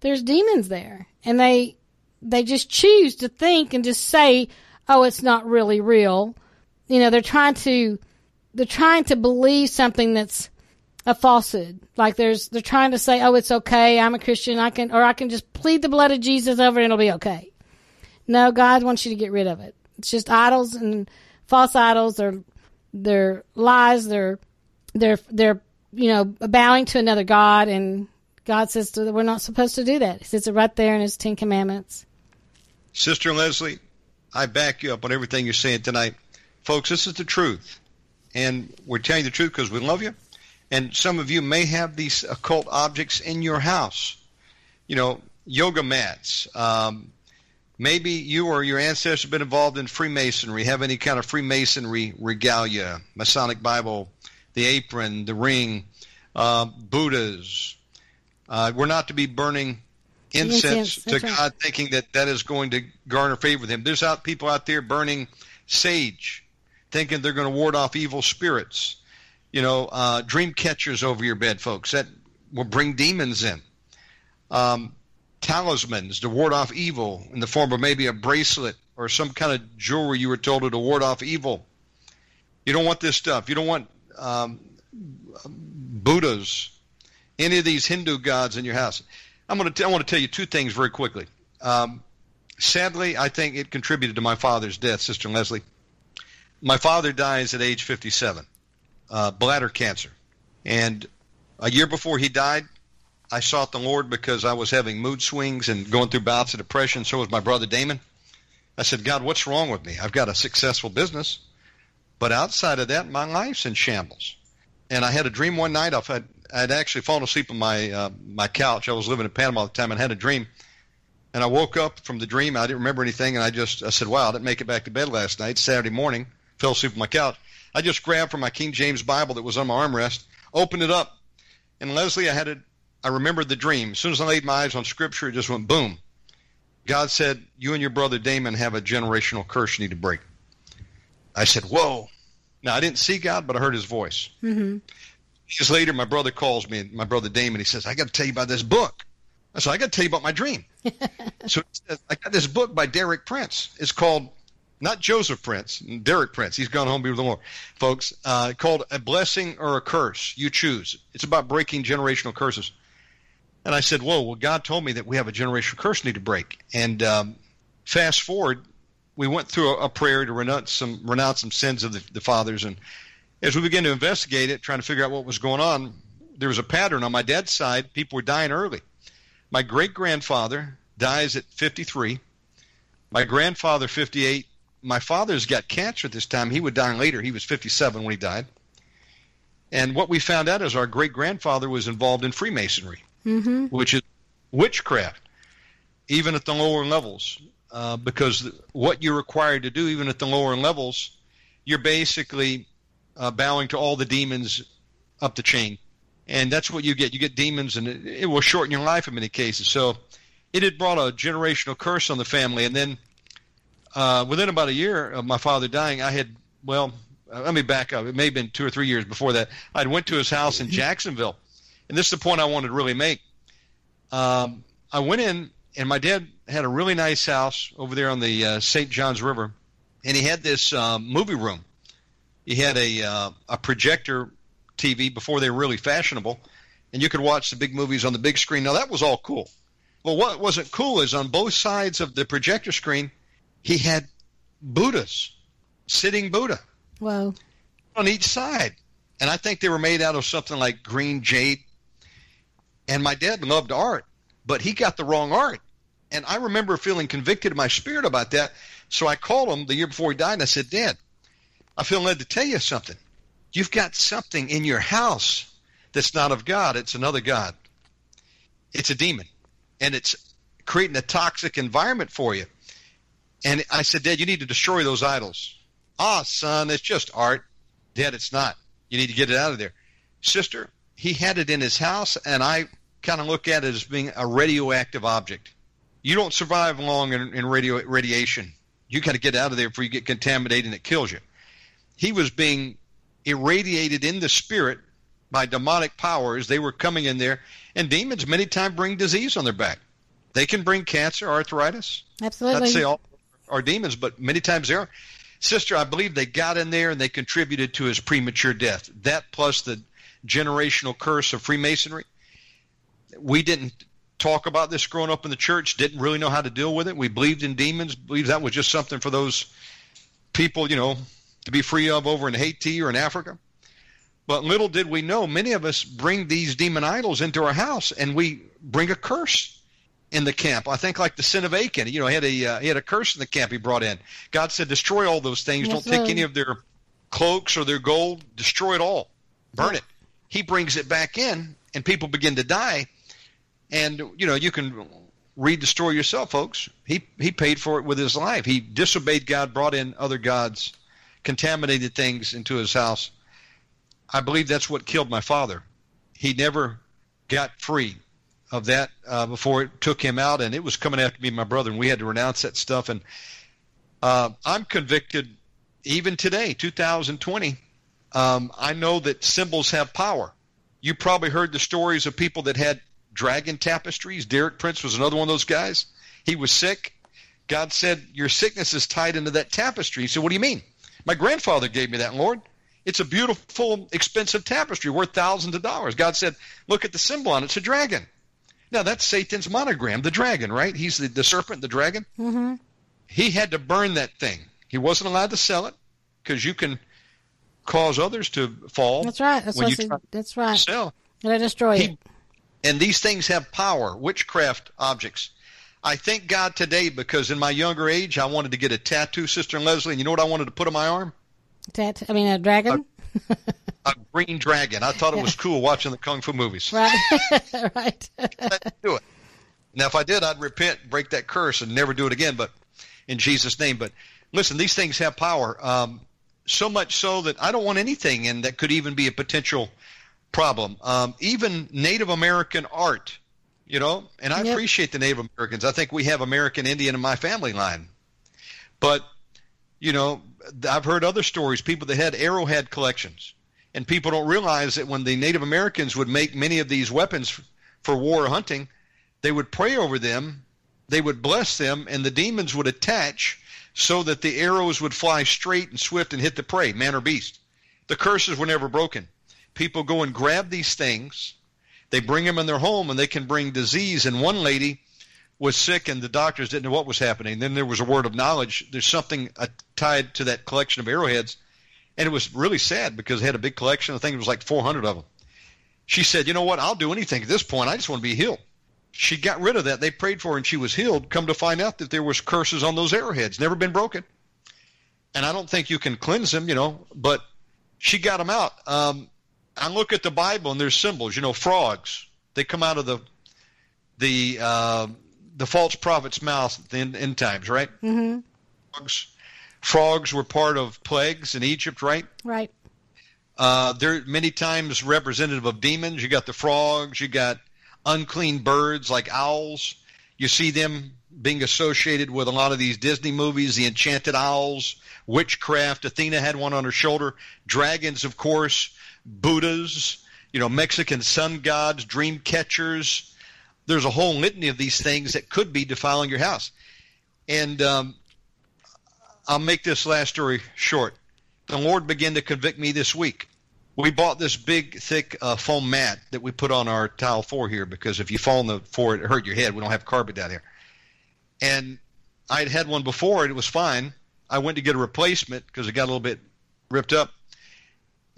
there's demons there, and they they just choose to think and just say, "Oh, it's not really real." You know, they're trying to they're trying to believe something that's a falsehood. Like there's they're trying to say, "Oh, it's okay. I'm a Christian. I can or I can just plead the blood of Jesus over it and it'll be okay." No, God wants you to get rid of it. It's just idols and false idols. They're they're lies. They're they're they're you know bowing to another god, and God says that we're not supposed to do that. He says it right there in His Ten Commandments. Sister Leslie, I back you up on everything you're saying tonight, folks. This is the truth, and we're telling you the truth because we love you. And some of you may have these occult objects in your house. You know, yoga mats, um, maybe you or your ancestors have been involved in Freemasonry, have any kind of Freemasonry regalia, Masonic Bible, the apron, the ring, uh, Buddhas. Uh, we're not to be burning incense, to God, right. thinking that that is going to garner favor with Him. There's out people out there burning sage, thinking they're going to ward off evil spirits. You know, uh, dream catchers over your bed, folks. That will bring demons in. Um, talismans to ward off evil in the form of maybe a bracelet or some kind of jewelry you were told to ward off evil. You don't want this stuff. You don't want um, Buddhas, any of these Hindu gods in your house. I'm going to. I want to tell you two things very quickly. Um, sadly, I think it contributed to my father's death, Sister Leslie. My father dies at age 57, uh, bladder cancer, and a year before he died, I sought the Lord because I was having mood swings and going through bouts of depression. So was my brother Damon. I said, God, what's wrong with me? I've got a successful business, but outside of that, my life's in shambles. And I had a dream one night. I'd, I'd actually fallen asleep on my uh, my couch. I was living in Panama at the time and had a dream. And I woke up from the dream. I didn't remember anything, and I just I said, "Wow, I didn't make it back to bed last night." Saturday morning, fell asleep on my couch. I just grabbed from my King James Bible that was on my armrest, opened it up, and Leslie, I had it I remembered the dream. As soon as I laid my eyes on Scripture, it just went boom. God said, You and your brother Damon have a generational curse you need to break. I said, Whoa. Now, I didn't see God, but I heard his voice. Mm-hmm. Years later, my brother calls me, and my brother Damon. He says, I got to tell you about this book. I said, I got to tell you about my dream. so says, I got this book by Derek Prince. It's called, not Joseph Prince, Derek Prince. He's gone home to be with the Lord. Folks, uh, called A Blessing or a Curse. You choose. It's about breaking generational curses. And I said, whoa, well, God told me that we have a generational curse need to break. And um, fast forward, we went through a, a prayer to renounce some, renounce some sins of the, the fathers. And as we began to investigate it, trying to figure out what was going on, there was a pattern on my dad's side. People were dying early. My great grandfather dies at 53. My grandfather, 58. My father's got cancer at this time. He would die later. He was 57 when he died. And what we found out is our great grandfather was involved in Freemasonry mm-hmm. which is witchcraft, even at the lower levels. Uh, because what you're required to do, even at the lower levels, you're basically uh, bowing to all the demons up the chain. And that's what you get. You get demons, and it, it will shorten your life in many cases. So it had brought a generational curse on the family. And then uh, within about a year of my father dying, I had, well, let me back up. It may have been two or three years before that. I went to his house in Jacksonville and this is the point I wanted to really make. Um, I went in, and my dad had a really nice house over there on the uh, St. Johns River, and he had this um, movie room. He had a uh, a projector TV before they were really fashionable, and you could watch the big movies on the big screen. Now that was all cool. Well, what wasn't cool is on both sides of the projector screen, he had Buddhas, sitting Buddha. Wow. On each side, and I think they were made out of something like green jade and my dad loved art, but he got the wrong art. And I remember feeling convicted in my spirit about that. So I called him the year before he died and I said, Dad, I feel led to tell you something. You've got something in your house that's not of God, it's another God. It's a demon. And it's creating a toxic environment for you. And I said, Dad, you need to destroy those idols. Ah, son, it's just art. Dad, it's not. You need to get it out of there. Sister, he had it in his house, and I kind of look at it as being a radioactive object. You don't survive long in, in radio radiation. You got to get out of there before you get contaminated and it kills you. He was being irradiated in the spirit by demonic powers. They were coming in there, and demons many times bring disease on their back. They can bring cancer, arthritis. Absolutely. Not say all are demons, but many times they are. Sister, I believe they got in there and they contributed to his premature death. That plus the generational curse of Freemasonry. We didn't talk about this growing up in the church, didn't really know how to deal with it. We believed in demons, believed that was just something for those people, you know, to be free of over in Haiti or in Africa. But little did we know, many of us bring these demon idols into our house and we bring a curse in the camp. I think like the sin of Achan, you know, he had a uh, he had a curse in the camp he brought in. God said, destroy all those things. Yes, Don't take Lord. any of their cloaks or their gold. Destroy it all. Burn Yeah. it. He brings it back in, and people begin to die. And you know, you can read the story yourself, folks. He he paid for it with his life. He disobeyed God, brought in other gods, contaminated things into his house. I believe that's what killed my father. He never got free of that uh, before it took him out, and it was coming after me, and my brother, and we had to renounce that stuff. And uh, I'm convicted, even today, 2020. Um, I know that symbols have power. You probably heard the stories of people that had dragon tapestries. Derek Prince was another one of those guys. He was sick. God said, Your sickness is tied into that tapestry. Said, What do you mean? My grandfather gave me that, Lord. It's a beautiful, expensive tapestry worth thousands of dollars. God said, Look at the symbol on it. It's a dragon. Now, that's Satan's monogram, the dragon, right? He's the, the serpent, the dragon. hmm He had to burn that thing. He wasn't allowed to sell it because you can cause others to fall That's right. That's when you try That's right. sell. And I destroy He- it. And these things have power, witchcraft objects. I thank God today because in my younger age, I wanted to get a tattoo, Sister Leslie, and you know what I wanted to put on my arm? Tat- I mean, a dragon. A green dragon. I thought it was cool watching the kung fu movies. right. right. Do it. Now, if I did, I'd repent, break that curse, and never do it again. But in Jesus' name. But listen, these things have power. Um, so much so that I don't want anything and that could even be a potential problem. Um, even Native American art, you know, and I Yep. appreciate the Native Americans. I think we have American Indian in my family line. But, you know, I've heard other stories, people that had arrowhead collections. And people don't realize that when the Native Americans would make many of these weapons for war or hunting, they would pray over them, they would bless them, and the demons would attach so that the arrows would fly straight and swift and hit the prey, man or beast. The curses were never broken. People go and grab these things, they bring them in their home, and they can bring disease. And one lady was sick, and the doctors didn't know what was happening. Then there was a word of knowledge. There's something uh, tied to that collection of arrowheads, and it was really sad because they had a big collection. I think it was like 400 of them. She said, "You know what? I'll do anything at this point. I just want to be healed." She got rid of that. They prayed for her, and she was healed. Come to find out that there was curses on those arrowheads, never been broken. And I don't think you can cleanse them, you know, but she got them out. Um, I look at the Bible, and there's symbols. You know, frogs. They come out of the the uh, the false prophet's mouth at the end, end times, right? hmm Frogs. Frogs were part of plagues in Egypt, right? Right. Uh, they're many times representative of demons. You got the frogs, you got unclean birds like owls. You see them being associated with a lot of these Disney movies, the enchanted owls, witchcraft. Athena had one on her shoulder. Dragons, of course, Buddhas, you know, Mexican sun gods, dream catchers. There's a whole litany of these things that could be defiling your house. And um, I'll make this last story short. The Lord began to convict me this week. We bought this big, thick uh, foam mat that we put on our tile floor here because if you fall on the floor, it hurt your head. We don't have carpet down here. And I'd had one before and it was fine. I went to get a replacement because it got a little bit ripped up.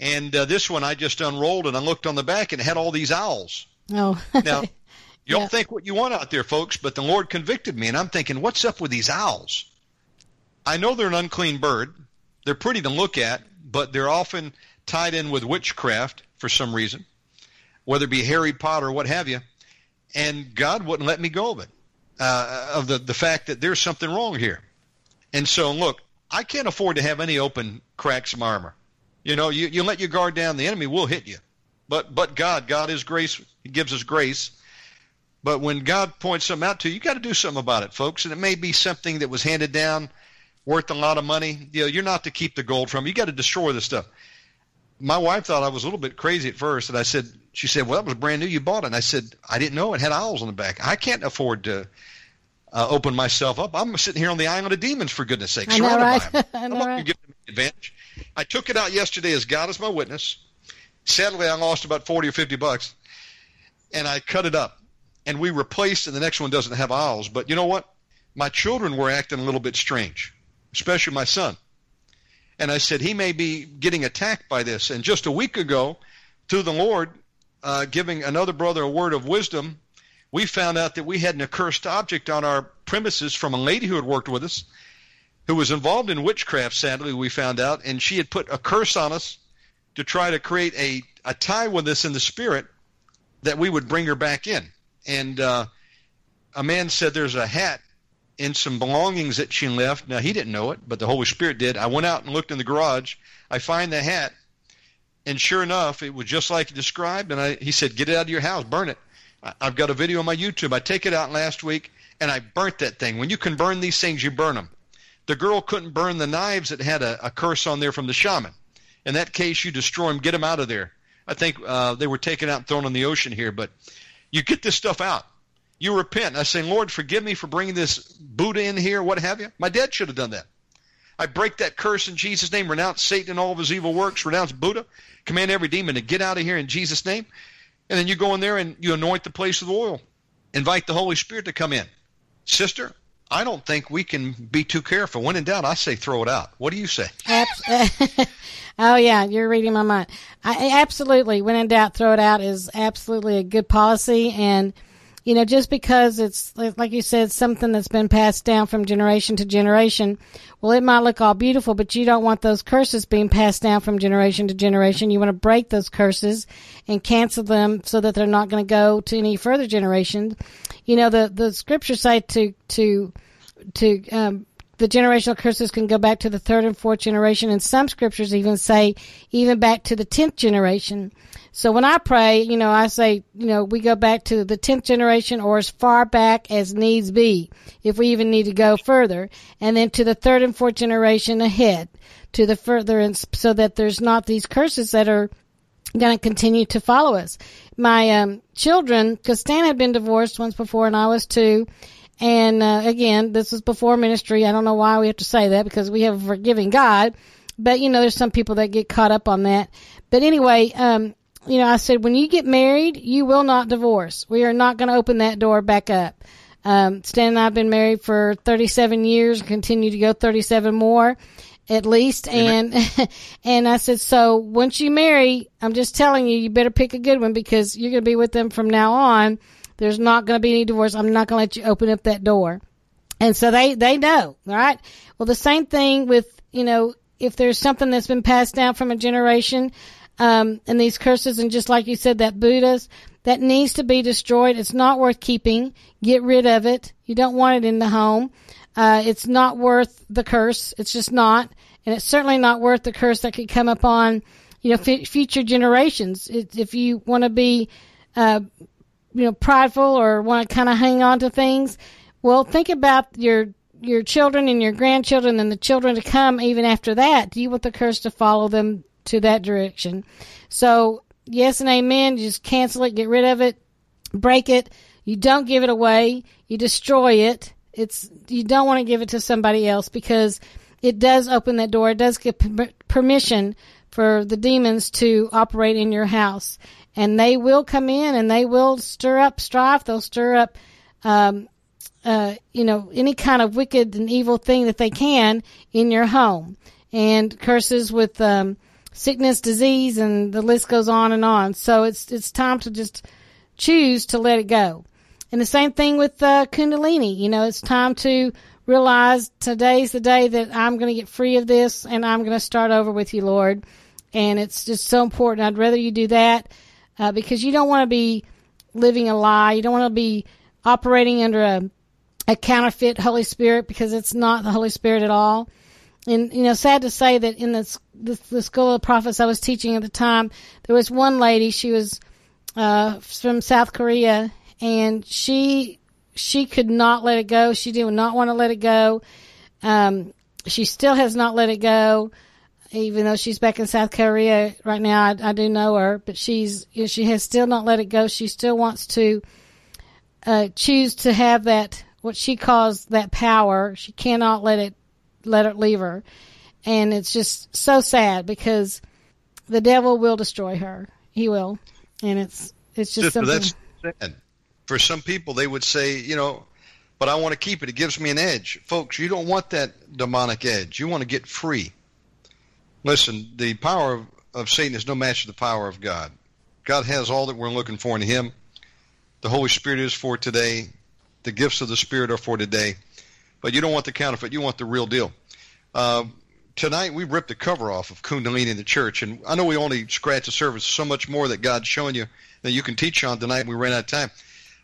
And uh, this one I just unrolled and I looked on the back and it had all these owls. Oh. Now, y'all Yeah. think what you want out there, folks, but the Lord convicted me, and I'm thinking, what's up with these owls? I know they're an unclean bird. They're pretty to look at, but they're often tied in with witchcraft for some reason, whether it be Harry Potter or what have you. And God wouldn't let me go of it, uh, of the, the fact that there's something wrong here. And so, look, I can't afford to have any open cracks in my armor. You know, you, you let your guard down, the enemy will hit you. But but God, God is grace. He gives us grace. But when God points something out to you, you got to do something about it, folks. And it may be something that was handed down, worth a lot of money. You know, you're not to keep the gold from. You got to destroy the stuff. My wife thought I was a little bit crazy at first, and I said, she said, "Well, that was brand new. You bought it." And I said, "I didn't know it had owls on the back. I can't afford to uh, open myself up. I'm sitting here on the island of demons, for goodness sake, I know, right? by them. I I'm know, right? going to give them advantage. I took it out yesterday as God is my witness. Sadly, I lost about 40 or 50 bucks, and I cut it up. And we replaced, and the next one doesn't have owls. But you know what? My children were acting a little bit strange, especially my son. And I said, he may be getting attacked by this. And just a week ago, through the Lord, uh, giving another brother a word of wisdom, we found out that we had an accursed object on our premises from a lady who had worked with us, who was involved in witchcraft, sadly, we found out, and she had put a curse on us to try to create a, a tie with us in the spirit that we would bring her back in. And uh, a man said there's a hat and some belongings that she left. Now, he didn't know it, but the Holy Spirit did. I went out and looked in the garage. I find the hat, and sure enough, it was just like he described. And I, he said, Get it out of your house, burn it. I- I've got a video on my YouTube. I take it out last week, and I burnt that thing. When you can burn these things, you burn them. The girl couldn't burn the knives that had a, a curse on there from the shaman. In that case, you destroy them, get them out of there. I think uh, they were taken out and thrown in the ocean here, but you get this stuff out. You repent. I say, Lord, forgive me for bringing this Buddha in here, what have you. My dad should have done that. I break that curse in Jesus' name, renounce Satan and all of his evil works, renounce Buddha, command every demon to get out of here in Jesus' name. And then you go in there and you anoint the place with oil. Invite the Holy Spirit to come in. Sister, I don't think we can be too careful. When in doubt, I say throw it out. What do you say? Oh yeah, you're reading my mind. I, absolutely, when in doubt, throw it out is absolutely a good policy. And you know, just because it's like you said, something that's been passed down from generation to generation, well, it might look all beautiful, but you don't want those curses being passed down from generation to generation. You want to break those curses and cancel them so that they're not going to go to any further generations. You know, the the scriptures say to to to um, the generational curses can go back to the third and fourth generation, and some scriptures even say even back to the tenth generation. So when I pray, you know, I say, you know, we go back to the tenth generation or as far back as needs be, if we even need to go further, and then to the third and fourth generation ahead, to the further, so that there's not these curses that are going to continue to follow us. My um, children, because Stan had been divorced once before, and I was too. And uh, again, this was before ministry. I don't know why we have to say that because we have a forgiving God. But you know, there's some people that get caught up on that. But anyway, um, you know, I said when you get married, you will not divorce. We are not going to open that door back up. Um, Stan and I have been married for 37 years, and continue to go 37 more at least. And, and I said, so once you marry, I'm just telling you, you better pick a good one because you're going to be with them from now on. There's not going to be any divorce. I'm not going to let you open up that door. And so they, they know, right? Well, the same thing with, you know, if there's something that's been passed down from a generation, um, and these curses, and just like you said, that Buddha's, that needs to be destroyed. It's not worth keeping. Get rid of it. You don't want it in the home. Uh, it's not worth the curse. It's just not. And it's certainly not worth the curse that could come upon, you know, f- future generations. It, if you want to be, uh, you know, prideful or want to kind of hang on to things, well, think about your your children and your grandchildren and the children to come even after that. Do you want the curse to follow them to that direction? So, yes and amen. You just cancel it, get rid of it, break it. You don't give it away. You destroy it. It's you don't want to give it to somebody else because it does open that door. It does give permission for the demons to operate in your house, and they will come in and they will stir up strife. They'll stir up, um, uh, you know, any kind of wicked and evil thing that they can in your home, and curses with um, sickness, disease, and the list goes on and on. So it's it's time to just choose to let it go. And the same thing with uh, Kundalini. You know, it's time to realize today's the day that I'm going to get free of this and I'm going to start over with you, Lord. And it's just so important. I'd rather you do that uh, because you don't want to be living a lie. You don't want to be operating under a, a counterfeit Holy Spirit because it's not the Holy Spirit at all. And, you know, sad to say that in the, the, the school of prophets I was teaching at the time, there was one lady, she was uh, from South Korea, and she she could not let it go. She did not want to let it go. Um, she still has not let it go. even though she's back in South Korea right now. I, I do know her, but she's she has still not let it go. She still wants to uh, choose to have that what she calls that power. She cannot let it let it leave her, and it's just so sad because the devil will destroy her. He will, and it's it's just, just something. That's sad. For some people, they would say, you know, but I want to keep it. It gives me an edge, folks. You don't want that demonic edge. You want to get free. Listen, the power of, of Satan is no match to the power of God. God has all that we're looking for in Him. The Holy Spirit is for today. The gifts of the Spirit are for today. But you don't want the counterfeit. You want the real deal. Uh, tonight we ripped the cover off of Kundalini in the church, and I know we only scratched the surface. So much more that God's showing you that you can teach on tonight. We ran out of time.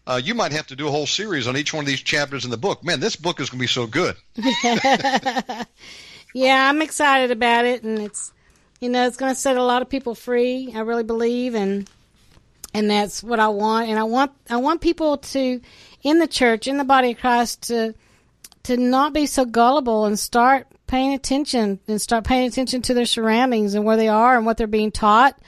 Uh, you might have to do a whole series on each one of these chapters in the book. Man, this book is going to be so good. yeah, I'm excited about it, and it's you know it's going to set a lot of people free. I really believe, and and that's what I want. And I want I want people to in the church, in the body of Christ, to to not be so gullible and start paying attention and start paying attention to their surroundings and where they are and what they're being taught.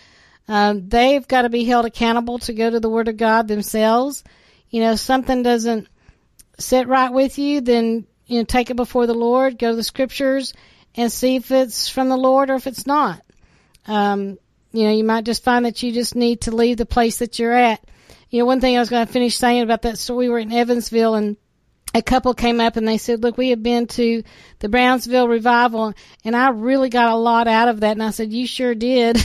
Um, they've got to be held accountable to go to the Word of God themselves. You know, something doesn't sit right with you, then you know, take it before the Lord, go to the Scriptures, and see if it's from the Lord or if it's not. Um, you know, you might just find that you just need to leave the place that you're at. You know, one thing I was going to finish saying about that story, we were in Evansville and a couple came up and they said, look, we have been to the Brownsville revival and I really got a lot out of that. And I said, you sure did.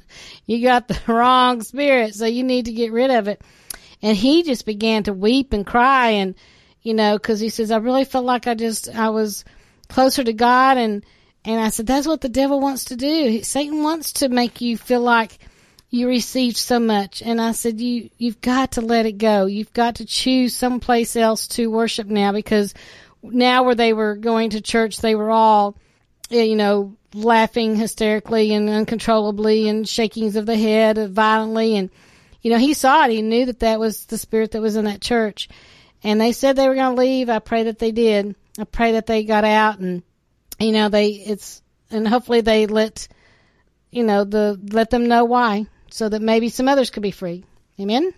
you got the wrong spirit. So you need to get rid of it. And he just began to weep and cry and, you know, cause he says, I really felt like I just, I was closer to God and, and I said, that's what the devil wants to do. Satan wants to make you feel like you received so much. And I said, you, you've got to let it go. You've got to choose someplace else to worship now because now where they were going to church, they were all, eh, you know, laughing hysterically and uncontrollably and shakings of the head violently. And, you know, he saw it. He knew that that was the spirit that was in that church. And they said they were going to leave. I pray that they did. I pray that they got out and you know, they, it's, and hopefully they let, you know, the, let them know why so that maybe some others could be free. Amen?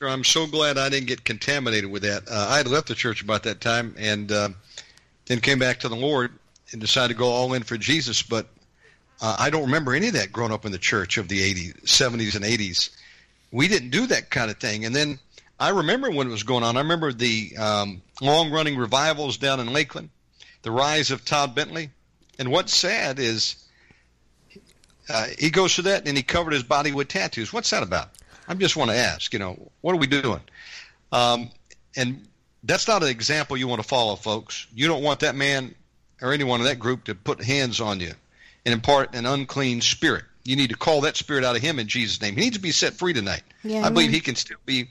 I'm so glad I didn't get contaminated with that. Uh, I had left the church about that time and uh, then came back to the Lord and decided to go all in for Jesus. But uh, I don't remember any of that growing up in the church of the 80s, 70s, and 80s. We didn't do that kind of thing. And then I remember when it was going on. I remember the um, long running revivals down in Lakeland the rise of Todd Bentley. And what's sad is uh, he goes through that and he covered his body with tattoos. What's that about? I just want to ask, you know, what are we doing? Um, and that's not an example you want to follow, folks. You don't want that man or anyone in that group to put hands on you and impart an unclean spirit. You need to call that spirit out of him in Jesus' name. He needs to be set free tonight. Yeah, I believe he can still be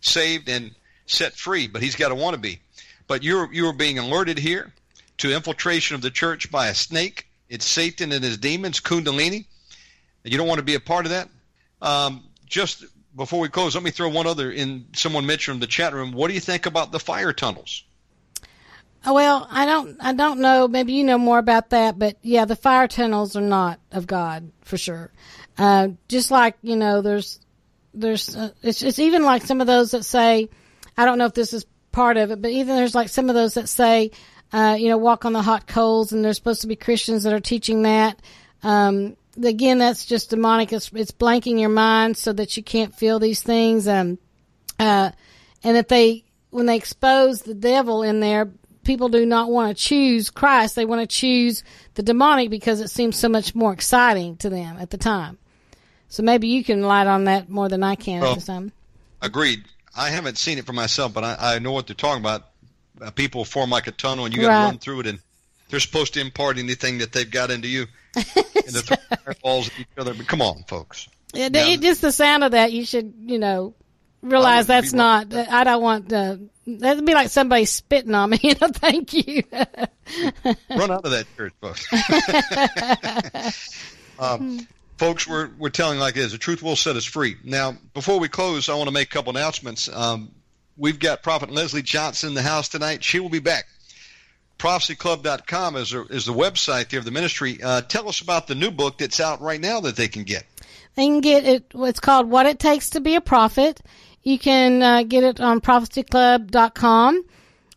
saved and set free, but he's got to want to be. But you're you're being alerted here to infiltration of the church by a snake. It's Satan and his demons, Kundalini. You don't want to be a part of that. Um, just before we close, let me throw one other in. Someone mentioned in the chat room. What do you think about the fire tunnels? Oh, well, I don't, I don't know. Maybe you know more about that, but yeah, the fire tunnels are not of God for sure. Uh, just like you know, there's, there's, uh, it's, it's even like some of those that say, I don't know if this is part of it, but even there's like some of those that say, uh, you know, walk on the hot coals, and there's supposed to be Christians that are teaching that. Um, again, that's just demonic. It's, it's blanking your mind so that you can't feel these things. Um, uh, and that they, when they expose the devil in there, people do not want to choose Christ. They want to choose the demonic because it seems so much more exciting to them at the time. So maybe you can light on that more than I can well, at the time. Agreed. I haven't seen it for myself, but I, I know what they're talking about people form like a tunnel, and you got to right. run through it, and they're supposed to impart anything that they've got into you, and they're throwing balls at each other. But come on, folks. Yeah, now, just the sound of that, you should, you know, realize that's not. I don't want. Uh, that'd be like somebody spitting on me. You know, thank you. Run out of that church, folks. um, folks, we're we're telling like it is. The truth will set us free. Now, before we close, I want to make a couple announcements. Um, we've got Prophet Leslie Johnson in the house tonight. She will be back prophecyclub.com is, is the website there of the ministry. Uh, tell us about the new book that's out right now that they can get. They can get it. It's called "What It Takes to Be a Prophet." You can uh, get it on prophecyclub.com,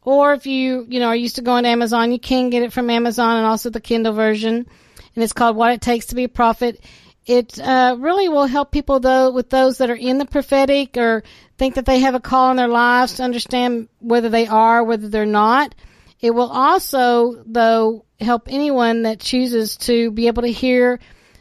or if you you know are used to going to Amazon, you can get it from Amazon and also the Kindle version. And it's called "What It Takes to Be a Prophet." It uh, really will help people though with those that are in the prophetic or think that they have a call in their lives to understand whether they are, whether they're not. It will also though help anyone that chooses to be able to hear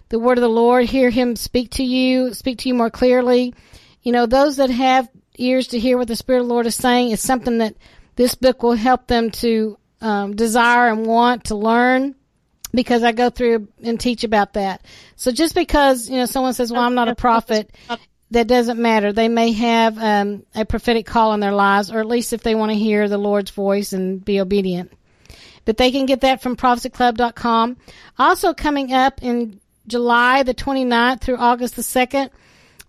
the word of the Lord, hear him speak to you, speak to you more clearly. You know, those that have ears to hear what the Spirit of the Lord is saying is something that this book will help them to um, desire and want to learn because I go through and teach about that. So just because, you know, someone says, well, I'm not a prophet, that doesn't matter. They may have um, a prophetic call in their lives, or at least if they want to hear the Lord's voice and be obedient. But they can get that from prophecyclub.com. Also coming up in July the 29th through August the 2nd,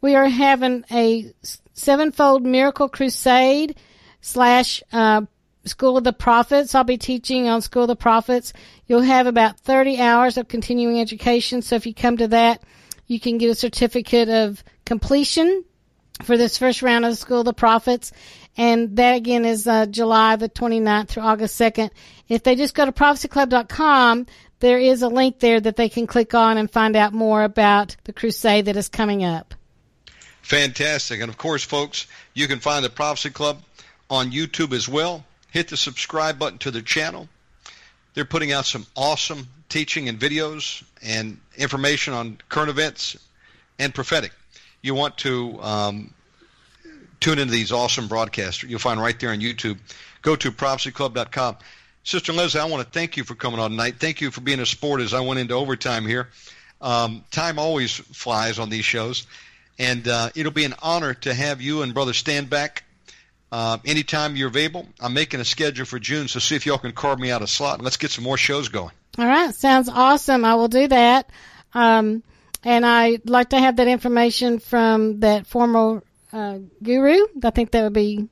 we are having a sevenfold miracle crusade slash uh, School of the Prophets. I'll be teaching on School of the Prophets. You'll have about 30 hours of continuing education. So if you come to that, you can get a certificate of completion for this first round of the School of the Prophets. And that again is uh, July the 29th through August 2nd. If they just go to prophecyclub.com, there is a link there that they can click on and find out more about the crusade that is coming up. Fantastic. And of course, folks, you can find the Prophecy Club on YouTube as well. Hit the subscribe button to the channel. They're putting out some awesome teaching and videos and information on current events and prophetic. You want to um, tune into these awesome broadcasts. You'll find right there on YouTube. Go to prophecyclub.com. Sister Leslie, I want to thank you for coming on tonight. Thank you for being a sport as I went into overtime here. Um, time always flies on these shows, and uh, it'll be an honor to have you and Brother Stan back uh, anytime you're available. I'm making a schedule for June, so see if y'all can carve me out a slot, and let's get some more shows going. All right, sounds awesome. I will do that. Um, and I'd like to have that information from that former uh, guru. I think that would be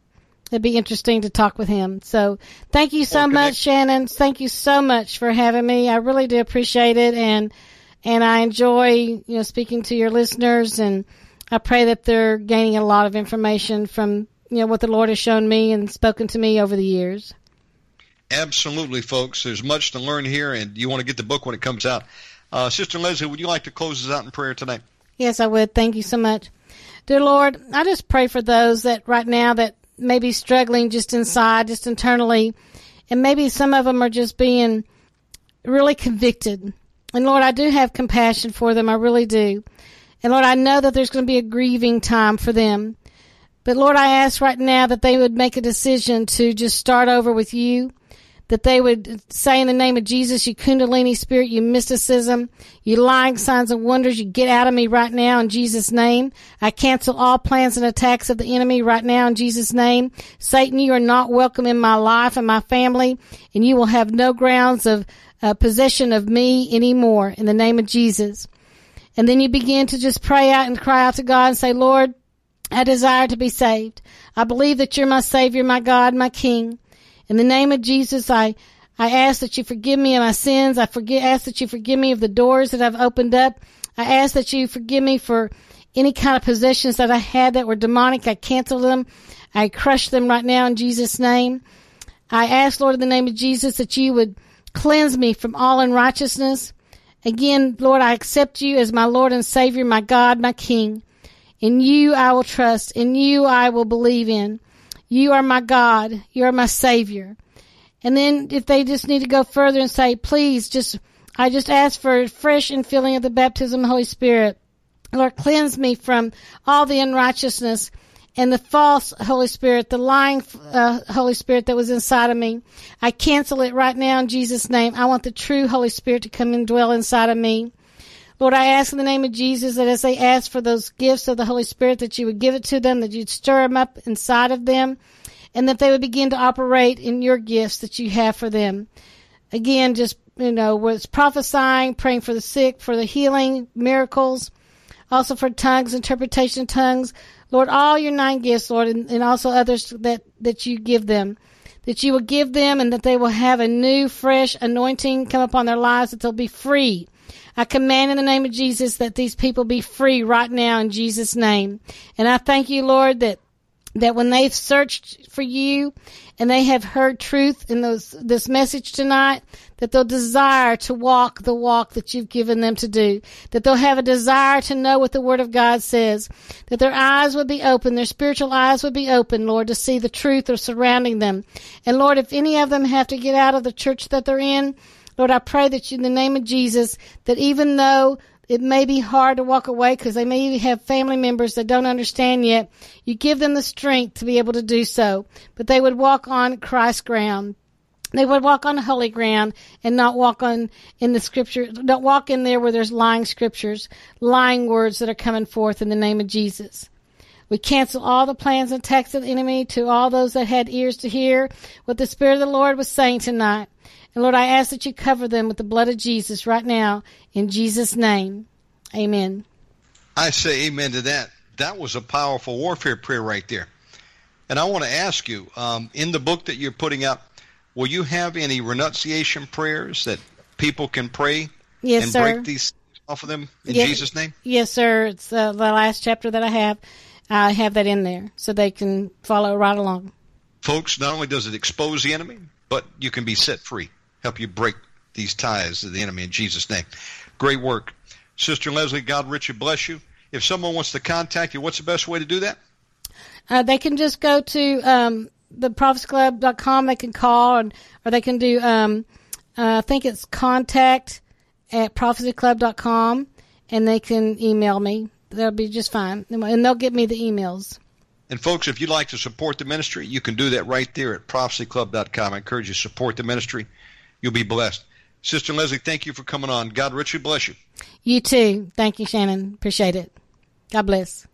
It'd be interesting to talk with him. So thank you so much, Shannon. Thank you so much for having me. I really do appreciate it. And, and I enjoy, you know, speaking to your listeners and I pray that they're gaining a lot of information from, you know, what the Lord has shown me and spoken to me over the years. Absolutely, folks. There's much to learn here and you want to get the book when it comes out. Uh, Sister Leslie, would you like to close us out in prayer tonight? Yes, I would. Thank you so much. Dear Lord, I just pray for those that right now that maybe struggling just inside, just internally. And maybe some of them are just being really convicted. And Lord, I do have compassion for them. I really do. And Lord, I know that there's going to be a grieving time for them. But Lord, I ask right now that they would make a decision to just start over with you that they would say in the name of Jesus, you Kundalini spirit, you mysticism, you lying signs and wonders, you get out of me right now in Jesus' name. I cancel all plans and attacks of the enemy right now in Jesus' name. Satan, you are not welcome in my life and my family, and you will have no grounds of uh, possession of me anymore in the name of Jesus. And then you begin to just pray out and cry out to God and say, Lord, I desire to be saved. I believe that you're my Savior, my God, my King. In the name of Jesus, I, I ask that you forgive me of my sins. I forgive, ask that you forgive me of the doors that I've opened up. I ask that you forgive me for any kind of possessions that I had that were demonic. I cancel them. I crush them right now in Jesus' name. I ask, Lord, in the name of Jesus, that you would cleanse me from all unrighteousness. Again, Lord, I accept you as my Lord and Savior, my God, my King. In you I will trust. In you I will believe in. You are my God. You are my Savior. And then if they just need to go further and say, please just, I just ask for fresh infilling of the baptism of the Holy Spirit. Lord, cleanse me from all the unrighteousness and the false Holy Spirit, the lying uh, Holy Spirit that was inside of me. I cancel it right now in Jesus' name. I want the true Holy Spirit to come and dwell inside of me. Lord, I ask in the name of Jesus that as they ask for those gifts of the Holy Spirit, that you would give it to them, that you'd stir them up inside of them, and that they would begin to operate in your gifts that you have for them. Again, just, you know, whether it's prophesying, praying for the sick, for the healing, miracles, also for tongues, interpretation of tongues. Lord, all your nine gifts, Lord, and, and also others that, that you give them that you will give them and that they will have a new, fresh anointing come upon their lives, that they'll be free. I command in the name of Jesus that these people be free right now in Jesus' name. And I thank you, Lord, that that when they've searched for you and they have heard truth in those, this message tonight, that they'll desire to walk the walk that you've given them to do, that they'll have a desire to know what the Word of God says, that their eyes would be open, their spiritual eyes would be open, Lord, to see the truth of surrounding them. And Lord, if any of them have to get out of the church that they're in, Lord, I pray that you, in the name of Jesus, that even though it may be hard to walk away because they may have family members that don't understand yet. You give them the strength to be able to do so, but they would walk on Christ's ground. They would walk on holy ground and not walk on in the scripture, don't walk in there where there's lying scriptures, lying words that are coming forth in the name of Jesus. We cancel all the plans and attacks of the enemy to all those that had ears to hear what the Spirit of the Lord was saying tonight. And Lord, I ask that you cover them with the blood of Jesus right now in Jesus' name. Amen. I say amen to that. That was a powerful warfare prayer right there. And I want to ask you, um, in the book that you're putting out, will you have any renunciation prayers that people can pray yes, and sir. break these off of them in Yeah. Jesus' name? Yes, sir. It's uh, the last chapter that I have. I have that in there so they can follow right along. Folks, not only does it expose the enemy, but you can be set free, help you break these ties to the enemy in Jesus' name. Great work. Sister Leslie, God richly bless you. If someone wants to contact you, what's the best way to do that? Uh, they can just go to um, theprophecyclub.com. They can call, and, or they can do, um, uh, I think it's contact at prophecyclub.com, and they can email me. That'll be just fine. And they'll get me the emails. And folks, if you'd like to support the ministry, you can do that right there at prophecyclub.com. I encourage you to support the ministry. You'll be blessed. Sister Leslie, thank you for coming on. God richly bless you. You too. Thank you, Shannon. Appreciate it. God bless.